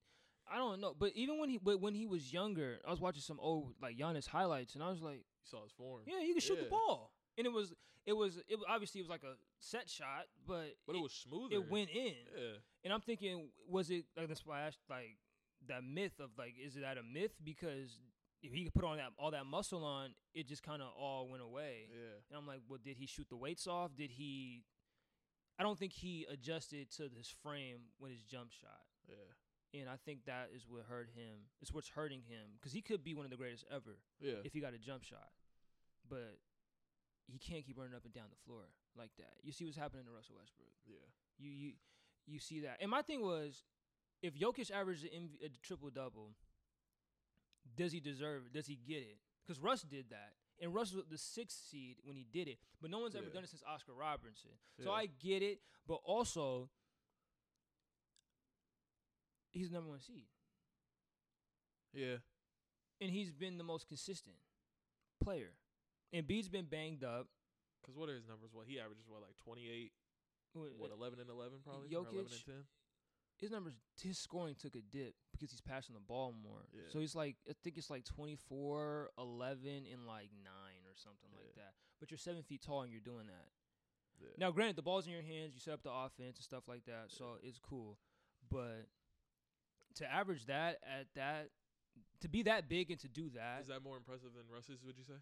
I don't know, but even when he but when he was younger, I was watching some old like Giannis highlights, and I was like, you saw his form. yeah, you can shoot the ball, and it was it was it obviously it was like a set shot, but But it was smoother. it went in, Yeah. and I'm thinking, was it like that's why I asked like that myth of like is that a myth because if he could put on that all that muscle on, it just kind of all went away. Yeah. And I'm like, well, did he shoot the weights off? Did he? I don't think he adjusted to his frame with his jump shot, Yeah. And I think that is what hurt him. It's what's hurting him because he could be one of the greatest ever Yeah. if he got a jump shot, but he can't keep running up and down the floor like that. You see what's happening to Russell Westbrook. yeah. You you you see that. And my thing was, if Jokic averaged a, MV, a triple double, does he deserve it? Does he get it? Because Russ did that, and Russ was the sixth seed when he did it, but no one's ever Yeah. done it since Oscar Robertson. So Yeah. I get it, but also he's the number one seed, Yeah. and he's been the most consistent player. And Embiid's been banged up. Cause what are his numbers? What he averages? What like twenty eight? What- What uh, eleven and eleven probably? Or eleven and ten. his numbers, his scoring took a dip because he's passing the ball more. Yeah. So he's like, I think it's like 24, 11, and like nine or something like that. But you're seven feet tall and you're doing that. Yeah. Now, granted, the ball's in your hands. You set up the offense and stuff like that, so it's cool. But to average that at that, to be that big and to do that, Is that more impressive than Russ's? Would you say?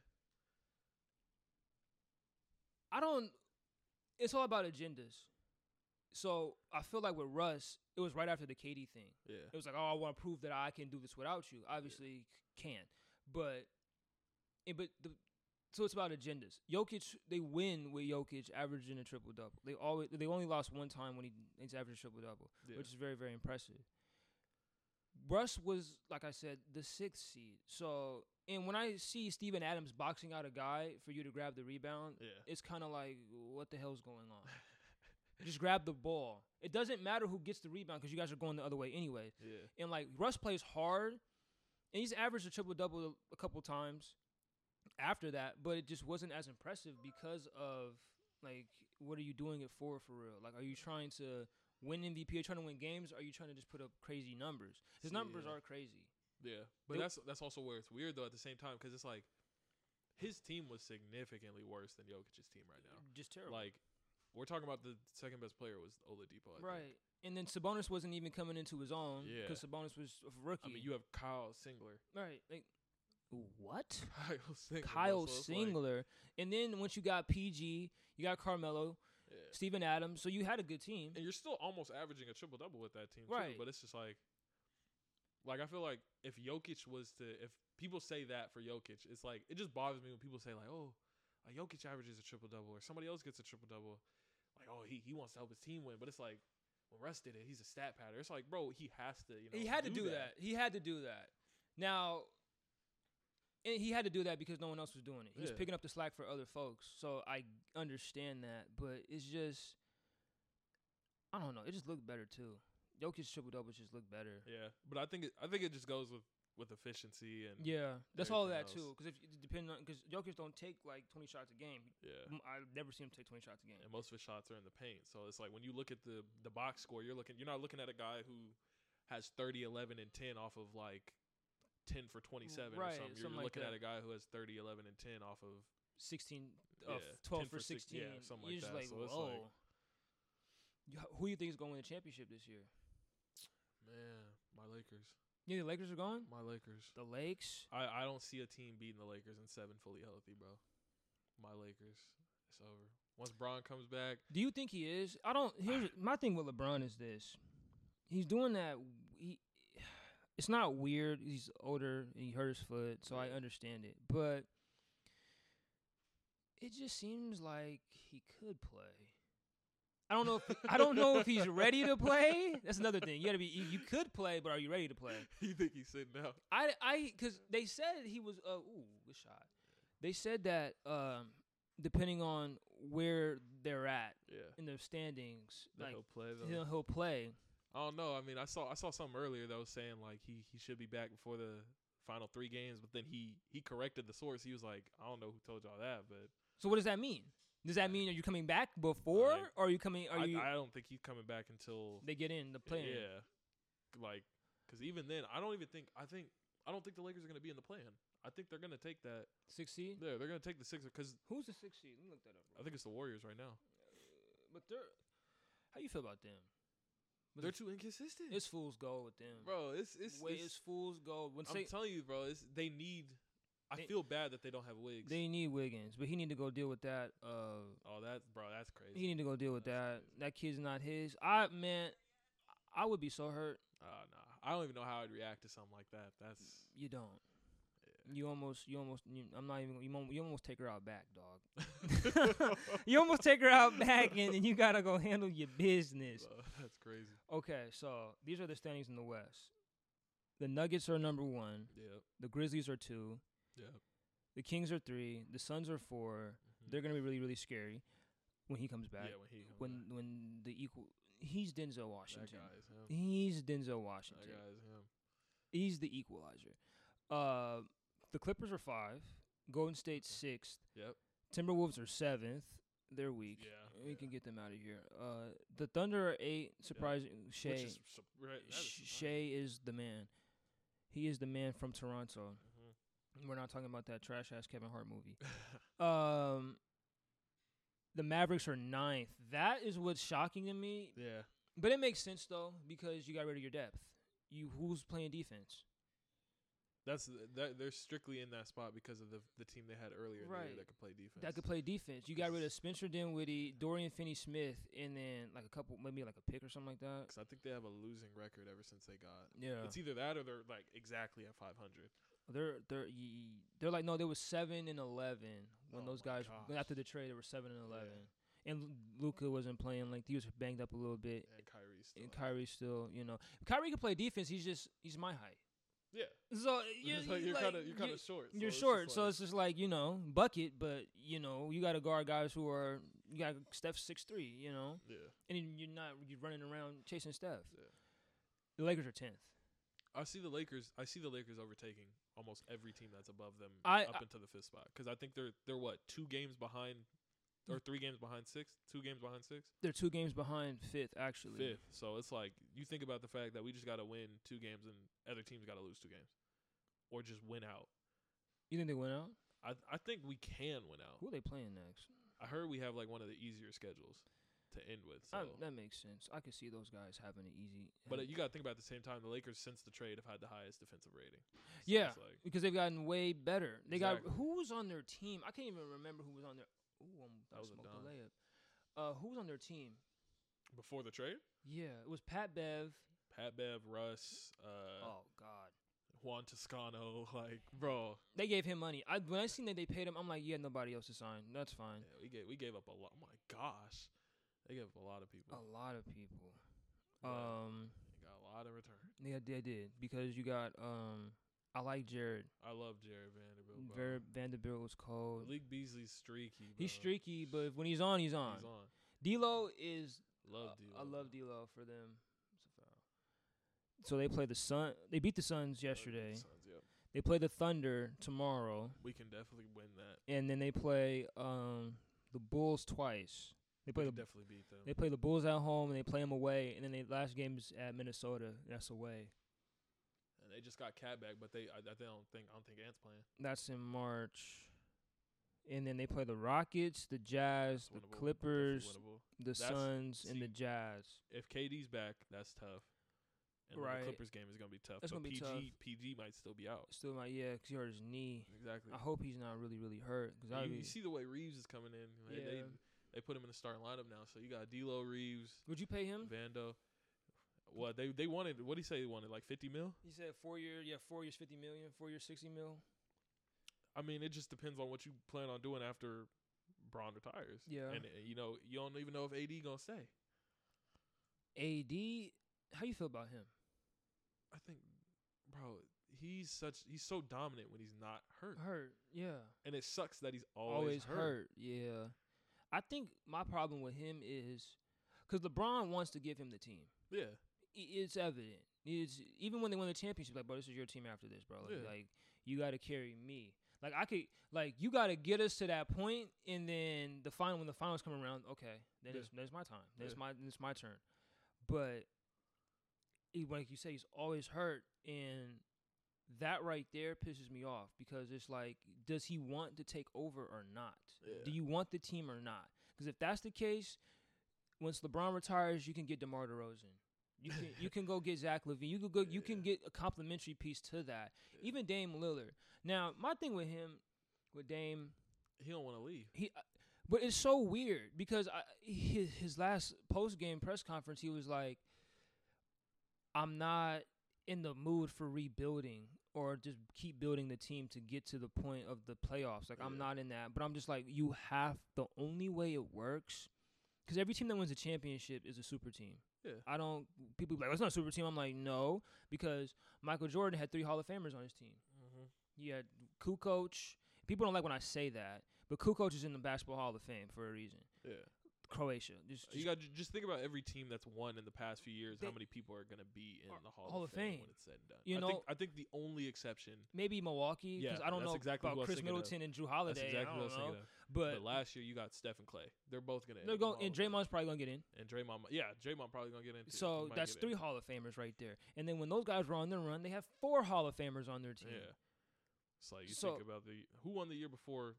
I don't. it's all about agendas. So I feel like with Russ, it was right after the KD thing. Yeah. It was like, oh, I want to prove that I can do this without you. Obviously, c- can, but, eh, but the so it's about agendas. Jokic, they win with Jokic averaging a triple double. They always they only lost one time when he he's averaged triple double, Yeah. which is very very impressive. Russ was like I said the sixth seed. So and when I see Steven Adams boxing out a guy for you to grab the rebound, yeah. it's kind of like what the hell's going on. Just grab the ball. It doesn't matter who gets the rebound because you guys are going the other way anyway. Yeah. And like Russ plays hard, and he's averaged a triple double a couple times after that, but it just wasn't as impressive because of like what are you doing it for for real? Like, are you trying to win MVP? Are trying to win games? Or are you trying to just put up crazy numbers? His numbers Yeah. are crazy. Yeah, but They- that's that's also where it's weird though at the same time because it's like his team was significantly worse than Jokic's team right now. Just terrible. Like we're talking about the second best player was Oladipo. I think. right. And then Sabonis wasn't even coming into his own Yeah. because Sabonis was a rookie. I mean, you have Kyle Singler. right. Like, what? Kyle Singler. Kyle it's like- Singler. and then once you got PG, you got Carmelo, yeah. Steven Adams. So you had a good team. And you're still almost averaging a triple double with that team Right. too. But it's just like, like I feel like if Jokic was to, if people say that for Jokic, it's like it just bothers me when people say like, oh, a Jokic averages a triple double or somebody else gets a triple double, like oh he he wants to help his team win. But it's like when Russ did it, he's a stat pattern. It's like bro, he has to. You know, he had to do that. He had to do that. Now, and he had to do that because no one else was doing it. He was Yeah. picking up the slack for other folks. So I understand that, but it's just, I don't know. It just looked better too. Jokic triple doubles just looked better. Yeah, but I think it, I think it just goes with with efficiency and Yeah, that's all of that Everything too. Because if depending on because Jokic don't take like twenty shots a game. yeah. I've never seen him take twenty shots a game. and most of his shots are in the paint. So it's like when you look at the the box score, you're looking you're not looking at a guy who has 30, 11, and 10 off of like 10 for 27 Right, or something. You're something like looking that. at a guy who has 30, 11, and 10 off of 16, uh, Yeah, 10 12 for for six- 16. yeah, something You're like that. like, So it's whoa. like- who do you think is going to win the championship this year? man, my Lakers. You think the Lakers are gone? My Lakers. The Lakes? I, I don't see a team beating the Lakers in seven fully healthy, bro. My Lakers. It's over. Once Bron comes back, Do you think he is? I don't. Here's my thing with LeBron is this: he's doing that. It's not weird. He's older and he hurt his foot, so I understand it. But it just seems like he could play. I don't know if I don't know if he's ready to play. That's another thing. You gotta be. You, you could play, but are you ready to play? you think he's sitting out? I I because they said he was. Uh, ooh, good shot. They said that um, depending on where they're at Yeah. in their standings, That like he'll play though. he'll, he'll play. I don't know. I mean, I saw I saw something earlier that was saying like he he should be back before the final three games, but then he he corrected the source. He was like, I don't know who told y'all that, but So what does that mean? Does that mean are you coming back before, Like, or are you coming? Are I, you? I don't think he's coming back until they get in the play. yeah, like because even then, I don't even think I think I don't think the Lakers are gonna be in the plan. I think they're gonna take that. six seed. Yeah, they're gonna take the Sixers because Who's the six seed? Let me look that up. I think it's the Warriors right now. But they're. How you feel about them? They're too inconsistent, It's fool's gold with them. bro. It's it's, Way it's it's fool's gold. When I'm say telling you, bro. It's they need. I They- feel bad that they don't have wigs. they need Wiggins, but he need to go deal with that. Uh, oh, that's bro. That's crazy. he need to go deal with that. Crazy. That kid's not his. I man, I would be so hurt. Uh, nah, I don't even know how I'd react to something like that. That's You don't. Yeah. You almost, you almost, you, I'm not even. You, almo- you almost take her out back, dog. you almost take her out back, and then you gotta go handle your business. Bro, that's crazy. Okay, so these are the standings in the West. The Nuggets are number one. Yep. The Grizzlies are two. Yep. The Kings are three. The Suns are 4 Mhm. They're gonna be really, really scary when he comes back. yeah when he comes when back. when the equal, he's Denzel that Washington. guy is him. He's Denzel That Washington. guy is him. He's the equalizer. Uh, the Clippers are five. Golden State sixth. Yep. Timberwolves are seventh. They're weak. Yeah, We yeah. can get them out of here. Uh, the Thunder are eight. Surprising. Which Shai. is right, is. Shai is the man. He is the man from Toronto. Mhm. We're not talking about that trash ass Kevin Hart movie. Um, the Mavericks are ninth. That is what's shocking to me. yeah. But it makes sense though because you got rid of your depth. You who's playing defense? That's that they're strictly in that spot because of the the team they had earlier in the Right. year that could play defense. that could play defense. You got rid of Spencer Dinwiddie, Dorian Finney-Smith, and then like a couple, maybe like a pick or something like that. Because I think they have a losing record ever since they got. Yeah, It's either that or they're like exactly at 500. they're they're they're like no, they were seven and eleven when Oh those guys gosh. after the trade. They were seven and eleven, and Luka wasn't playing like he was banged up a little bit. And Kyrie still. And. Kyrie still, you know, Kyrie can play defense. He's just he's my height. Yeah. So you're, It's you're like, kind of you're kind of short. You're so it's short, just so like- it's just like you know bucket, but you know you got to guard guys who are you got Steph six three, you know, yeah. and you're not you're running around chasing Steph. Yeah. The Lakers are tenth. I see the Lakers. I see the Lakers overtaking almost every team that's above them I- up I- into the fifth spot because I think they're they're what two games behind or three games behind six, two games behind six, They're two games behind fifth actually. fifth. So it's like you think about the fact that we just got to win two games and other teams got to lose two games, or just win out. You think they win out? I I think we can win out. Who are they playing next? I heard we have like one of the easier schedules to end with. So. I, that makes sense. I could see those guys having an easy. but uh, you got to think about at the same time, the Lakers since the trade have had the highest defensive rating. So Yeah. like, because they've gotten way better. They Exactly. got who was on their team? I can't even remember who was on their. Ooh, I'm That was a smoked a dime. layup. Uh, who was on their team? before the trade, Yeah, it was Pat Bev. Pat Bev, Russ, uh, oh God, Juan Toscano, like bro, they gave him money. I when I seen that they paid him, I'm like, yeah, nobody else to sign. That's fine. yeah, we gave we gave up a lot. Oh my gosh, they gave up a lot of people. A lot of people. But Um, they got a lot in return. yeah, they did because you got um. I like Jared. I love Jared Vanderbilt. Bro. Vanderbilt was cold. Malik Beasley's streaky. Bro. He's streaky, but when he's on, he's on. He's on. D'Lo is Love Uh, D'Lo. I love D'Lo for them. It's a foul. So they play the Sun. They beat the Suns yesterday. Suns, yep. They play the Thunder tomorrow, We can definitely win that. and then they play um the Bulls twice. They We play can the definitely beat them. they play the Bulls at home, and they play them away, and then they last game is at Minnesota. That's away. They just got KAT back, but they I, I don't think I don't think Ant's playing. That's in March. And then they play the Rockets, the Jazz, the. Clippers, the That's- Suns, and the Jazz. If KD's back, that's tough. And Right. the Clippers game is gonna be tough. That's but gonna be PG tough. PG might still be out. Still, my yeah, 'cause he hurt his knee. Exactly. I hope he's not really, really hurt. Cause I You, be, you see the way Reaves is coming in. They, they Yeah. they put him in the starting lineup now. So you got D'Lo Reaves, would you pay him? Vando. What they they wanted? What did he say? They wanted like fifty mil. He said four year, yeah, four years, fifty million, four years, sixty mil. I mean, it just depends on what you plan on doing after Bron retires. Yeah. and you know you don't even know if AD gonna stay. AD, how you feel about him? I think, bro, he's such he's so dominant when he's not hurt, Hurt, yeah, and it sucks that he's always, always hurt. hurt. Yeah, I think my problem with him is because LeBron wants to give him the team. Yeah, It's evident. It's even when they won the championship, like, bro, this is your team after this, bro. Like, Yeah. like you got to carry me. Like I could, like you got to get us to that point, and then the final when the finals come around, okay, then Yeah. it's then it's my time. Then it's Yeah. my it's my turn. But he, like you say, he's always hurt, and that right there pisses me off because it's like, does he want to take over or not? Yeah. Do you want the team or not? Because if that's the case, once LeBron retires, you can get DeMar DeRozan. You can you can go get Zach LaVine. You could go. You can get a complimentary piece to that. Yeah. Even Dame Lillard. Now, my thing with him, with Dame, he don't want to leave. he, uh, but it's so weird because I, his his last post game press conference, he was like, "I'm not in the mood for rebuilding or just keep building the team to get to the point of the playoffs. Like I'm not in that, but I'm just like, you have the only way it works." Because every team that wins a championship is a super team. Yeah. I don't. People be like, "Oh, "It's not a super team." I'm like, "No," because Michael Jordan had three Hall of Famers on his team. Mm-hmm. He had Kukoc. People don't like when I say that, but Kukoc is in the Basketball Hall of Fame for a reason. Yeah. Croatia, just, You got just think about every team that's won in the past few years. They- how many people are going to be in the Hall, Hall of Fame, Fame. when it's said and done? You I know- think I think the only exception. maybe Milwaukee because Yeah, I don't know exactly about who I was Chris thinking of. Middleton and Jrue Holiday. That's exactly I what I was don't know, but, But last year you got Steph and Klay. They're both going to. they're going and Draymond's probably gonna get in. and Draymond. Yeah, Draymond probably going to get into. So that's three Hall of Famers right there. And then when those guys were on their run, they have four Hall of Famers on their team. Yeah. It's like you So- think about the who won the year before,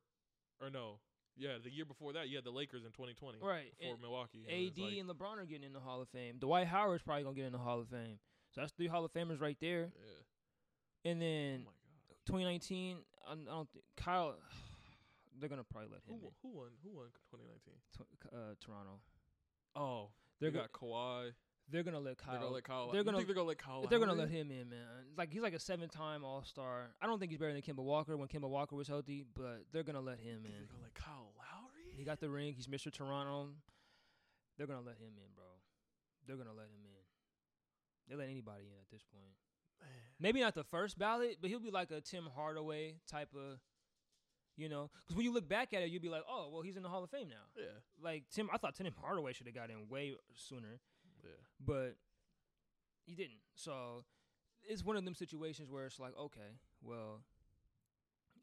or no, yeah, the year before that you had the Lakers in 2020, Right, and Milwaukee, AD it's like, and LeBron are getting in the Hall of Fame. Dwight Howard's probably gonna get in the Hall of Fame. So that's three Hall of Famers right there. yeah. And Oh then god. 2019, I, don't think Kyle. They're gonna probably let Who, him won- who won? Who won 2019? in. Uh, Toronto. Oh, They're they got Kawhi. they're gonna let Kyle. They're gonna let Kyle. they're gonna- think they're gonna let Kyle. they're gonna let him in, man. Like he's like a seven-time All-Star. I don't think he's better than Kemba Walker when Kemba Walker was healthy, but they're gonna let him in. They're gonna let Kyle. He got the ring. He's Mr. Toronto. They're gonna let him in, bro. They're gonna let him in. They let anybody in at this point. Man. Maybe not the first ballot, but he'll be like a Tim Hardaway type of, you know. Because when you look back at it, you'll be like, oh, well, he's in the Hall of Fame now. Yeah. Like Tim, I thought Tim Hardaway should have got in way sooner, Yeah. but he didn't. So it's one of them situations where it's like, okay, well,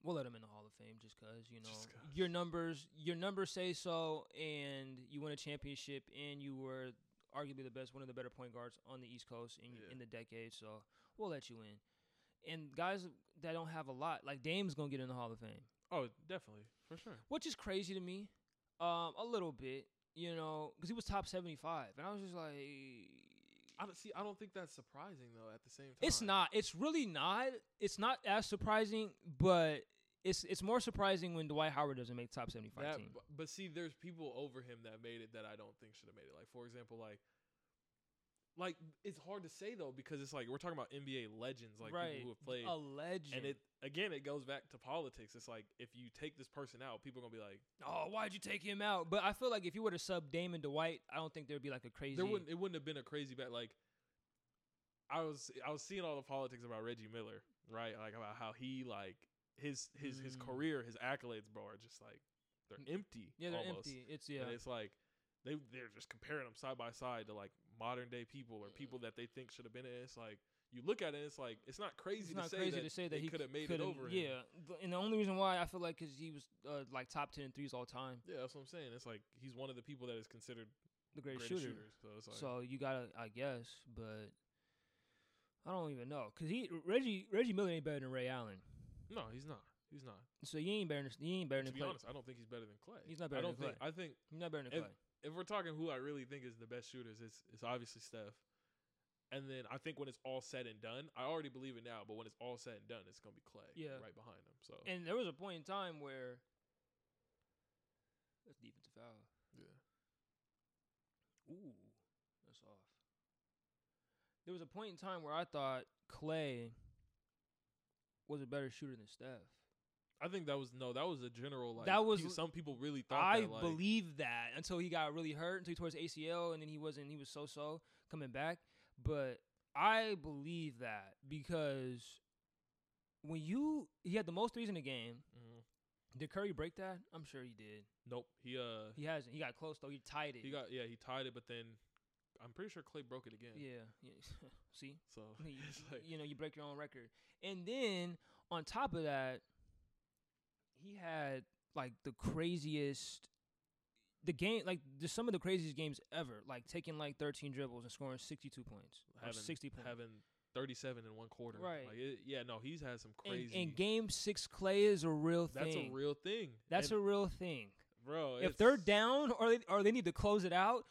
we'll let him in the Hall of Fame just cause you know your numbers, your numbers say so, and you won a championship, and you were arguably the best, one of the better point guards on the East Coast in Yeah. in the decade. So we'll let you in. And guys that don't have a lot, like Dame's gonna get in the Hall of Fame Oh, definitely for sure. which is crazy to me, um, a little bit, you know, because he was top seventy five, and I was just like, I don't see. I don't think that's surprising though. At the same time, it's not, it's really not, it's not as surprising, but it's it's more surprising when Dwight Howard doesn't make top seventy five team. bu- but see, there's people over him that made it that I don't think should have made it. Like for example, like, like it's hard to say though because it's like we're talking about NBA legends, like right, people who have played, a legend. and it again it goes back to politics. It's like if you take this person out, people are gonna be like, oh, why'd you take him out? But I feel like if you were to sub Damon Dwight, I don't think there'd be like a crazy. there wouldn't it wouldn't have been a crazy bet. Like I was I was seeing all the politics about Reggie Miller, right? Like about how he like his his his Mm. career, his accolades, bro, are just like they're empty. yeah, they're almost. empty. It's yeah, And it's like they they're just comparing them side by side to like modern day people or people that they think should have been in. it. It's like you look at it, it's like it's not crazy it's to not say crazy that to say that he could have made it over. Yeah, th- and the only reason why I feel like because he was uh, like top 10 in threes all time, yeah, that's what I'm saying. It's like he's one of the people that is considered the greatest, greatest shooter. shooters. So it's like So you gotta, I guess, but I don't even know because he Reggie Reggie Miller ain't better than Ray Allen. No, he's not. He's not. So you ain't better than he ain't better to than be Klay. honest, I don't think he's better than Klay. He's not better I don't than think. I think He's not better than if- Klay. if we're talking who I really think is the best shooters, it's it's obviously Steph. And then I think when it's all said and done, I already believe it now, but when it's all said and done, it's gonna be Klay Yeah. right behind him. So And there was a point in time where that's defensive foul. yeah. Ooh, that's off. There was a point in time where I thought Klay was a better shooter than Steph. I think that was no, that was a general like That was- some people really thought I that, like, believed that until he got really hurt, until he tore his ACL, and then he wasn't. He was so so coming back. But I believe that because when you he had the most threes in the game. mhm. Did Curry break that? I'm sure he did. Nope. He uh He hasn't. He got close though. He tied it. he got yeah, he tied it, but then I'm pretty sure Klay broke it again. yeah. yeah. See, So you, like you know, you break your own record, and then on top of that, he had like the craziest. The game, like the, some of the craziest games ever, like taking like 13 dribbles and scoring 62 points, having 60 points. having 37 in one quarter. Right. Like it, yeah, no, he's had some crazy. and game six, Klay is a real thing. that's a real thing. That's And, a real thing. bro. If they're down or they, or they need to close it out,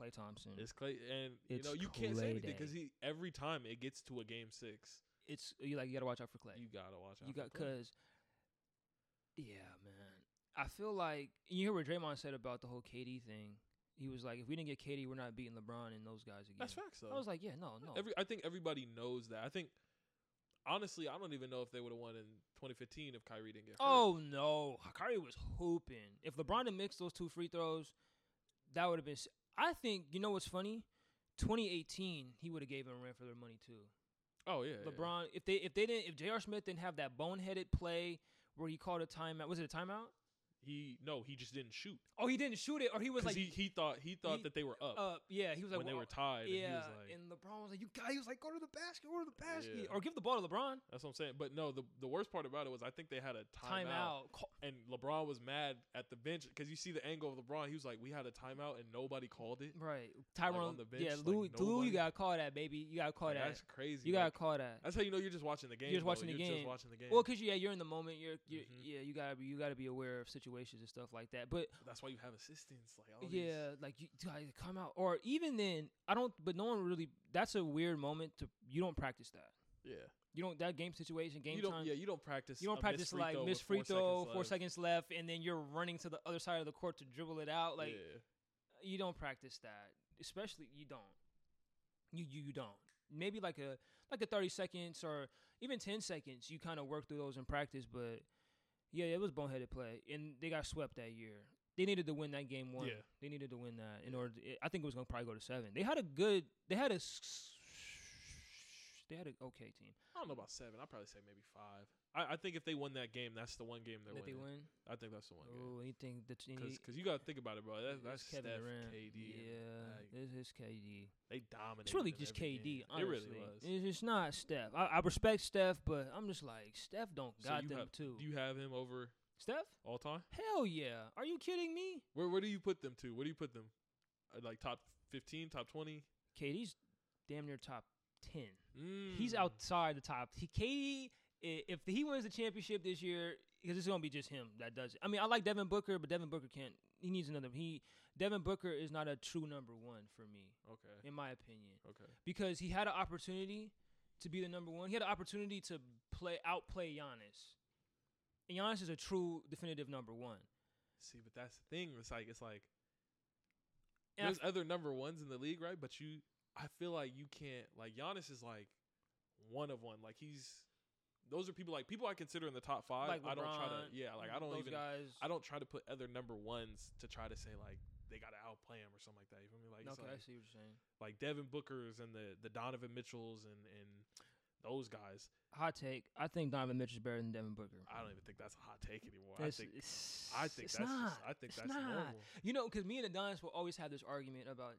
Klay Thompson. It's Klay, and It's you know you can't say Klay anything Day. because he every time it gets to a game six, It's you like you gotta watch out for Klay. you gotta watch out. You for got Klay. because, yeah, man. I feel like you hear what Draymond said about the whole KD thing. He was like, if we didn't get KD, we're not beating LeBron and those guys again. that's facts though. I was like, yeah, no, no. Every I think everybody knows that. I think honestly, I don't even know if they would have won in 2015 if Kyrie didn't get hurt. oh no, Kyrie was hooping. If LeBron had mixed those two free throws, that would have been. s- I think you know what's funny. 2018, he would have gave him a run for their money too. oh yeah, yeah. LeBron, if they if they didn't if J.R. Smith didn't have that boneheaded play where he called a timeout, was it a timeout? He no, he just didn't shoot Oh, he didn't shoot it, or he was like, he, he thought he thought he- that they were up uh, yeah, he was like, when they were tied. and he Yeah, was like, and LeBron was like, "You guys," he was like, "Go to the basket, go to the basket, Yeah. or give the ball to LeBron." that's what I'm saying. But no, the the worst part about it was I think they had a timeout, Timeout. And LeBron was mad at the bench because you see the angle of LeBron. He was like, "We had a timeout and nobody called it." Right, Tyronn on the bench, yeah, like, Lou, Lou, you gotta call that, baby. You gotta call Like, that. that's crazy. You gotta Like, call that. That's how you know you're just watching the game. You're just watching the You're game. Just watching the game. Well, cause yeah, you're in the moment. You're, you're Mhm. yeah, you gotta be, you gotta be aware of situations and stuff like that. But that's why you have assistants. Like all yeah, like you gotta come out, or even then, I don't. But no one really. That's a weird moment to. You don't practice that. Yeah. You don't that game situation, game you time. Yeah, you don't practice. You don't practice like miss free four throw, seconds four seconds left, and then you're running to the other side of the court to dribble it out. Like yeah. you don't practice that. Especially you don't. You you, you don't. Maybe like a like a thirty seconds or even ten seconds. You kind of work through those in practice, but yeah, it was boneheaded play, and they got swept that year. They needed to win that game one. Yeah. They needed to win that in order. To, I think it was gonna probably go to seven. They had a good. They had a. They had an okay team. I don't know about seven. I'd probably say maybe five. I, I think if they won that game, that's the one game they're That they winning. win. I think that's the one game. Oh, you think that Because you got to think about it, bro. That, that's Kevin Steph, Durant. KD. Yeah, like, this is KD. they dominated. It's really just KD. game. Honestly. It really was. It's, it's not Steph. I, I respect Steph, but I'm just like Steph don't So got them have- too. Do you have him over Steph? all time? Hell yeah. Are you kidding me? Where where do you put them to? Where do you put them? Uh, like top fifteen, top twenty? KD's damn near top ten. Mm. He's outside the top. He KD. I- If he wins the championship this year, because it's gonna be just him that does it. I mean, I like Devin Booker, but Devin Booker can't. He needs another. He Devin Booker is not a true number one for me, Okay. in my opinion. Okay. because he had an opportunity to be the number one. He had an opportunity to play outplay Giannis. And Giannis is a true definitive number one. See, but that's the thing. It's like it's like And I there's other number ones in the league, right? But you, I feel like you can't. Like Giannis is like one of one. Like he's those are people like people I consider in the top five. Like I don't try to. Yeah, like I don't even. guys. I don't try to put other number ones to try to say like they gotta outplay him or something like that. You feel me? Like okay, I like, see what you're saying. like Devin Booker's and the the Donovan Mitchells and and those guys. Hot take. I think Donovan Mitchell's better than Devin Booker. I don't even think that's a hot take anymore. It's- I think it's, I think it's that's not. just, I think It's that's not. normal. You know, because me and Adonis will always have this argument about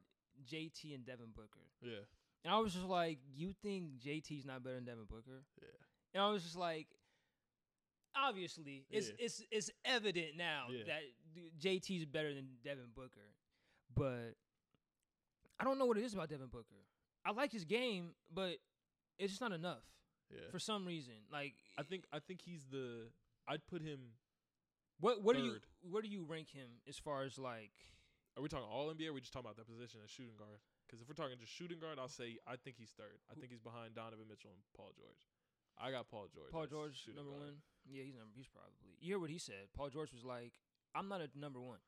JT and Devin Booker. Yeah. And I was just like, you think JT's not better than Devin Booker? Yeah. And I was just like, obviously, it's Yeah. it's it's evident now Yeah. that JT's better than Devin Booker. But I don't know what it is about Devin Booker. I like his game, but it's just not enough Yeah. for some reason. Like I think I think he's the I'd put him what what do you third. where do you rank him as far as like Are we talking all NBA? Or are we just talking about that position as shooting guard? Because if we're talking just shooting guard, I'll say I think he's third. I think he's behind Donovan Mitchell and Paul George. I got Paul George. Paul George number guard. one? Yeah, he's number he's probably. You hear what he said? Paul George was like, "I'm not a number one."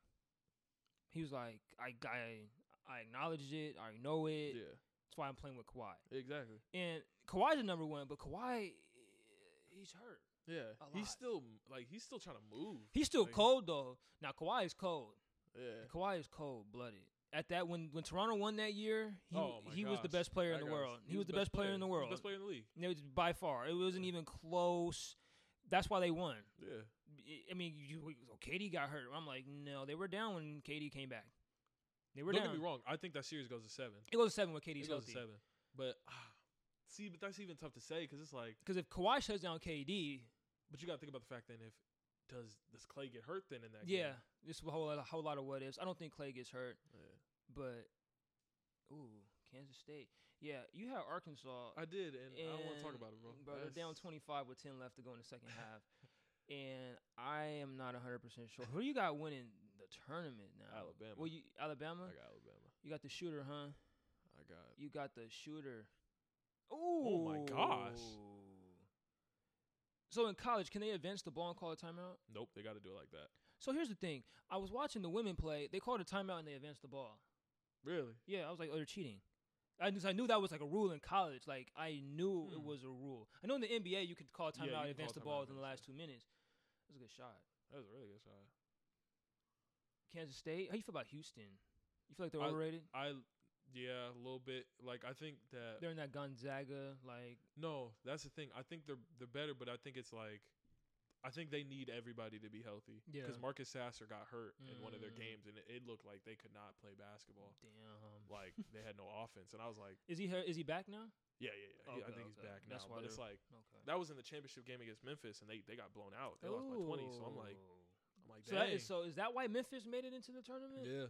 He was like, "I I I acknowledge it. I know it. Yeah, That's why I'm playing with Kawhi." exactly. And Kawhi's a number one, but Kawhi, he's hurt. Yeah, he's still like he's still trying to move. He's still Like, cold though. Now Kawhi is cold. Yeah, Kawhi is cold blooded. At that when when Toronto won that year, he Oh, he was the best player in the world. He, was, the best player in the He was world. Best player in the league. It was by far. It wasn't even close. That's why they won. Yeah, I mean, you, KD got hurt. I'm like, no, they were down when KD came back. They were don't down. get me wrong. I think that series goes to seven. It goes to seven when It KD's goes to seven. But ah, see, but that's even tough to say because it's like, Because if Kawhi shuts down KD, but you got to think about the fact then if does does Klay get hurt then in that game. yeah, game? this whole lot, a whole lot of what ifs. I don't think Klay gets hurt, Yeah. But ooh, Kansas State. Yeah, you had Arkansas. I did, and, I don't want to talk about it, bro. they're down 25 with 10 left to go in the second half. And I am not 100% sure. Who you got winning the tournament now? Alabama. Well, you Alabama? I got Alabama. You got the shooter, huh? I got. You got the shooter. Ooh. Oh my gosh. So in college, can they advance the ball and call a timeout? Nope, they got to do it like that. So here's the thing. I was watching the women play. They called a timeout and they advanced the ball. Really? Yeah, I was like, oh, they're cheating. I just I knew that was like a rule in college. Like I knew it Hmm. was a rule. I know in the NBA you could call Yeah, timeout and advance the ball within the last two minutes. That was a good shot. That was a really good shot. Kansas State. How you feel about Houston? You feel like they're I- overrated? I, yeah, a little bit. Like I think that They're in that Gonzaga like no, that's the thing. I think they're they're better, but I think it's like. I think they need everybody to be healthy. Yeah. Because Marcus Sasser got hurt in one of their Mm. games, and it, it looked like they could not play basketball. damn. Like they had no offense, and I was like, Is he he- is he back now? yeah, yeah, yeah. he- I Okay, think he's back now. That's why But it's like Okay. that was in the championship game against Memphis, and they, they got blown out. They lost by twenty. So I'm like, I'm like, So that dang. is so is that why Memphis made it into the tournament? yeah.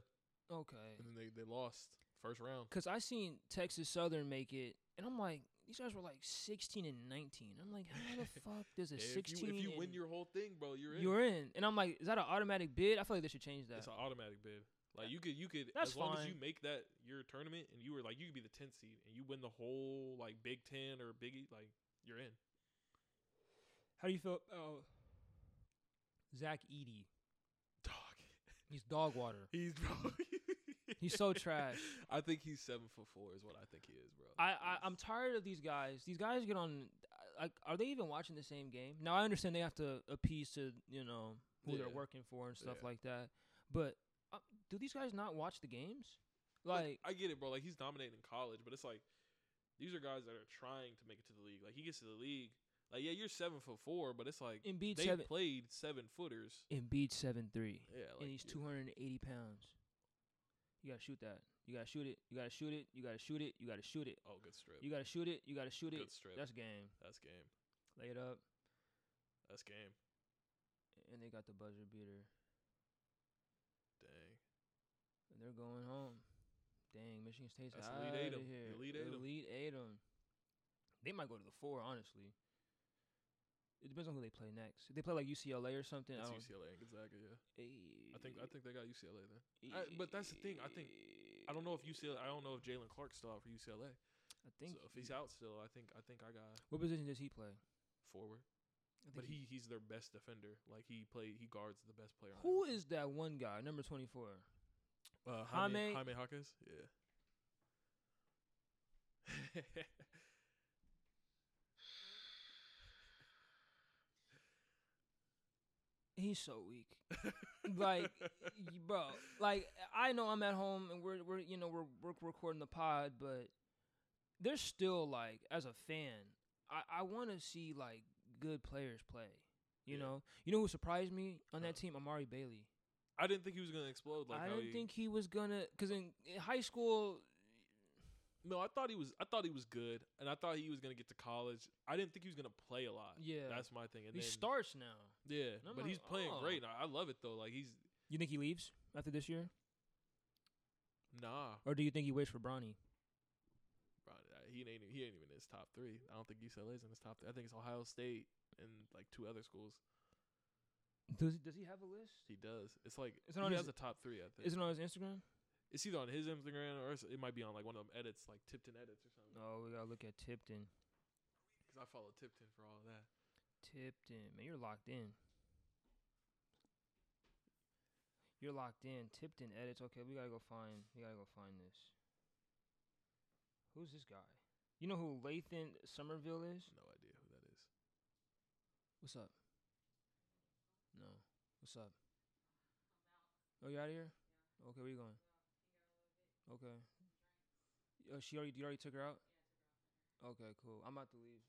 Okay. And then they, they lost first round. Cause I seen Texas Southern make it, and I'm like, these guys were like 16 and 19. I'm like, how the fuck does a If 16? you, if you win your whole thing, bro, you're in. you're in, and I'm like, is that an automatic bid? I feel like they should change that. It's an automatic bid. Like you could, you could, That's as long as you make that your tournament, and you were like, you could be the 10th seed, and you win the whole like Big Ten or Big E, like you're in. How do you feel about Zach Edey? Dog. He's dog water. He's bro. He's so trash. I think he's seven foot four is what I think he is, bro. I, I I'm tired of these guys. These guys get on. Like, are they even watching the same game? Now I understand they have to appease to you know who Yeah. they're working for and stuff Yeah. like that. But uh, do these guys not watch the games? Like, I get it, bro. Like he's dominating in college, but it's like these are guys that are trying to make it to the league. Like he gets to the league, like yeah, you're seven foot four, but it's like Embiid they seven. played seven footers. Embiid seven three, Yeah, like and he's two hundred and eighty pounds. You gotta shoot that. You gotta shoot it. You gotta shoot it. You gotta shoot it. You gotta shoot it. Oh, good strip. You gotta shoot it. You gotta shoot it. good strip. That's game. That's game. Lay it up, That's game. and they got the buzzer beater, Dang. and they're going home. Dang, Michigan State's That's out Elite Eight of here. Elite Eight. Elite eight. They might go to the four, honestly. It depends on who they play next. If they play like UCLA or something, I It's. UCLA and Gonzaga. Yeah, I think I think they got UCLA then. I- but that's the thing, I think- I don't know if UCLA. I don't know if Jaylen Clark's still out for UCLA. I think. so if he's out still, I think I think I got what position does he play? forward. But he he's their best defender. Like he play he guards the best player. Who is that one guy, number twenty four? uh, Jaime- Jaime Jaquez? Yeah. He's so weak. like, bro, like I know I'm at home and we're we're you know we're we're recording the pod, but there's still like as a fan, I I want to see like good players play. You Yeah. know, you know who surprised me on that team, Amari Bailey. I didn't think he was gonna explode. Like I how didn't he, think he was gonna, cause in, in high school, No, I thought he was. I thought he was good, and I thought he was gonna get to college. I didn't think he was gonna play a lot. yeah, that's my thing. And he then, starts now. Yeah, but like, he's playing oh. great. I, I love it though. Like he's You think he leaves after this year, nah, or do you think he waits for Bronny? bro. Uh, he ain't he ain't even in his top three. I don't think UCLA's in his top. Three. I think it's Ohio State and like two other schools. Does does he have a list? He does. It's like Is it he on has his- a top three. I think Is it on his Instagram? it's either on his Instagram or it's- it might be on like one of them edits, like Tipton edits or something. Oh, we gotta look at Tipton. Because I follow Tipton for all of that. Tipton, man, you're locked in. You're locked in. Tipton edits. Okay, we gotta go find. We gotta go find this. Who's this guy? You know who Lathan Somerville is? No idea who that is. What's up? No. What's up? Oh, you out of here? Okay, where you going? Okay. Oh, she already. You already took her out. Okay, cool. I'm about to leave.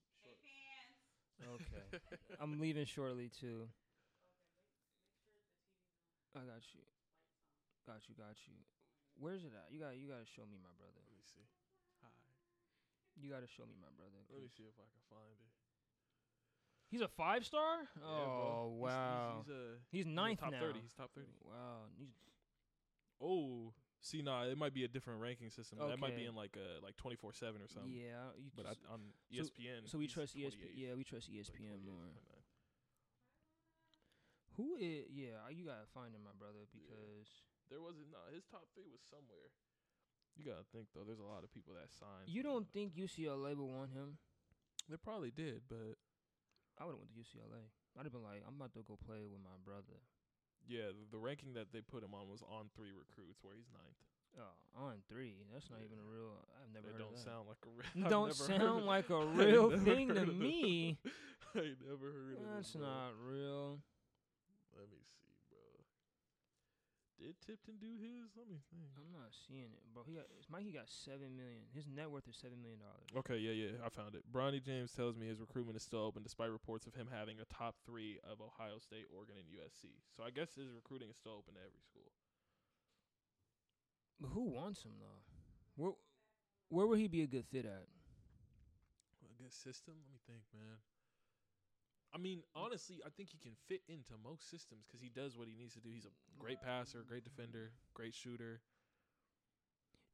Short. Okay. I'm leaving shortly too. I got you. Got you, got you. Where's it at? You got you gotta show me my brother. Let me see. Hi. You gotta show me my brother. Let me see if I can find it. He's a five star? Yeah, oh He's- wow. He's, he's, uh, He's, he's in ninth top now. thirty. He's top thirty. Wow. He's, Oh, see, nah, it might be a different ranking system. That might be in like uh like twenty four seven or something. yeah. You But I, on E so- ESPN, so we trust ESPN. Yeah, we trust like ESPN 28th, more. 29th. Who is? Yeah, you gotta find him, my brother, because There wasn't. Nah, his top three was somewhere. You gotta think though. There's a lot of people that signed. you don't think UCLA would want him. they probably did, but I would have went to UCLA. I'd have been like, I'm about to go play with my brother. Yeah, the, the ranking that they put him on was on three recruits, where he's ninth. Oh, on three. That's not even a real. I've never They heard don't of that. sound like a real. Don't never sound like a real thing to heard of it. me. I never heard of. That's not real. Let me see, bro. Did Tipton do his? Let me think. I'm not seeing it, bro. He got Mikey got seven million. His net worth is seven million dollars. Okay, yeah, yeah, I found it. Bronny James tells me his recruitment is still open despite reports of him having a top three of Ohio State, Oregon, and USC. So I guess his recruiting is still open to every school. But who wants him though? Where where would he be a good fit at? A good system? Let me think, man. I mean, honestly, I think he can fit into most systems because he does what he needs to do. He's a great passer, great defender, great shooter.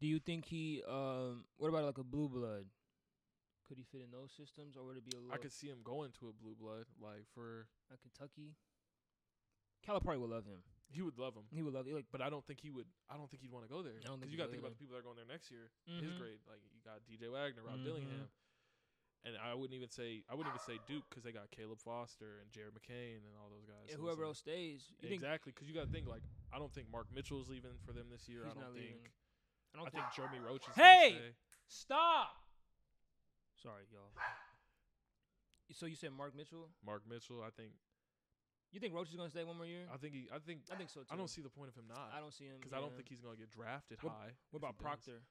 Do you think he um what about like a blue blood? Could he fit in those systems or would it be a little I could see him going to a blue blood, like for like Kentucky? Calipari would love him. he would love him. He would love like But I don't think he would. I don't think he'd want to go there. I don't think Because you got to think about the people that are going there next year. His Mhm. grade, like you got DJ Wagner, Rob Mhm. Dillingham, and I wouldn't even say I wouldn't even say Duke because they got Caleb Foster and Jared McCain and all those guys. And So whoever like- else stays, you exactly, because you got to think like I don't think Mark Mitchell's leaving for them this year. I don't think. leaving. I I, don't think think. Jeremy Roach is. Hey! Stop. Sorry, y'all. So you said Mark Mitchell? Mark Mitchell. I think. You think Roach is gonna stay one more year? I think he. I think. I think so too. I don't see the point of him not. I don't see him because I don't think he's gonna get drafted What- high. What about does. Proctor?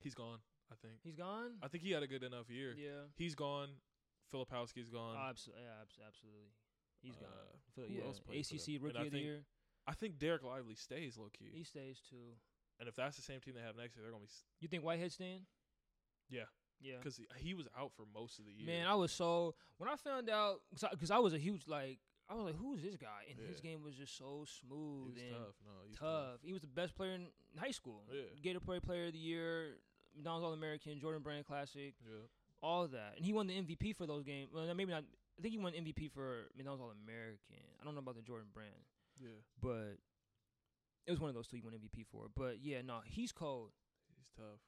He's gone. I think. He's gone. I think he had a good enough year. yeah. He's gone. Filipowski's gone. Oh, abso- yeah, abso- absolutely. He's gone. Uh, Phil- who yeah. else played for? ACC And Rookie I of the think- Year. I think Dereck Lively stays low key. He stays too. and if that's the same team they have next year, they're gonna be You think Whitehead staying? Yeah. Yeah. because he, he was out for most of the year. Man, I was so when I found out because I, was a huge like I was like, who's this guy? And his game was just so he smooth was and tough. No, he's tough. He was the best player in high school. Yeah. Gatorade Player of the Year, McDonald's All American, Jordan Brand Classic, Yeah. all that, and he won the MVP for those games. Well, maybe not. I think he won MVP for McDonald's All American. I don't know about the Jordan Brand, Yeah. but it was one of those two he won MVP for. But yeah, no, he's cold. He's tough.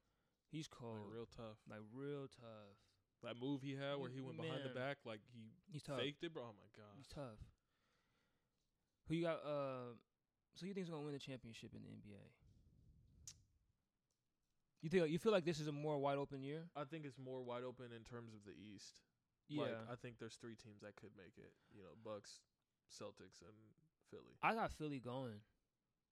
He's cold. Like real tough. like real tough. That move he had where he went behind the back, like he He's tough. faked it, bro. Oh my god. He's tough. Who you got? Uh, so you think's gonna win the championship in the NBA? You think you feel like this is a more wide open year? I think it's more wide open in terms of the East. Yeah, Like, I think there's three teams that could make it. You know, Bucks, Celtics, and Philly. I got Philly going.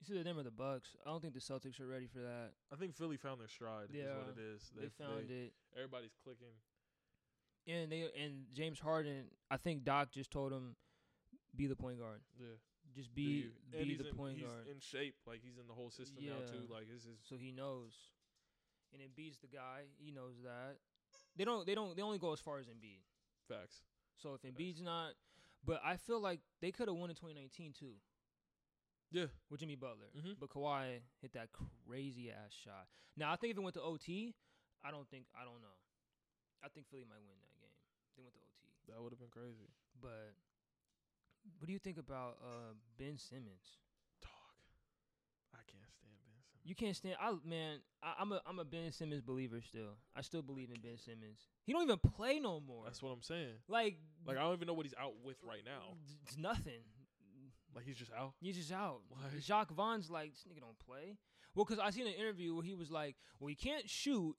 You see the name of the Bucks? I don't think the Celtics are ready for that. I think Philly found their stride. is Yeah, what it is. They, found it, Everybody's clicking. and they and James Harden. I think Doc just told him, be the point guard. Yeah. Just be be the in, point he's guard. in shape. Like he's in the whole system now too. Like this is so he knows. And Embiid's the guy. He knows that. They don't. They don't. They only go as far as Embiid. facts. So if Embiid's not, but I feel like they could have won in 2019 too Yeah. with Jimmy Butler. Mhm. But Kawhi hit that crazy ass shot. Now I think if it went to OT, I don't think I don't know. I think Philly might win that game. They went to OT. That would have been crazy. But what do you think about uh, Ben Simmons? Dog. I can't stand. You can't stand. I man, I, I'm a I'm a Ben Simmons believer still. I still believe in Ben Simmons. He don't even play no more. That's what I'm saying. like Like I don't even know what he's out with right now. It's nothing. Like he's just out. He's just out. Like- Jacque Vaughn's like, this nigga don't play. Well, because I seen an interview where he was like, well, he can't shoot,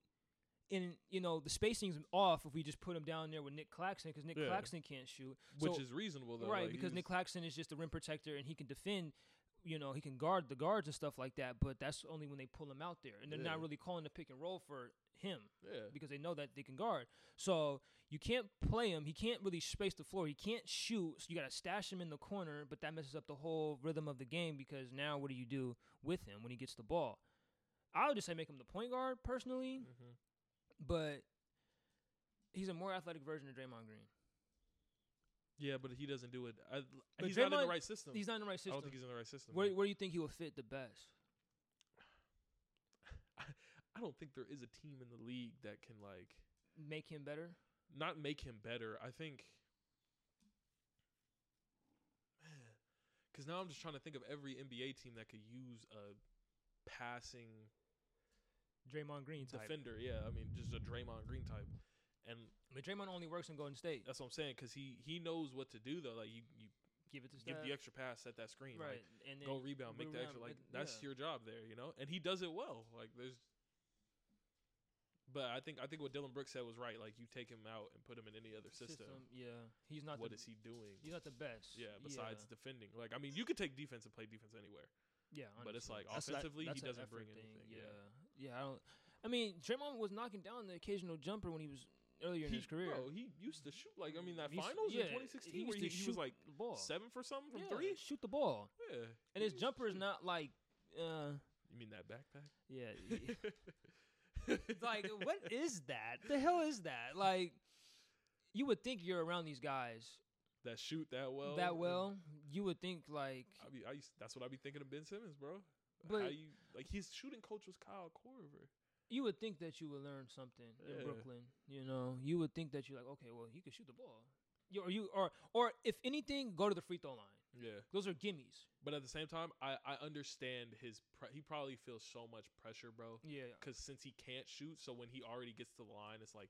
and you know the spacing's off if we just put him down there with Nic Claxton because Nic Yeah. Claxton can't shoot. Which So- is reasonable though. right like, because Nic Claxton is just a rim protector and he can defend. You know, he can guard the guards and stuff like that, but that's only when they pull him out there, and they're not really calling the pick and roll for him Yeah. because they know that they can guard. So you can't play him. He can't really space the floor. He can't shoot. So you got to stash him in the corner, but that messes up the whole rhythm of the game because now what do you do with him when he gets the ball? I would just say make him the point guard personally, hmm but he's a more athletic version of Draymond Green. Yeah, but he doesn't do it. I, he's not in the right system. He's not in the right system. I don't think he's in the right system. where, where do you think he will fit the best? I don't think there is a team in the league that can like Make him better? not make him better. I think, man, because now I'm just trying to think of every NBA team that could use a passing Draymond Green type. defender. Yeah, I mean just a Draymond Green type, and mean, Draymond only works in Golden State. that's what I'm saying. Because he he knows what to do though. Like you you Give it to give Steph. the extra pass, set that screen, right, like, and then go rebound, make the extra. Like make- that's yeah. your job there, you know. And he does it well. Like there's. But I think I think what Dillon Brooks said was right. Like you take him out and put him in any other system. Yeah, he's not. What the, is he doing? He's not the best. Yeah, besides defending. Like I mean, you could take defense and play defense anywhere. yeah, but it's like That's that- offensively, he an doesn't bring anything, Yeah. yeah. yeah, I don't. I mean, Draymond was knocking down the occasional jumper when he was earlier in He- his career. Bro, he used to shoot like I mean that He finals yeah, in 2016 he where used he, to he shoot was like the ball. seven for something from Yeah, three. Shoot the ball, Yeah, and his jumper is not like. Uh, You mean that backpack? yeah. like, what is that? The hell is that? Like, you would think you're around these guys that shoot that well. that well. You would think like, I be, I used, that's what I'd be thinking of Ben Simmons, bro. But- How you like his shooting coach was Kyle Korver. You would think that you would learn something Yeah. in Brooklyn. You know, you would think that you're like, okay, well, he can shoot the ball. You, or you, or, or if anything, go to the free throw line. Yeah, Those are gimmies. but at the same time, I I understand his. Pre- he probably feels so much pressure, bro. Yeah. Because since he can't shoot, so when he already gets to the line, it's like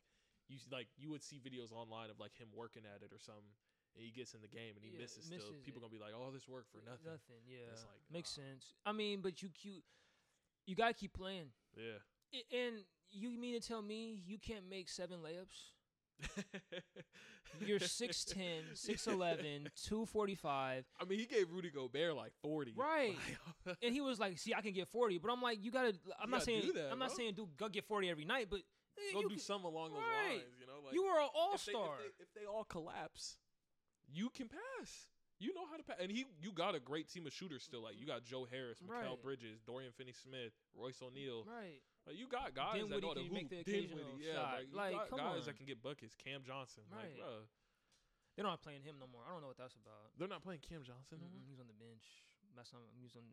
you like you would see videos online of like him working at it or something, and he gets in the game and he Yeah, misses. Still, misses people gonna be like, "Oh, this worked for nothing." Nothing. Yeah. It's like, Makes sense. I mean, but you you you gotta keep playing. Yeah. And you mean to tell me you can't make seven layups? You're 6'10", 6'11", 245. I mean, he gave Rudy Gobert like forty. Right. Like, And he was like, "See, I can get 40." But I'm like, "You got to I'm You not gotta saying do that, I'm not saying dude go get 40 every night, but eh, go do can- something along those right. lines. You know, like you were an all-star. If they, if they all collapse, you can pass. You know how to pass, and he you got a great team of shooters still. Like you got Joe Harris, Mikal Right. Bridges, Dorian Finney-Smith, Royce O'Neale. right. Like, you got guys that Dinwiddie know how to can make the occasional yeah, shot. like, you Like, got guys on. that can get buckets. Cam Johnson, like, Right. bro, They're not playing him no more. I don't know what that's about. they're not playing Cam Johnson. no more? He's on the bench. That's not, he's on.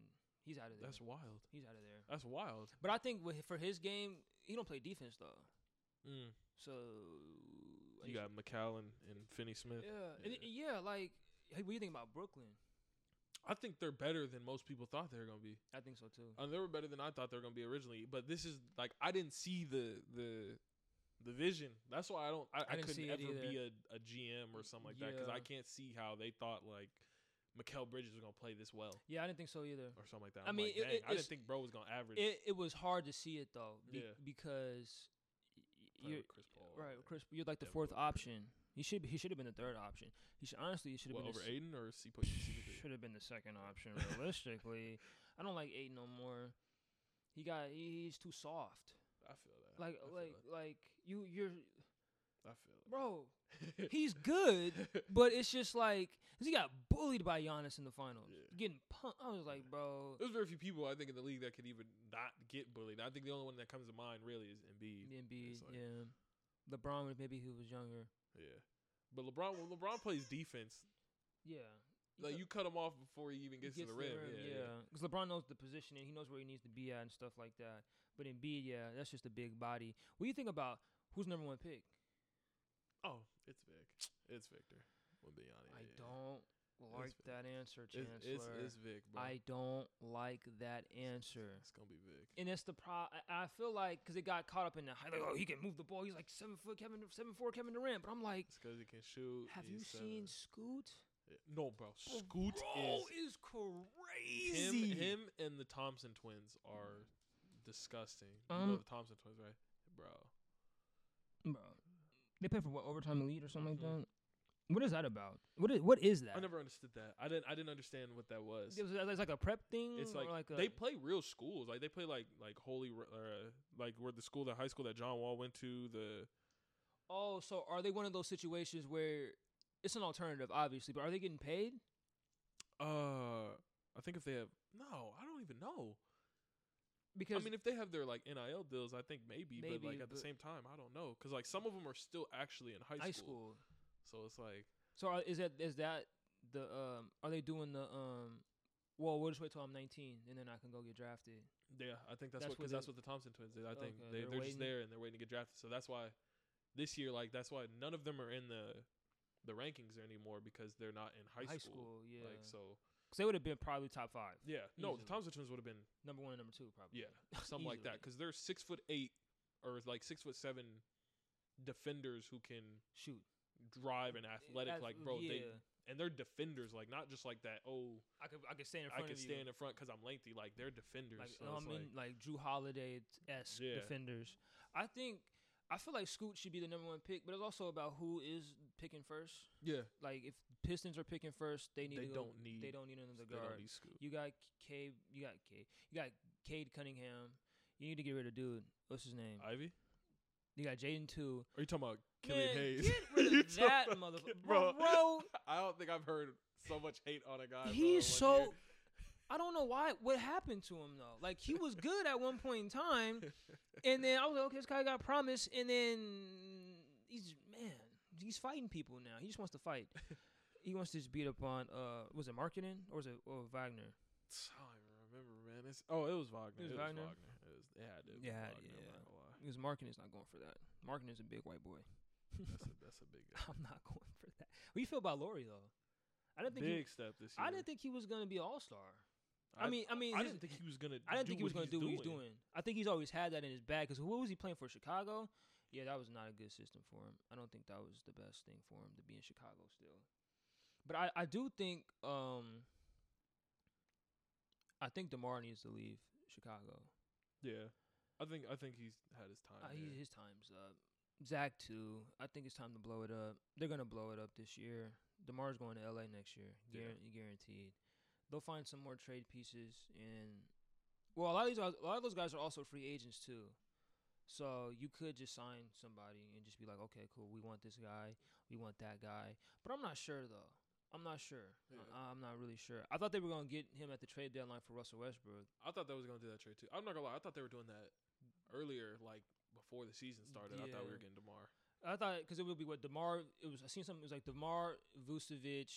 He's out of there. That's wild. he's out of there. That's wild. But I think with, for his game, he don't play defense though. Mm. So You got McAllen and Finney-Smith. yeah, and yeah. it- yeah. Like, hey, what do you think about Brooklyn? I think they're better than most people thought they were gonna be. I think so too. Uh, they were better than I thought they were gonna be originally. But this is like I didn't see the the the vision. That's why I don't. I, I, didn't couldn't ever be a, a GM or something like that because I can't see how they thought like Mikal Bridges was gonna play this well Yeah, I didn't think so either. or something like that. I I'm mean, like, it- it- I didn't think bro was gonna average. It it was hard to see it though, be, Yeah. because you're Chris Paul. right. Chris, you're like the fourth option. He should he should have been the third option. He should honestly he should have been over the Ayton or CP3? should have been the second option. Realistically, I don't like eight no more. He got he, he's too soft. I feel that. Like feel like it. like you you're I feel it. bro. He's good, but it's just like 'cause he got bullied by Giannis in the finals, Yeah. getting punked. I was like, bro, There's very few people I think in the league that could even not get bullied. I think the only one that comes to mind really is Embiid. Embiid, like- yeah. LeBron, maybe he was younger. Yeah. But LeBron, when LeBron plays defense, Yeah, like you cut him off before he even He gets, to the rim. Yeah, yeah. Because LeBron knows the positioning, he knows where he needs to be at and stuff like that. But Embiid, yeah, that's just a big body. What do you think about who's number one pick? Oh, it's Vic. It's Victor. We'll be honest. I yeah. don't like that answer, It's, Chancellor. it's, it's Vic, bro. I don't like that answer. it's gonna be Vic. And it's the pro. I- feel like because it got caught up in the like, oh, he can move the ball. He's like seven foot Kevin, seven four Kevin Durant. But I'm like, It's because he can shoot. have you he's seen. Scoot? No, bro. Scoot bro is is crazy. Him and the Thompson twins are disgusting. you Um, know the Thompson twins, right, bro? bro. They play for what overtime elite or something like that. What is that about? What is what is that? I never understood that. I didn't. I didn't understand what that was. It was, it's like a prep thing. It's or like, like a, they play real schools. Like they play like like Holy, uh, like where the school, the high school that John Wall went to. The Oh, so are they one of those situations where it's an alternative, obviously, but are they getting paid? uh, I think if they have no, I don't even know. Because I mean, if they have their like NIL deals, I think maybe, but like Maybe, at the same time, I don't know because like some of them are still actually in high, high school. school. So it's like So are, is that is that the um? Are they doing the um? Well, we'll just wait till I'm 19 and then I can go get drafted. yeah, I think that's, That's what because that's what the Thompson twins did. I think Okay, they they're they're just there and they're waiting to get drafted. So that's why this year, like that's why none of them are in the the rankings anymore because they're not in high, High school. school, yeah. Like so, Because they would have been probably top five, yeah. No, the Thompson twins would have been number one and number two, probably. yeah something like that because they're six foot eight or like six foot seven defenders who can Shoot, drive and athletic. That's- like bro, yeah. they and they're defenders. Like not just like that. Oh, I could I could stand in I front of you. stand in front because I'm lengthy. Like they're defenders. like so no, I mean like, like, Jrue Holiday esque Yeah. defenders. I think I feel like Scoot should be the number one pick, but it's also about who is picking first. yeah, Like if Pistons are picking first, they need they to go, don't need they don't need another guard. You got Cade, you got Cade, you got Cade Cunningham. You need to get rid of dude. What's his name? Ivey? You got Jaden too. Are you talking about Killian Man, Hayes? Get rid of that motherfucker, bro. bro. I don't think I've heard so much hate on a guy. he's so. year. I don't know why. What happened to him though? Like he was good at one point in time, and then I was like, okay, this guy got promise, and then he's man, he's fighting people now. He just wants to fight. he wants to just beat up on uh, was it Markkanen or was it or Wagner? I don't even remember, man. It's, oh, it was Wagner. It was It was Wagner? Wagner. It, was, it had to. Yeah, Wagner, yeah. not gonna lie. Because Markkanen is not going for that. Markkanen is a big white boy. That's a, that's a big, I'm not going for that. What do you feel about Lauri though? I didn't think big he, step this year. I didn't think he was gonna be all star. I, mean, I mean, I his- didn't think he was gonna. I didn't do think he was what going to do what he's doing. I think he's always had that in his bag. Because what was he playing for Chicago? Yeah, that was not a good system for him. I don't think that was the best thing for him to be in Chicago still. But I, I do think um I think DeMar needs to leave Chicago. Yeah, I think I think he's had his time. Uh, he, his time's up. Zach too. I think it's time to blow it up. They're gonna blow it up this year. DeMar's going to LA next year, Yeah. guaranteed. They'll find some more trade pieces, and well, a lot of these, a lot of those guys are also free agents too. So you could just sign somebody and just be like, okay, cool, we want this guy, we want that guy. But I'm not sure though. I'm not sure. Yeah. I, I'm not really sure. I thought they were gonna get him at the trade deadline for Russell Westbrook. I thought they was gonna do that trade too. I'm not gonna lie. I thought they were doing that earlier, like before the season started. I thought we were getting DeMar. I thought because it would be what DeMar. It was I seen something. It was like DeMar Vucevic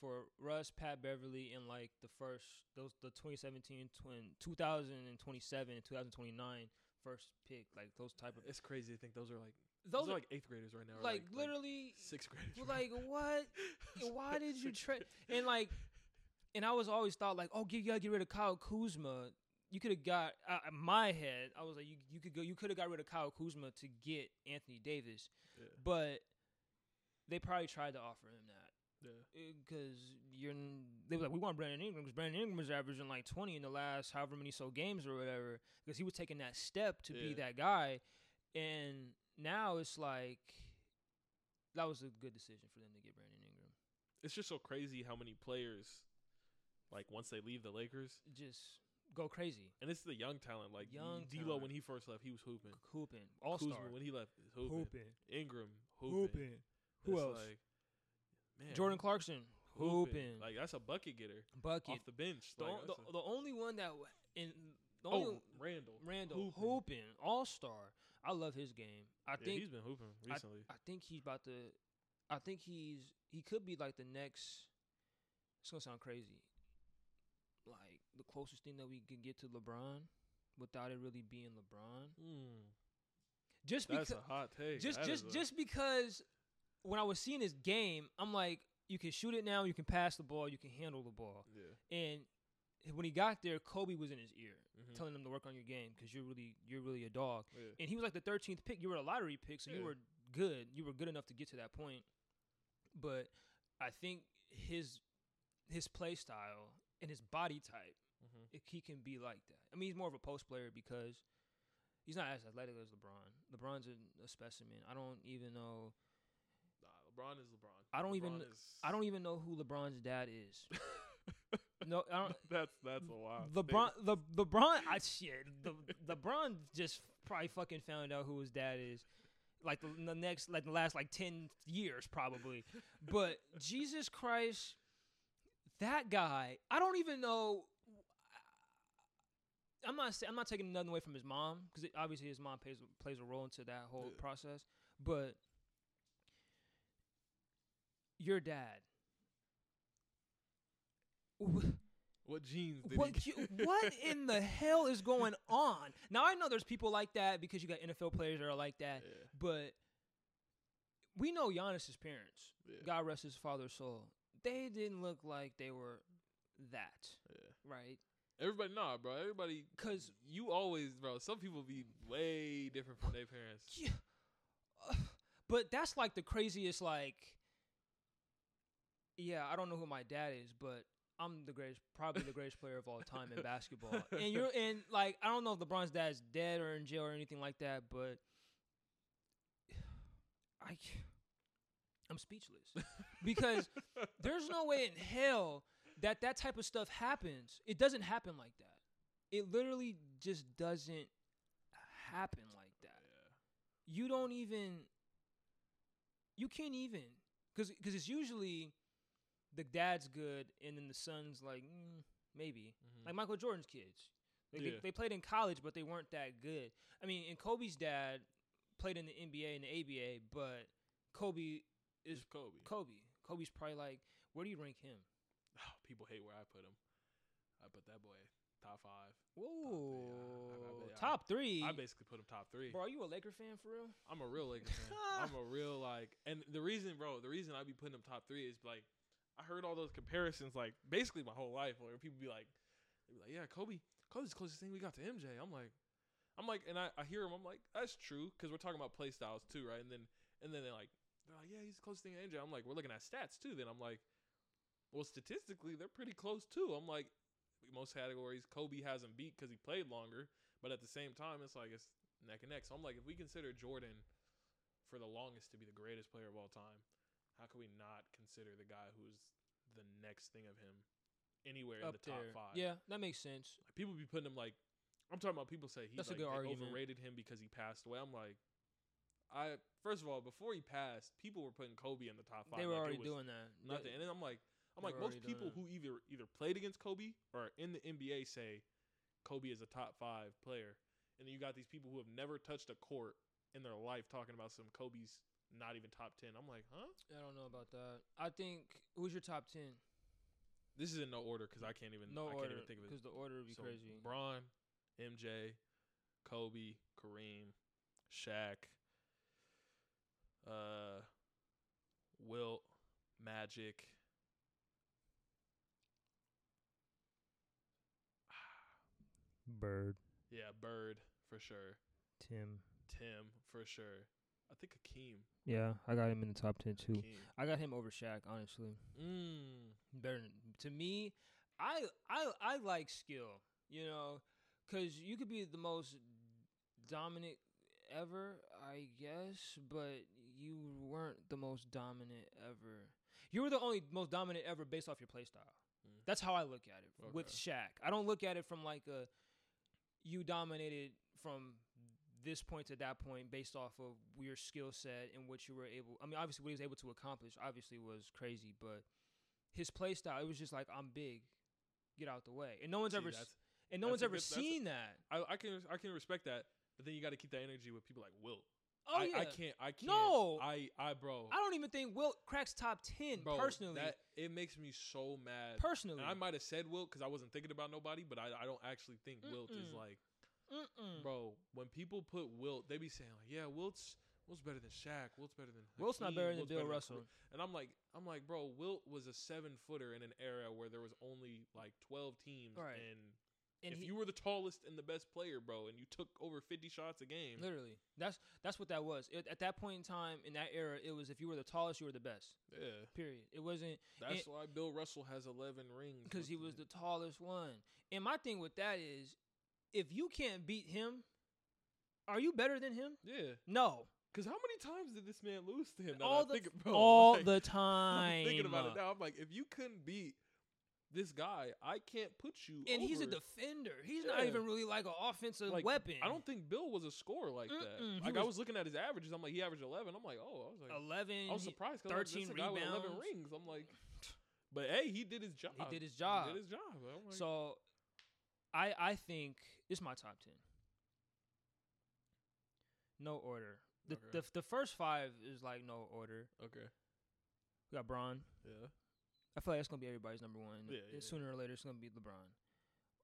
for Russ, Pat Beverley, and like the first those the 2017, twin 2027, and 2029 first pick. Like those type of It's crazy to think those are like those those are like eighth graders right now. or like, literally. sixth graders. right like what? Why did you trade? And like, and I was always thought like, oh, you gotta get rid of Kyle Kuzma. You could have got uh, in my head. I was like, you you could go. You could have got rid of Kyle Kuzma to get Anthony Davis, Yeah, but they probably tried to offer him that. yeah. because you're n- they were like we want Brandon Ingram because Brandon Ingram was averaging like 20 in the last however many so games or whatever because he was taking that step to be that guy and now it's like that was a good decision for them to get Brandon Ingram It's just so crazy how many players, like once they leave the Lakers, just go crazy and this is the young talent. Like Young D'Lo talent. when he first left, he was hooping. hooping all star when he left, is hooping. hooping Ingram hooping. who It's else Like, man, Jordan Clarkson hooping, Like that's a bucket getter bucket off the bench. the, like, the, a- the only one that in the oh, only Randle. Randle hooping. hooping all star I love his game I Yeah, think he's been hooping recently. I think he's about to. I think he's he could be like the next. It's gonna sound crazy. Like the closest thing that we can get to LeBron, without it really being LeBron. Mm, Just that's because, a hot take. just That just a- just because when I was seeing his game, I'm like, you can shoot it now, you can pass the ball, you can handle the ball. yeah. And when he got there, Kobe was in his ear, Mhm. telling him to work on your game because you're really you're really a dog. yeah. and he was like the 13th pick. You were a lottery pick, so you were good. You were good enough to get to that point. But I think his his play style and his body type. If he can be like that. I mean, he's more of a post player because he's not as athletic as LeBron. LeBron's a, a specimen. I don't even know. Nah, LeBron is LeBron. I don't even- is- I don't even know who LeBron's dad is. no, I don't. that's that's a wild. LeBron, the LeBron, I shit. The LeBron just probably fucking found out who his dad is, like the, the next, like the last like ten years probably. But Jesus Christ, that guy, I don't even know. I'm not. say- I'm not taking nothing away from his mom because obviously his mom plays plays a role into that whole Yeah. process. But your dad. wh- What did what he? you, what in the hell is going on? Now I know there's people like that because you got NFL players that are like that, yeah, but we know Giannis's parents. yeah, God rest his father's soul. They didn't look like they were that, yeah. right? Everybody, nah, bro. Everybody, Cause you always, bro. Some people be way different from their parents. yeah, uh, but that's like the craziest. Like, yeah, I don't know who my dad is, but I'm the greatest, probably the greatest player of all time in basketball. And you're and like I don't know if LeBron's dad's dead or in jail or anything like that, but I I'm speechless because there's no way in hell that that type of stuff happens. It doesn't happen like that. It literally just doesn't happen like that Yeah. you don't even you can't even because because it's usually the dad's good and then the son's like mm, maybe Mhm. like Michael Jordan's kids. Yeah. they, they played in college, but they weren't that good. I mean, and Kobe's dad played in the NBA and the ABA, but Kobe is Kobe. Kobe. Kobe's probably like, where do you rank him? People hate where I put him. I put that boy top five. Whoa, I- I- top three. I basically put him top three. Bro, are you a Laker fan for real? I'm a real Laker fan. I'm a real like, and the reason, bro, the reason I be putting him top three is like, I heard all those comparisons like basically my whole life, where people be like, be like, yeah, Kobe, Kobe's the closest thing we got to MJ. I'm like, I'm like, and I, I hear him. I'm like, that's true because we're talking about play styles too, right? And then and then they're like, they're like, yeah, he's the closest thing to MJ. I'm like, we're looking at stats too. Then I'm like, well, statistically, they're pretty close too. I'm like, most categories, Kobe hasn't beat because he played longer, but at the same time, it's like it's neck and neck. So I'm like, if we consider Jordan for the longest to be the greatest player of all time, how can we not consider the guy who's the next thing of him anywhere Up in the top there. five? Yeah, that makes sense. Like, people be putting him like I'm talking about people say That's a like good argument. overrated him because he passed away. I'm like I first of all, before he passed, people were putting Kobe in the top five. They were like already doing that. nothing. And then I'm like I'm like most people who either either played against Kobe or are in the NBA say Kobe is a top five player. And then you got these people who have never touched a court in their life talking about some Kobe's not even top ten. I'm like, huh? I don't know about that. I think who's your top ten? This is in no order because I can't even No I order, can't even think of it. because the order would be So, crazy. Bron, MJ, Kobe, Kareem, Shaq, uh, Wilt, Magic. Bird, Yeah, Bird for sure. Tim. Tim for sure. I think Hakeem. Yeah, I got him in the top ten too. Hakeem. I got him over Shaq, honestly. Mm. Better than, to me. I I I like skill, you know, because you could be the most dominant ever, I guess, but you weren't the most dominant ever. You were the only most dominant ever based off your play style. Mm. That's how I look at it with Okay. Shaq. I don't look at it from like a you dominated from this point to that point based off of your skill set and what you were able. I mean, obviously, what he was able to accomplish obviously was crazy, but his play style it was just like I'm big, get out the way, and no one's See, ever and no one's ever good- seen that. I, I can I can respect that, but then you got to keep that energy with people like Wilt. Oh I, yeah, I can't. I can't. No. I I bro. I don't even think Wilt cracks top ten bro, personally. That it makes me so mad. personally, And I might have said Wilt because I wasn't thinking about nobody, but I, I don't actually think Wilt is like, Mm-mm. bro. When people put Wilt, they be saying like, yeah, Wilt's Wilt's better than Shaq. Wilt's better than Wilt's not better than Wilt's Bill better Russell. Kareem." And I'm like, I'm like, bro, Wilt was a seven footer in an era where there was only like 12 teams, Right. and, And if he- you were the tallest and the best player, bro, and you took over 50 shots a game, Literally, that's that's what that was. It, at that point in time, in that era, it was if you were the tallest, you were the best. yeah, Period. It wasn't that's And- why Bill Russell has 11 rings because he was the tallest one. And my thing with that is, if you can't beat him, are you better than him? yeah. No, Because how many times did this man lose to him? All the think, bro, all like, the time. I'm thinking about it now. I'm like, if you couldn't beat this guy, I can't put you. And he's a defender. He's not even really like an offensive Like, weapon. I don't think Bill was a scorer like Mm-mm, that. he Like I was- was looking at his averages. I'm like, he averaged 11. I'm like, oh, I was like, eleven. I was surprised. surprised. 'cause I'm like, 13 a guy with 11 rings. I'm like, but hey, he did his job. He did his job. He did his job. Like, So, I I think it's my top ten. No order. The, Okay. the the first five is like no order. okay, We got Bron. yeah, I feel like it's gonna be everybody's number one. Yeah, yeah, Sooner or later, it's gonna be LeBron.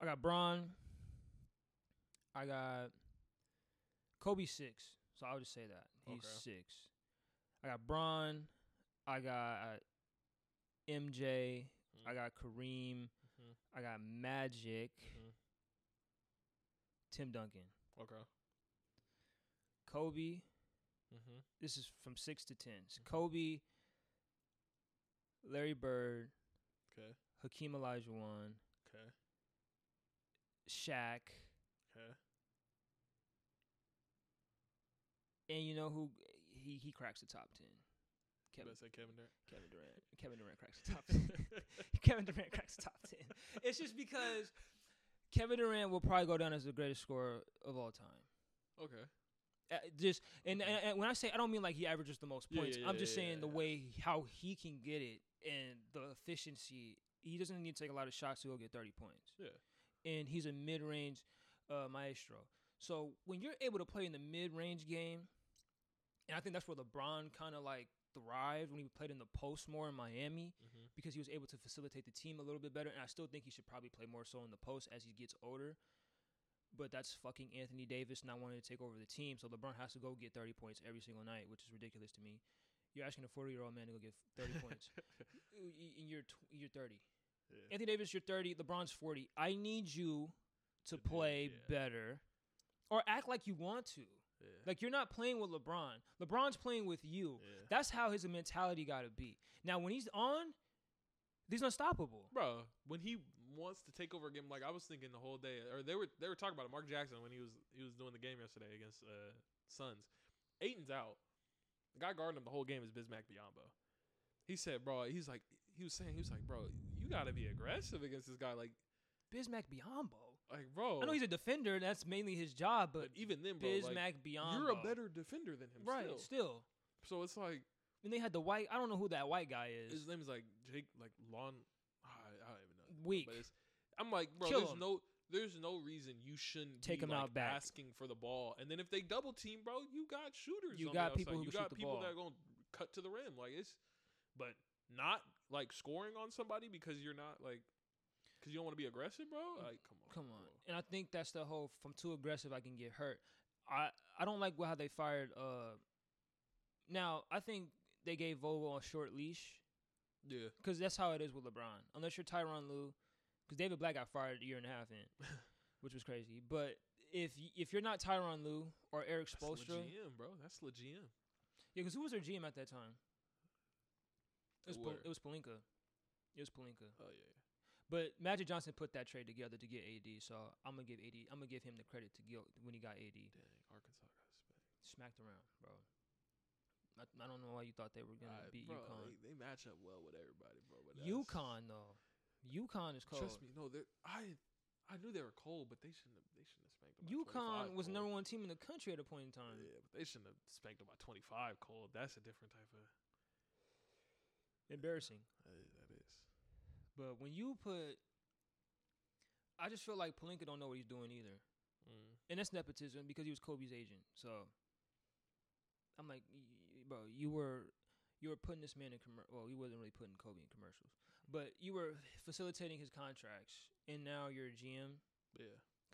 I got Bron. I got Kobe six. So I'll just say that he's Okay. six. I got Bron. I got MJ. I Mm. got Kareem. Mhm. I got Magic. Mhm. Tim Duncan. okay, Kobe. mm-hmm. This is from six to ten. So Mhm. Kobe. Larry Bird. okay, Hakeem Olajuwon. okay, Shaq. okay. And you know who he he cracks the top ten. Kevin say Kevin Durant. Kevin Durant. Kevin Durant cracks the top ten. Kevin Durant cracks the top ten. It's just because Kevin Durant will probably go down as the greatest scorer of all time. okay, Uh, just and, and, and when I say I don't mean like he averages the most points. yeah, I'm just yeah, saying the yeah. way how he can get it and the efficiency. He doesn't need to take a lot of shots to go get 30 points. yeah, and he's a mid-range uh, maestro. So when you're able to play in the mid-range game, and I think that's where LeBron kind of like thrived when he played in the post more in Miami mm-hmm. because he was able to facilitate the team a little bit better. And I still think he should probably play more so in the post as he gets older. But that's fucking Anthony Davis not wanting to take over the team, so LeBron has to go get 30 points every single night, which is ridiculous to me. You're asking a 40 year old man to go get 30 points. Y- You're tw- you're 30. yeah. Anthony Davis, you're 30. LeBron's 40. I need you to To do- play yeah. better or act like you want to. Yeah. Like you're not playing with LeBron. LeBron's playing with you. That's how his mentality got to be. Now when he's on, he's unstoppable. Bro, when he wants to take over a game, like I was thinking the whole day, or they were they were talking about it. Mark Jackson when he was he was doing the game yesterday against uh Suns. Ayton's out. The guy guarding him the whole game is Bismack Biyombo. He said, bro, he's like he was saying he was like, bro, you gotta be aggressive against this guy. Like Bismack Biyombo. like bro. I know he's a defender. That's mainly his job, but, but even then, bro, like, Bismack Biyombo. you're a better defender than him. right. Still. Still. So it's like And they had the white. I don't know who that white guy is. his name is like Jake like Lon. I, I don't even know. Weak. But it's, I'm like, bro, Kill there's him. no there's no reason you shouldn't Take be, him like, out back. asking for the ball. And then if they double team, bro, you got shooters. You got people who you got people that are gonna cut to the rim. Like it's, but not like scoring on somebody because you're not like because you don't want to be aggressive, bro. Like come on, Come on. bro. And I think that's the whole from too aggressive I can get hurt. I I don't like how they fired uh now I think they gave Vogel a short leash Yeah, cuz that's how it is with LeBron. Unless you're Tyronn Lue cuz David Blatt got fired a year and a half in, which was crazy. But if y- if you're not Tyronn Lue or Eric that's Spoelstra, the GM, bro. That's the GM. yeah, cuz who was their GM at that time? It was, Pal- it was Pelinka. It was Pelinka. Oh yeah, yeah. But Magic Johnson put that trade together to get AD, so I'm gonna give AD. I'm gonna give him the credit to get when he got AD. Dang, Arkansas got spanked. smacked around, bro. I, I don't know why you thought they were gonna Alright, beat bro, UConn. They, they match up well with everybody, bro. But UConn though, UConn is cold. Trust me, no, I I knew they were cold, but they shouldn't have they shouldn't have spanked them. UConn 25 was cold. number one team in the country at a point in time. Yeah, but they shouldn't have spanked them by twenty five cold. That's a different type of. Embarrassing. Uh, that is. But when you put, I just feel like Pelinka don't know what he's doing either, Mm. and that's nepotism because he was Kobe's agent. So I'm like, bro, you were you were putting this man in commer- well, you wasn't really putting Kobe in commercials, but you were facilitating his contracts, and now you're a GM. Yeah.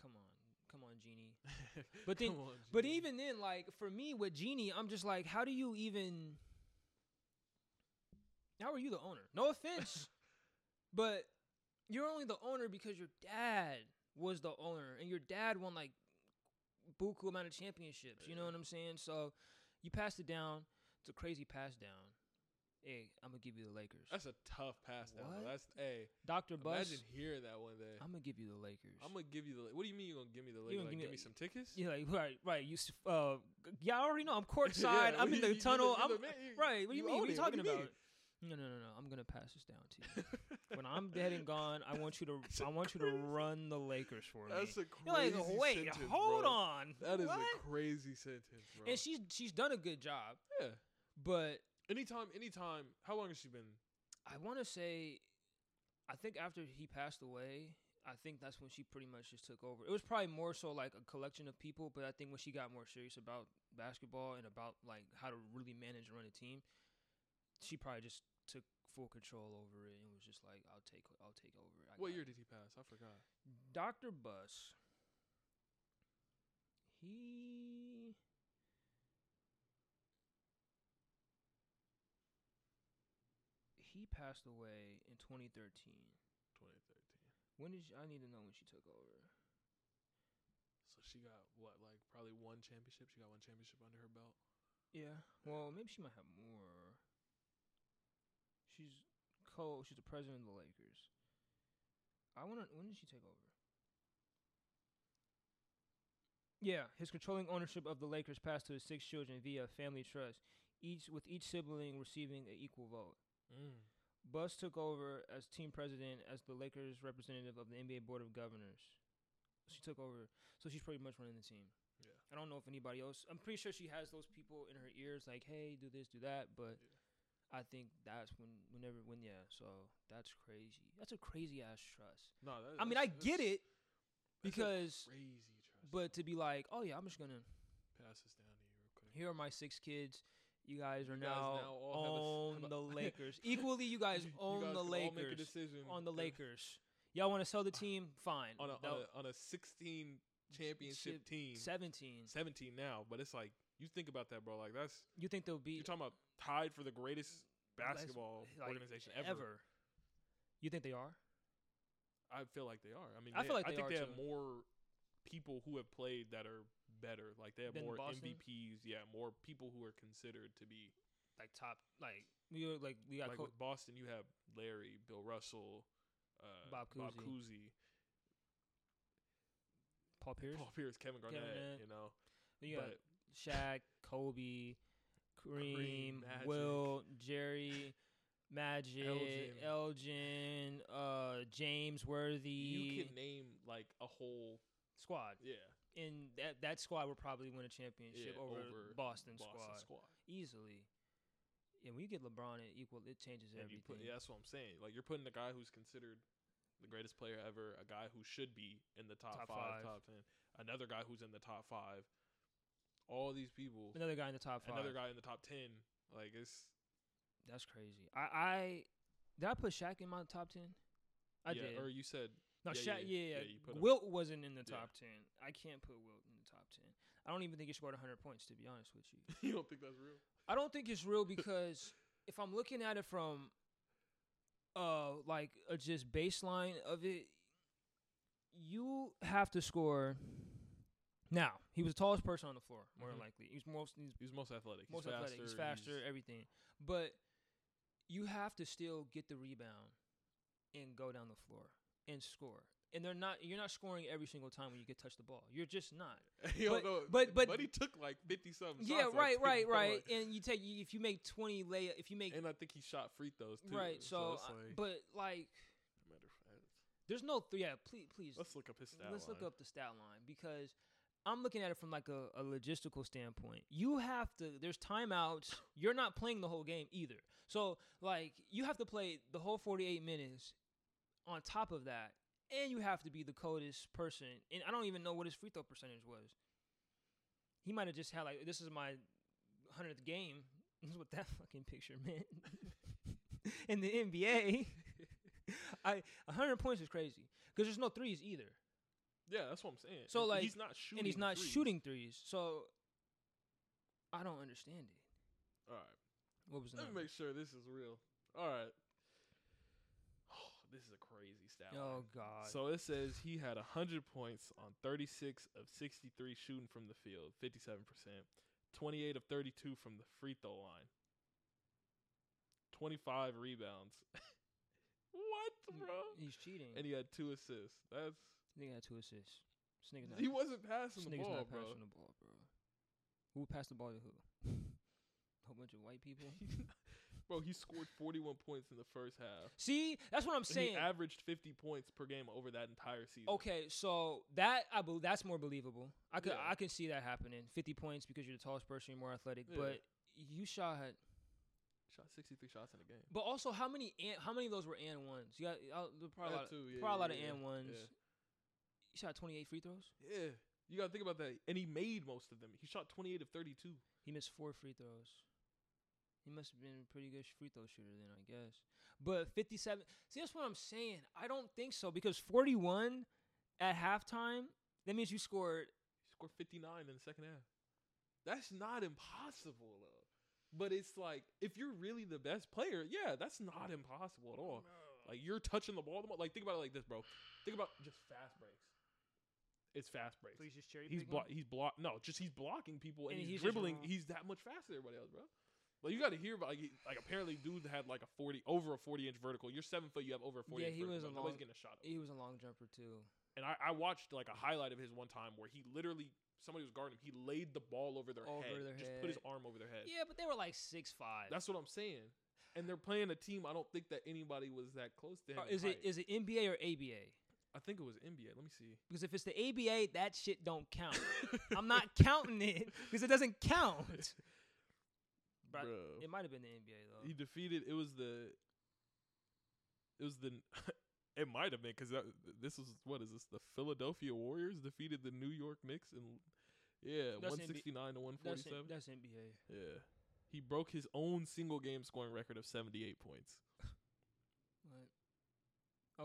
Come on, come on, Jeanie. But then- on, But even then, like for me with Jeanie, I'm just like, how do you even? How are you the owner? No offense, but you're only the owner because your dad was the owner, and your dad won like buku amount of championships. You know what I'm saying? So you passed it down. It's a crazy pass down. Hey, I'm gonna give you the Lakers. that's a tough pass down. What? That's hey. Doctor Buss. Imagine hearing that one day. I'm gonna give you the Lakers. I'm gonna give you the. What do you mean you gonna give me the? You Like, give me give me some tickets? yeah, like, right, right. You, uh, yeah, I already know. I'm Yeah, courtside. I'm in you- the you- tunnel. you're I'm man, right. What do you mean? What are you talking about? mean? No, no, no, no. I'm gonna pass this down to you. when I'm dead and gone, I want you to That's I want you to run the Lakers for me. That's a You're crazy like, wait, sentence, hold bro. on. That is what? a crazy sentence, bro. and she's she's done a good job, yeah. But Anytime, anytime. How long has she been? I want to say, I think after he passed away, I think that's when she pretty much just took over. It was probably more so like a collection of people, but I think when she got more serious about basketball and about like how to really manage and run a team, she probably just took full control over it and was just like, "I'll take, I'll take over." I What year it." did he pass? I forgot. Dr. Buss. He he passed away in 2013. 2013. When did she, I need to know when she took over? So she got what, like probably one championship. She got one championship under her belt. Yeah. Well, maybe she might have more. She's co. She's the president of the Lakers. I want to. When did she take over? Yeah, his controlling ownership of the Lakers passed to his six children via family trust, each with each sibling receiving an equal vote. Mm. Buss took over as team president as the Lakers representative of the NBA Board of Governors. She took over, so she's pretty much running the team. Yeah. I don't know if anybody else. I'm pretty sure she has those people in her ears, like, "Hey, do this, do that." But Yeah. I think that's when, whenever, when, yeah. So that's crazy. That's a crazy ass trust. No, that, I mean, I get it because, crazy trust. but to be like, "Oh yeah, I'm just gonna pass this down to you real quick. here are my six kids." You guys are You guys now, now all have a s- own a- the Lakers. Equally, you guys You- you own guys the can all make a Lakers. decision on the Lakers. Y'all want to sell the team? Fine. on a, on a on a 16 championship Ship- team. 17. 17 now, but it's like you think about that, bro. Like that's You think they'll be. you're talking about tied for the greatest basketball like, organization ever. ever? You think they are? I feel like they are. I mean, I they- feel like I think are they have more people who have played that are better. Like they have Than more Boston? MVPs. Yeah, more people who are considered to be Like top, like we were like we got like Co- with Boston. You have Larry, Bill Russell, uh, Bob Bob Cousy. Cousy, Paul Pierce. Paul Pierce, Kevin Garnett. Garnett. You know, Then you got but Shaq, Kobe, Kareem, Kareem, Will, Jerry, Magic, Elgin. Elgin, uh, James Worthy. you can name like a whole squad. yeah And that that squad would probably win a championship Yeah, over, over Boston, Boston squad squad. easily. And when you get LeBron at equal, it changes And everything. put, yeah, that's what I'm saying. Like you're putting a guy who's considered the greatest player ever, a guy who should be in the top, Top five, five. top ten, another guy who's in the top five. All these people, Another guy in the top five. another guy in the top ten. Like it's That's crazy. I, I did I put Shaq in my top ten? I yeah, did. Or you said No, Yeah, Shaq. yeah, Yeah, yeah. yeah, put him- Wilt wasn't in the top ten. I can't put Wilt in the top ten. I don't even think he scored 100 points to be honest with you. you don't think that's real? I don't think it's real because if I'm looking at it from uh like a just baseline of it, you have to score. Now he was the tallest person on the floor, more Mhm. than likely. He's most he's He's most athletic. He's most faster, athletic. He's faster, everything. But you have to still get the rebound and go down the floor and score. And they're not. You're not scoring every single time when you get touch the ball. You're just not. Yo, But- no, but- but- he took like fifty something. yeah, right, right, right. And you take if you make 20 lay, if you make And I think he shot free throws too. right. So, uh, like, but like, matter of fact, there's no. Th- yeah, please, please. let's look up his stat let's look up the stat line because I'm looking at it from like a, a logistical standpoint. You have to there's timeouts. You're not playing the whole game either. So like you have to play the whole 48 minutes on top of that and you have to be the coldest person. And I don't even know what his free throw percentage was. He might have just had like this is my 100th game. This is what that fucking picture meant. In the NBA, I 100 points is crazy because there's no threes either. Yeah, that's what I'm saying. So, And like- he's not shooting, and he's not threes. shooting threes. So I don't understand it. All right, What was let me make sure this is real. All right, this is a crazy stat. Oh. God. So it says he had 100 points on 36 of 63 shooting from the field, 57%, 28 of 32 from the free throw line, 25 rebounds. what, bro? He's cheating. And he had two assists. That's Nigga had two assists. This not, he wasn't passing the ball, not bro. passing the ball, bro. Who passed the ball to who? A whole bunch of white people. bro, he scored 41 points in the first half. See, that's what I'm saying. he averaged 50 points per game over that entire season. Okay, so that I believe that's more believable. I could Yeah. I can see that happening. Fifty points because you're the tallest person, you're more athletic. Yeah. But you shot. Shot 63 shots in a game. But also, how many and, how many of those were and ones? You got uh, probably a lot, too, yeah, probably a lot of and ones. You shot 28 free throws. Yeah. You got to think about that. And he made most of them. He shot 28 of 32. He missed four free throws. He must have been a pretty good free throw shooter then, I guess. But 57. See, that's what I'm saying. I don't think so because 41 at halftime. That means you scored. He scored 59 in the second half. That's not impossible, though. But it's like, if you're really the best player, yeah, that's not impossible at all. Like, you're touching the ball. the mo- Like, think about it like this, bro. Think about just fast breaks. It's fast breaks. Please just cherry He's blo- he's block no, just he's blocking people and, And he's, he's dribbling. He's that much faster than everybody else, bro. Like you got to hear about like, he- like apparently dude had like a forty over a forty inch vertical. You're seven foot, you have over a forty. Yeah, inch he was vertical. a Nobody's long- getting a shot. He was a long jumper too. And I, I watched like a highlight of his one time where he literally somebody was guarding him. He laid the ball over their Over head, their just put his head. arm over their head. Yeah, but they were like six five. That's what I'm saying. And they're playing a team. I don't think that anybody was that close to him. in Uh, is it is it NBA or ABA? I think it was NBA. Let me see. Because if it's the ABA, that shit don't count. I'm not counting it because it doesn't count. But Bro. it might have been the NBA though. he defeated. It was the. It was the. it might have been because uh, this was what is this? The Philadelphia Warriors defeated the New York Knicks and yeah, one sixty nine to one forty seven. That's, forty seven. that's NBA. Yeah, he broke his own single game scoring record of seventy eight points. What?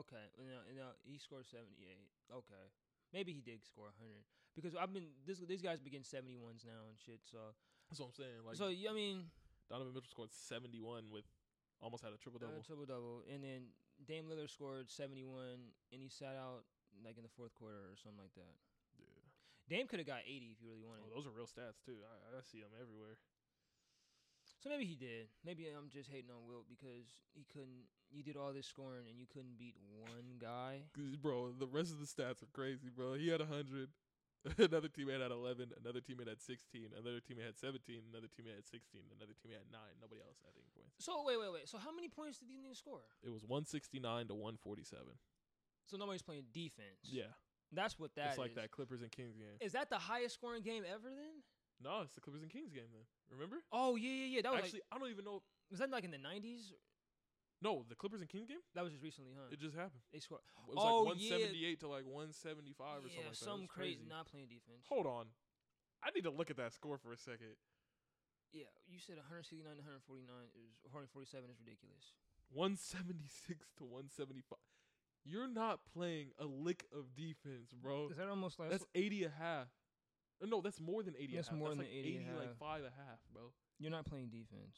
Okay, no, no, he scored 78. Okay, maybe he did score 100 because I've been this these guys begin 71s now and shit. So That's what I'm saying. Like so I mean Donovan Mitchell scored seventy one with almost had a triple uh, double. triple double, and then Dame Lillard scored 71 and he sat out like in the fourth quarter or something like that. yeah. Dame could have got 80 if you really wanted. Oh, those are real stats too. I, I see them everywhere. So maybe he did. Maybe I'm just hating on Wilt because he couldn't. You did all this scoring and you couldn't beat one guy. Bro, the rest of the stats are crazy, bro. He had 100. Another teammate had 11. Another teammate had 16. Another teammate had 17. Another teammate had 16. Another teammate had 9. Nobody else had any points. So wait, wait, wait. So how many points did these niggas score? It was 169 to 147. So nobody's playing defense. Yeah. That's what that it's like is. that Clippers and Kings game. Is that the highest scoring game ever then? No, it's the Clippers and Kings game then. Remember? Oh yeah, yeah, yeah. That was Actually, I don't even know. was that like in the nineties? No, the Clippers and Kings game? That was just recently, huh? It just happened. they scored. It was Oh, like yeah. 178 to like 175 or something yeah, like some was crazy. crazy. Not playing defense. Hold on. I need to look at that score for a second. Yeah, you said 169 to 149 is 147 is ridiculous. 176 to 175. You're not playing a lick of defense, bro. Is that almost like That's 80 a half. Uh, No, that's more than 80 That's a half. more that's than like 80 a like 5 a half, bro. you're not playing defense.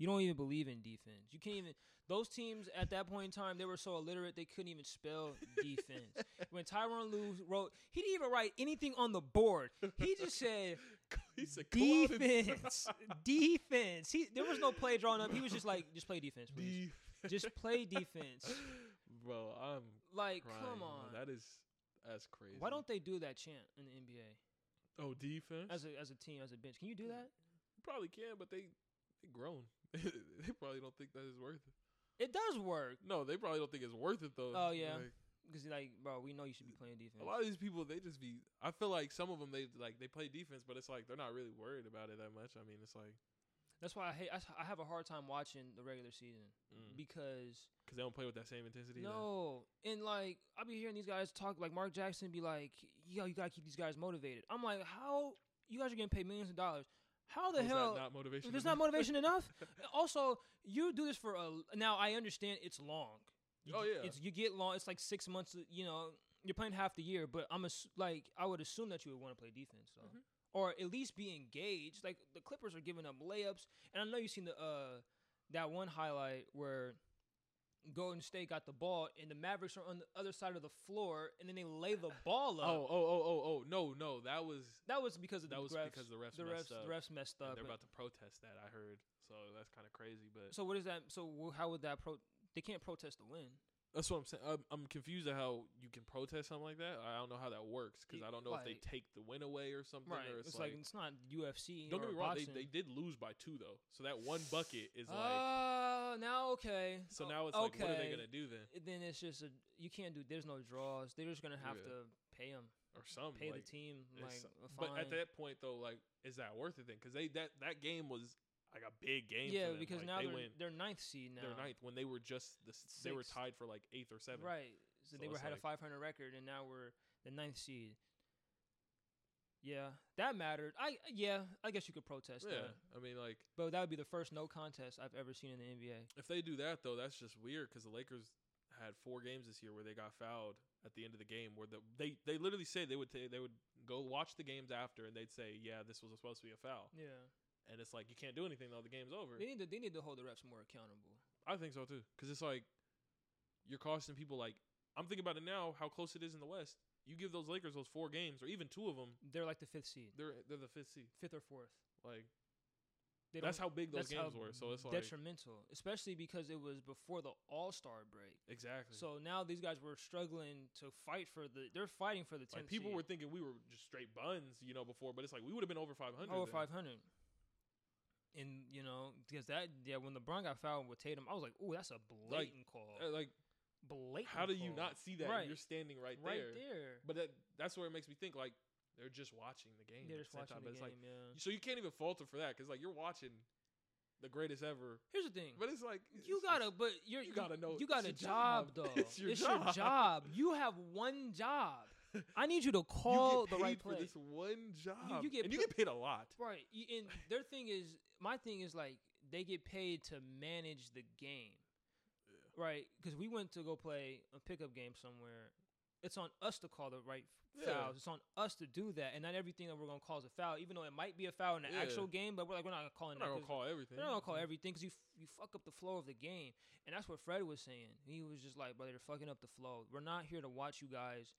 You don't even believe in defense. You can't even. Those teams at that point in time, they were so illiterate they couldn't even spell defense. when Tyronn Lue wrote, he didn't even write anything on the board. He just said he said "Come on and- defense, defense. He there was no play drawn up. He was just like, just play defense, please. Just play defense. Bro, I'm Like, crying. come on. That is that's crazy. Why don't they do that chant in the NBA Oh, defense? as a as a team as a bench? Can you do that? probably can, but they they grown. they probably don't think that is worth it. It does work No, they probably don't think it's worth it though. Oh, yeah. Like, because like, bro, we know you should be playing defense. a lot of these people, they just be. I feel like some of them, they like they play defense, but it's like they're not really worried about it that much. I mean, it's like That's why I hate. I have a hard time watching the regular season mm. because because they don't play with that same intensity. no, and like I'll be hearing these guys talk like Mark Jackson be like, yo, you gotta keep these guys motivated. I'm like, how you guys are getting paid millions of dollars? How the Is that hell? not motivation. There's enough? not motivation enough. Also, you do this for a. Now I understand it's long. You Oh, yeah. It's you get long. It's like six months. You know, you're playing half the year, but I'm ass- like I would assume that you would want to play defense, though, Mhm. or at least be engaged. Like the Clippers are giving up layups, and I know you've seen the uh that one highlight where. Golden State got the ball, and the Mavericks are on the other side of the floor, and then they lay the ball up. Oh, oh, oh, oh, oh! No, no, that was that was because of that the was refs. because the refs the messed refs, up. the refs messed and up. they're and- about to protest that. I heard, so that's kind of crazy. But So what is that? So how would that pro? They can't protest the win. That's what I'm saying. I'm, I'm confused at how you can protest something like that. I don't know how that works because I don't know if they take the win away or something. Right. Or It's, it's, like, like, it's not UFC. don't get me wrong. They, they did lose by two though, so that one bucket is like. Uh, now okay. So now it's like, okay. what are they gonna do then, Then it's just a you can't do. There's no draws. They're just gonna have Yeah. to pay them, or some? pay like, the team like but at that point though, like, is that worth it then? Because they that that game was like a big game. yeah, for them. because Like, now they they're went they're ninth seed now. They're ninth when they were just the they were tied for like eighth or seventh. Right. So, So they were had like- a 500 record, and now we're the ninth seed. Yeah, that mattered. I yeah, I guess you could protest Yeah, that, I mean, like but that would be the first no contest I've ever seen in the NBA. if they do that though, that's just weird because the Lakers had four games this year where they got fouled at the end of the game. Where the they they literally said they would ta- they would go watch the games after and they'd say, yeah, this was supposed to be a foul, Yeah. And it's like you can't do anything though. The game's over. They need to they need to hold the refs more accountable. I think so too because it's like you're costing people. Like I'm thinking about it now, how close it is in the West. You give those Lakers those four games or even two of them, They're like the fifth seed, they're they're the fifth seed. fifth or fourth. Like that's how big those games were. So it's like detrimental, especially because it was before the All Star break. exactly. So now these guys were struggling to fight for the. They're fighting for the like people seed. were thinking we were just straight buns, you know, before, but it's like we would have been over 500. over five hundred. And you know, because that yeah, when LeBron got fouled with Tatum, I was like, oh, that's a blatant call." Uh, Like, blatant. how do you not see that? Right. You're standing right, right there. there? But that, that's where it makes me think like they're just watching the game. They're just watching time, the but game. it's like yeah. so you can't even falter for that because like you're watching the greatest ever. Here's the thing. But it's like You gotta, but you're, you gotta know You got a job, job. though. It's your your job. job. You have one job. I need you to you call get the right paid for play. this one job. you get and you get paid a lot. Right. And their thing is, my thing is like they get paid to manage the game. Right. Because we went to go play a pickup game somewhere. It's on us to call the right Yeah. fouls. It's on us to do that, and not everything that we're gonna call is a foul. Even though it might be a foul in the Yeah. actual game, but we're like we're not calling I'm not gonna call everything. We're not gonna call mm-hmm. everything because you f- you fuck up the flow of the game, and that's what Fred was saying. He was just like, brother, they're fucking up the flow. We're not here to watch you guys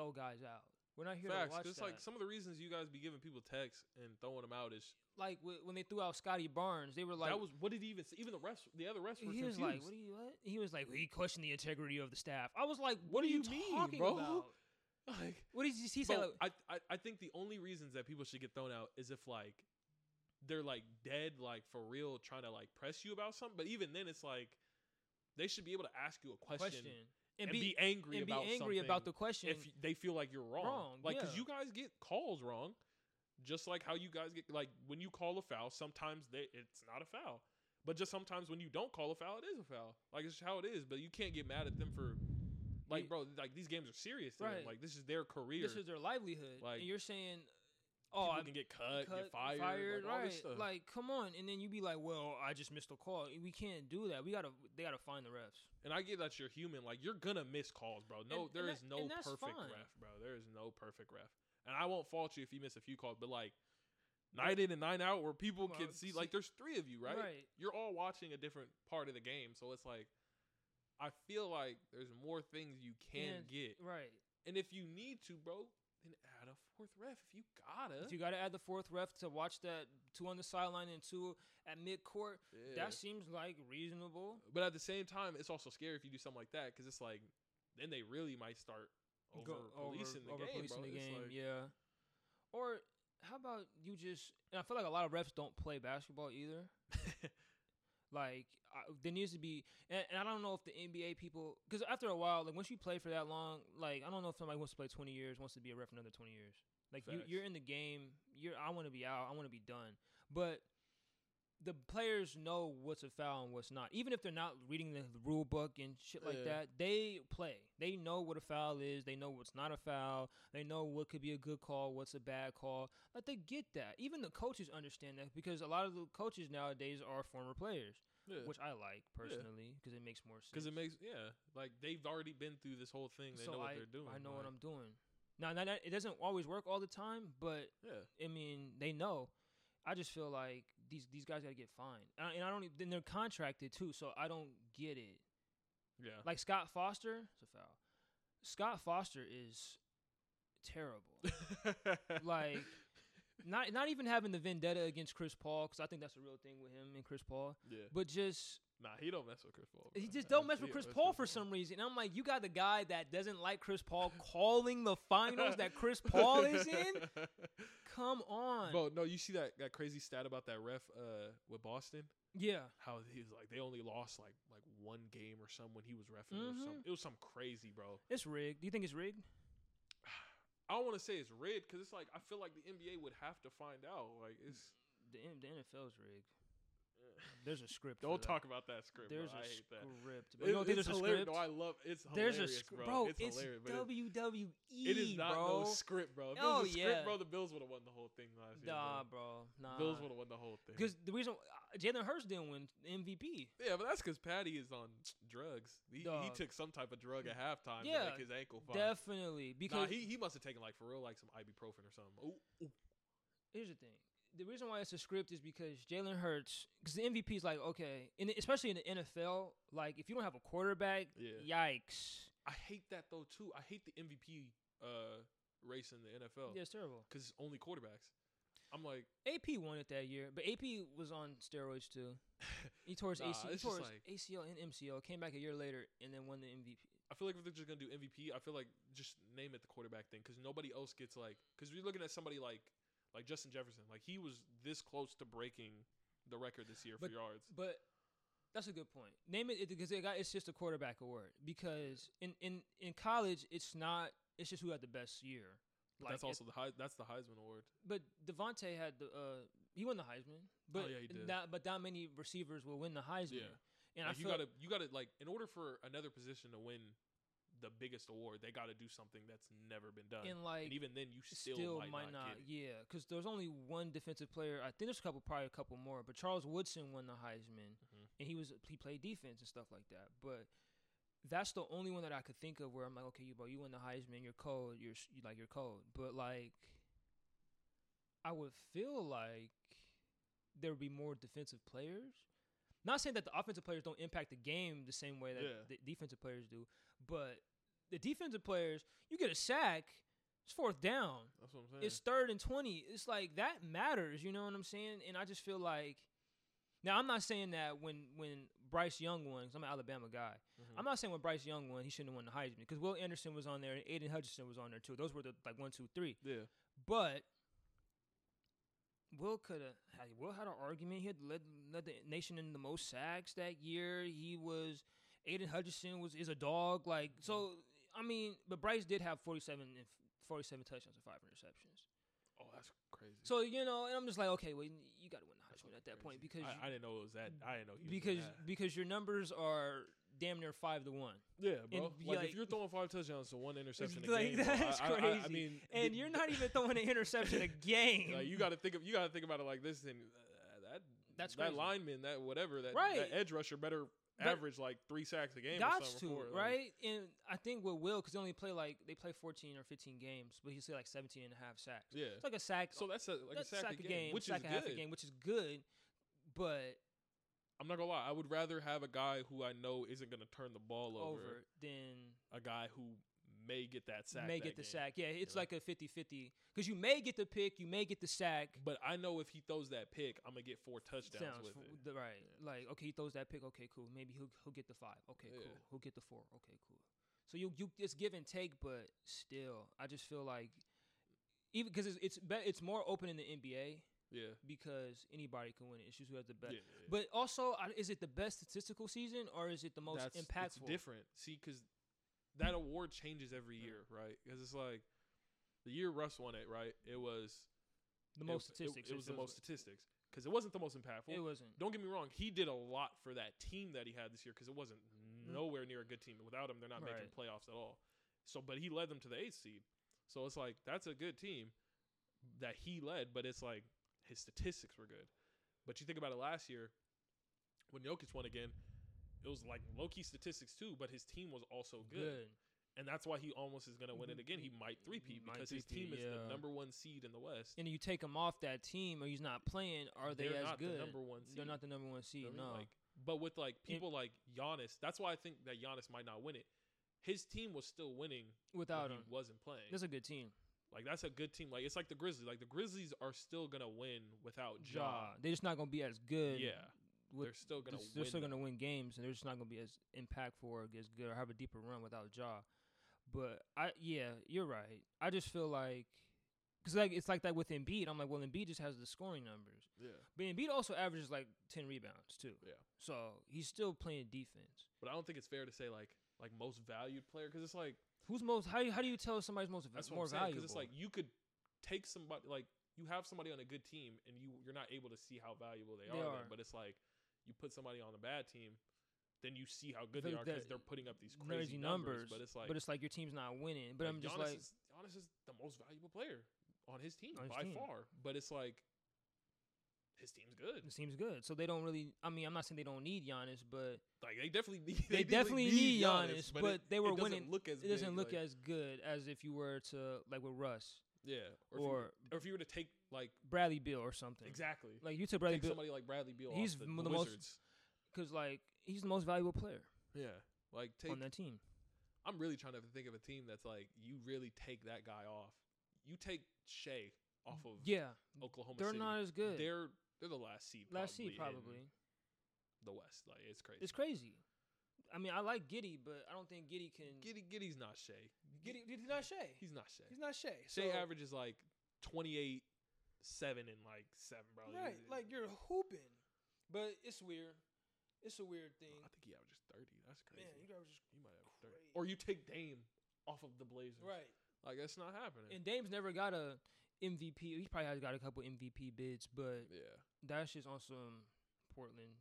throw guys out. We're not here Facts. to watch that. like some of the reasons you guys be giving people texts and throwing them out is like wh- when they threw out Scottie Barnes, they were like, that was what did he even say? Even the rest, the other refs were he was confused. like, what do you what? He was like, he questioned the integrity of the staff. I was like, What do are you, you mean, talking bro? about? like, What did he, he say? bro, Like, I, I I think the only reasons that people should get thrown out is if like they're like dead, like for real, trying to like press you about something. But even then, it's like they should be able to ask you a question, question and, and, be, angry and be about angry something about the question. if they feel like you're wrong. Wrong, like, because yeah. you guys get calls wrong, just like how you guys get like when you call a foul. Sometimes they it's not a foul, but just sometimes when you don't call a foul, it is a foul. Like it's just how it is. But you can't get mad at them for. Like bro, like these games are serious. To them. Right. Like this is their career. this is their livelihood, Like, and you're saying, Oh, people "Oh, I can get cut, cut, get fired, like, all right? this stuff. Like, come on!" And then you be like, "Well, I just missed a call. We can't do that. We gotta, they gotta find the refs." and I get that you're human. Like you're gonna miss calls, bro. No, And- there and is that- no perfect fine. ref, bro. There is no perfect ref. And I won't fault you if you miss a few calls, but like night in and night out, where people Well, can see, see- like there's three of you, right? Right. You're all watching a different part of the game, so it's like I feel like there's more things you can And- get, Right. and if you need to, bro, then add a fourth ref if you gotta. If you got to add the fourth ref to watch that two on the sideline and two at mid court, Yeah. that seems like reasonable. But at the same time, it's also scary if you do something like that because it's like then they really might start over policing the over game, policing the game, like- yeah. Or how about you just? And I feel like a lot of refs don't play basketball either. like I, there needs to be, and, and I don't know if the NBA people, because after a while, like once you play for that long, like I don't know if somebody wants to play twenty years, wants to be a ref another twenty years. Like you, you're in the game. You're. I want to be out. I want to be done. But the players know what's a foul and what's not. Even if they're not reading the rule book and shit like Yeah. that, they play. They know what a foul is. They know what's not a foul. They know what could be a good call, what's a bad call. Like they get that. Even the coaches understand that because a lot of the coaches nowadays are former players, Yeah. which I like personally because it makes more sense. Because it makes yeah, like they've already been through this whole thing. They so know what I, they're doing. I know what I'm doing. Now, now that, it doesn't always work all the time, but Yeah, I mean, they know. I just feel like these these guys gotta get fined, and I, and I don't. Even, then they're contracted too, so I don't get it. yeah. Like Scott Foster, it's a foul. Scott Foster is terrible. like, not not even having the vendetta against Chris Paul, because I think that's a real thing with him and Chris Paul. yeah. But just Nah, he don't mess with Chris Paul. he just don't mess with Chris Paul for some reason. And I'm like, you got the guy that doesn't like Chris Paul calling the finals that Chris Paul is in. Come on, Bro, no, you see that, that crazy stat about that ref uh with Boston? yeah. How he was like they only lost like like one game or something when he was refing or Mhm. something. It was some crazy, bro. It's rigged. Do you think it's rigged? I don't want to say it's rigged because it's like I feel like the NBA would have to find out. Like it's The, the NFL's rigged. There's a script. don't for that. talk about that script. There's bro. a I hate that. script. It- you don't think it's there's a hilarious. script? No, I love it's there's hilarious, a script, bro. bro. It's, It's, hilarious, WWE, it is not bro. no script, bro. If it Oh, a script, yeah. bro, the Bills would have won the whole thing last year. Nah, bro. bro. Nah. Bills would have won the whole thing. Because the reason uh, Jalen Hurts didn't win MVP. Yeah, but that's because Patty is on drugs. He, he took some type of drug at halftime Yeah, to make his ankle fine. Definitely. Nah, Because he, he must have taken like for real like some ibuprofen or something. Ooh, ooh. here's the thing. The reason why it's a script is because Jalen Hurts, because the MVP is like, okay, in, especially in the NFL, like if you don't have a quarterback, Yeah. yikes. I hate that though too. I hate the MVP uh, race in the NFL Yeah, it's terrible. because it's only quarterbacks. I'm like, AP won it that year, but AP was on steroids too. He tore his, Nah, AC, he tore his like- ACL and MCL, came back a year later, and then won the MVP. I feel like if they're just gonna do MVP, I feel like just name it the quarterback thing because nobody else gets like because you're looking at somebody like like Justin Jefferson, like he was this close to breaking the record this year But- for yards. But that's a good point. Name it because it got, it's just a quarterback award. Because in, in, in college, it's not. It's just who had the best year. But that's it- also the Heis- that's the Heisman Award. But DeVonta had the. Uh, he won the Heisman. But Oh, yeah, he did. Not, but not many receivers will win the Heisman. Yeah. And like I you feel gotta you gotta like in order for another position to win the biggest award, they gotta do something that's never been done. and like and even then, you still, still, might, not. get it. yeah, because there's only one defensive player. I think there's a couple, probably a couple more, but Charles Woodson won the Heisman, Mhm. and he was he played defense and stuff like that. But that's the only one that I could think of where I'm like, okay, you bro, you won the Heisman, you're cold, you're you like you're cold. But like, I would feel like there would be more defensive players. Not saying that the offensive players don't impact the game the same way that Yeah. the defensive players do, but the defensive players, you get a sack, It's fourth down. That's what I'm saying. It's third and twenty. It's like that matters. You know what I'm saying? And I just feel like now I'm not saying that when when Bryce Young won, 'cause I'm an Alabama guy. Mhm. I'm not saying when Bryce Young won, he shouldn't have won the Heisman because Will Anderson was on there and Aidan Hutchinson was on there too. Those were the like one, two, three. yeah. But Will could have had Will had an argument. He had led, led the nation in the most sacks that year. He was Aidan Hutchinson was is a dog. Like so, I mean, but Bryce did have 47 and 47 touchdowns and five interceptions. Oh, that's crazy. So you know, and I'm just like, okay, well, you got to win the Heisman at that crazy. point because I, I didn't know it was that. I didn't know he was because that. because your numbers are damn near five to one. Yeah, bro. And, like, like- if you're throwing five touchdowns to one interception a like, game, bro, that's I, I- I- I, crazy. mean, And you're not even throwing an interception a game. like, you got to think of you got to think about it like this. And uh, that That's that crazy. lineman, that whatever, that, Right. that edge rusher better average like three sacks a game. Got to for it, like- right, and I think with Will because they only play like they play 14 or 15 games, but he say like 17 and a half sacks. Yeah. It's like a sack. So that's a, like that's a sack, a game, which sack is a half good. a game, which is good. But I'm not gonna lie. I would rather have a guy who I know isn't gonna turn the ball over, over than a guy who may get that sack. may that get the game. sack. Yeah, it's know? like a 50-50 because you may get the pick, you may get the sack. But I know if he throws that pick, I'm gonna get four touchdowns Sounds with it. right. Like okay, he throws that pick. Okay, cool. Maybe he'll he'll get the five. Okay, Yeah. cool. He'll get the four. Okay, cool. So you you it's give and take, but still, I just feel like even because it's it's be, it's more open in the NBA Yeah. because anybody can win it. It's just who has the best. yeah, yeah. But also, is it the best statistical season or is it the most That's, impactful? It's different. See, because that award changes every year, right? Because it's like the year Russ won it, right? It was The most it- statistics. It, was the most statistics because it wasn't the most impactful. It wasn't. Don't get me wrong. He did a lot for that team that he had this year because it wasn't Mm. nowhere near a good team. Without him, they're not making playoffs at all. So, but he led them to the eighth seed. So it's like that's a good team that he led. But it's like his statistics were good. But you think about it last year when Jokic won again, it was like low key statistics too. But his team was also good, Good. and that's why he almost is going to win it mm-hmm. again. He might three-peat because his team is yeah. the number one seed in the West. And you take him off that team or he's not playing, are they They're as not the good? number one seed. They're not the number one You seed. know what I no. mean? Like, but with like people like Giannis, that's why I think that Giannis might not win it. His team was still winning Without him. he wasn't playing. That's a good team. like that's a good team. Like it's like the Grizzlies. Like the Grizzlies are still gonna win without. Ja. They're just not gonna be as good. Yeah, with- they're still gonna they're, win. still gonna win games, and they're just not gonna be as impactful or as good or have a deeper run without Ja. But I, yeah, you're right. I just feel like, cause like it's like that with Embiid. I'm like, well, Embiid just has the scoring numbers, Yeah, but Embiid also averages like ten rebounds too. Yeah. So he's still playing defense. but I don't think it's fair to say like like most valued player because it's like Who's most? How how do you tell somebody's most that's what more I'm saying. valuable? Because it's like you could take somebody like you have somebody on a good team and you you're not able to see how valuable they, They are, are. Then, but it's like you put somebody on a bad team. Then you see how good The- they are because the- they're putting up these crazy crazy, numbers, But it's like, but it's like your team's not winning. But like, I'm just Giannis like, is, Giannis is the most valuable player on his team On his by team. far. But it's like his team's good. it seems good. So they don't really. I mean, I'm not saying they don't need Giannis, but Like they definitely need. They do definitely need Giannis, but it- they were winning- Look as it doesn't big, look like- as good as if you were to like with Russ yeah, or, if, or you, or if you were to take like Bradley Beal or something. exactly Like you took Bradley take Bill somebody like Bradley Beal. He's off the, the the most- Wizards. because like he's the most valuable player Yeah, like take. on that team. I'm really trying to think of a team that's like you really take that guy off. You take Shai off of Yeah, Oklahoma City. they're City. not as good. They're they're the last seed. Last seed in probably. the West. Like it's crazy. It's crazy. I mean, I like Giddey, but I don't think Giddey can. Giddey Giddey's not Shai. Giddey, he's not Shai. He's not Shai. He's not Shai. Shai So- averages like 28, seven and like seven, bro. right, He's- like you're hooping, but it's weird. It's a weird thing. I think he averages 30. That's crazy. Man, you guys just he might have 30. Or you take Dame off of the Blazers. right. Like that's not happening. And Dame's never got a MVP. He probably has got a couple MVP bids, but yeah. that's just on some Portland,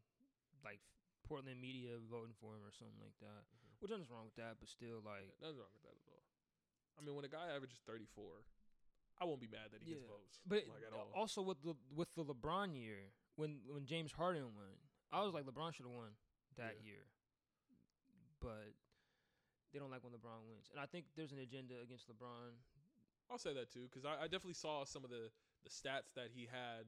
like Portland media voting for him or something like that. Mhm. Which nothing's wrong with that, but still, like, Nothing wrong with that at all. I mean, when a guy averages 34, I won't be mad that he gets Yeah. votes. but like at all. also with the with the LeBron year when when James Harden won, I was like LeBron should have won that Yeah. year, but they don't like when LeBron wins, and I think there's an agenda against LeBron. I'll say that too because I, I definitely saw some of the the stats that he had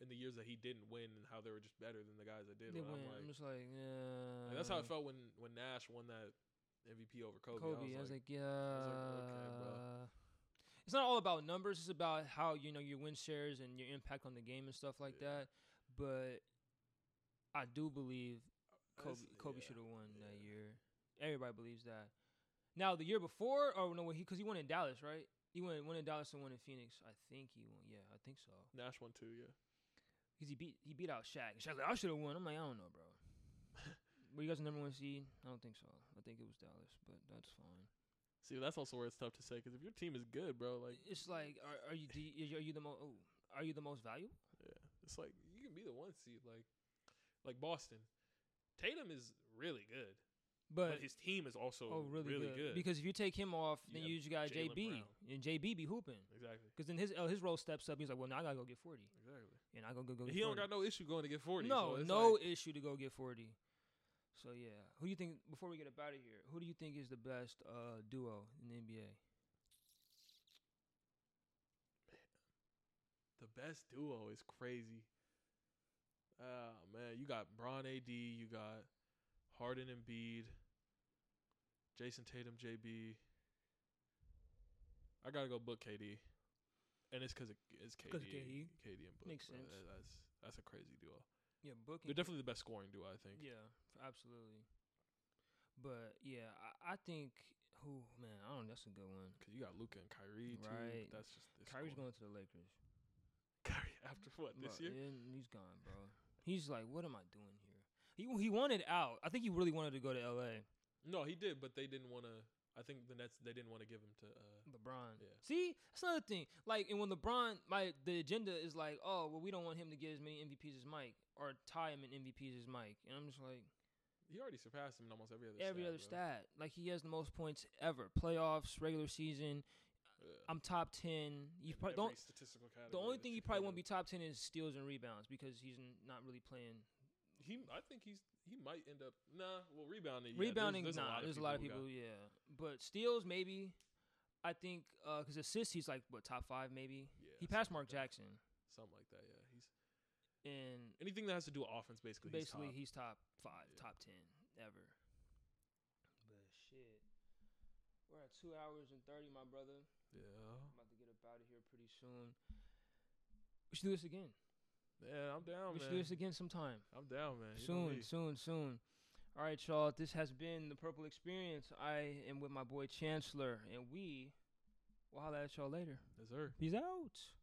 in the years that he didn't win and how they were just better than the guys that did. They win. I'm I'm just like, yeah. like, that's how I felt when when Nash won that MVP over Kobe. Kobe. I was like, yeah. okay, bro. it's not all about numbers. It's about how you know your win shares and your impact on the game and stuff like Yeah. that. But I do believe Kobe Kobe yeah, should have won that year. Everybody believes that. Now the year before, or no, he because he won in Dallas, right? He won won in Dallas and won in Phoenix. I think he won. Yeah, I think so. Nash won too. Yeah. Because he beat he beat out Shaq. Shaq's like, I should have won. I'm like, I don't know, bro. Were you guys the number one seed? I don't think so. I think it was Dallas, but that's fine. See, that's also where it's tough to say because if your team is good, bro, like It's like, are, are you you, are you the most? Oh, are you the most valuable? yeah, it's like you can be the one seed, like like Boston. Tatum is really good, but, But, his team is also oh, really, really good. good. Because if you take him off, You then you just got Jaylen JB, Brown. and JB be hooping. exactly, Because then his uh, his role steps up. He's like, well, now I gotta go get forty, exactly. and I go go go. He don't 40. got no issue going to get forty. No, so no like- issue to go get forty. So yeah, who do you think? Before we get up out of here, who do you think is the best uh, duo in the NBA? the best duo is crazy. Oh man, you got Bron AD, you got Harden and Bede, Jayson Tatum, JB. I gotta go book KD, and it's because it's KD, KD. KD and Book. Makes bro. sense. That's that's a crazy duo. Yeah, booking. They're definitely the best scoring duo, I think. Yeah, absolutely. But yeah, I, I think who man, I don't. know, That's a good one. Cause you got Luka and Kyrie too. Right. That's just it's Kyrie's going to the Lakers. Kyrie after what this Bro, year? yeah, he's gone, bro. He's like, what am I doing here? He he wanted out. I think he really wanted to go to L.A. No, he did, but they didn't want to. I think the Nets they didn't want to give him to. Uh, LeBron. Yeah. See, that's another thing. Like, and when LeBron, my the agenda is like, oh, well, we don't want him to get as many MVPs as Mike or tie him in MVPs as Mike, and I'm just like, he already surpassed him in almost every other. every stat, other bro. stat, like he has the most points ever, playoffs, regular season. Yeah. I'm top ten. You In probably don't. statistical category The only thing you probably won't be top ten is steals and rebounds because he's not really playing. He, I think he's he might end up. Nah, well, rebounding. yeah, Rebounding, there's, there's nah. a lot there's a lot of people, yeah. But steals, maybe. I think uh, because assists, he's like what top five, maybe. yeah, he passed Mark like. Jackson, Something like that. Yeah, he's and anything that has to do with offense. Basically, basically he's top. he's top five, Yeah. top ten ever. But shit, we're at two hours and thirty, my brother. yeah, I'm about to get up out of here pretty soon. We should do this again. yeah. I'm down, we man. should do this again sometime. I'm down, man. You soon, soon, soon. All right, y'all. This has been the Purple Experience. I am with my boy Chancellor, and we will holla at y'all later. Yes, sir. Peace out.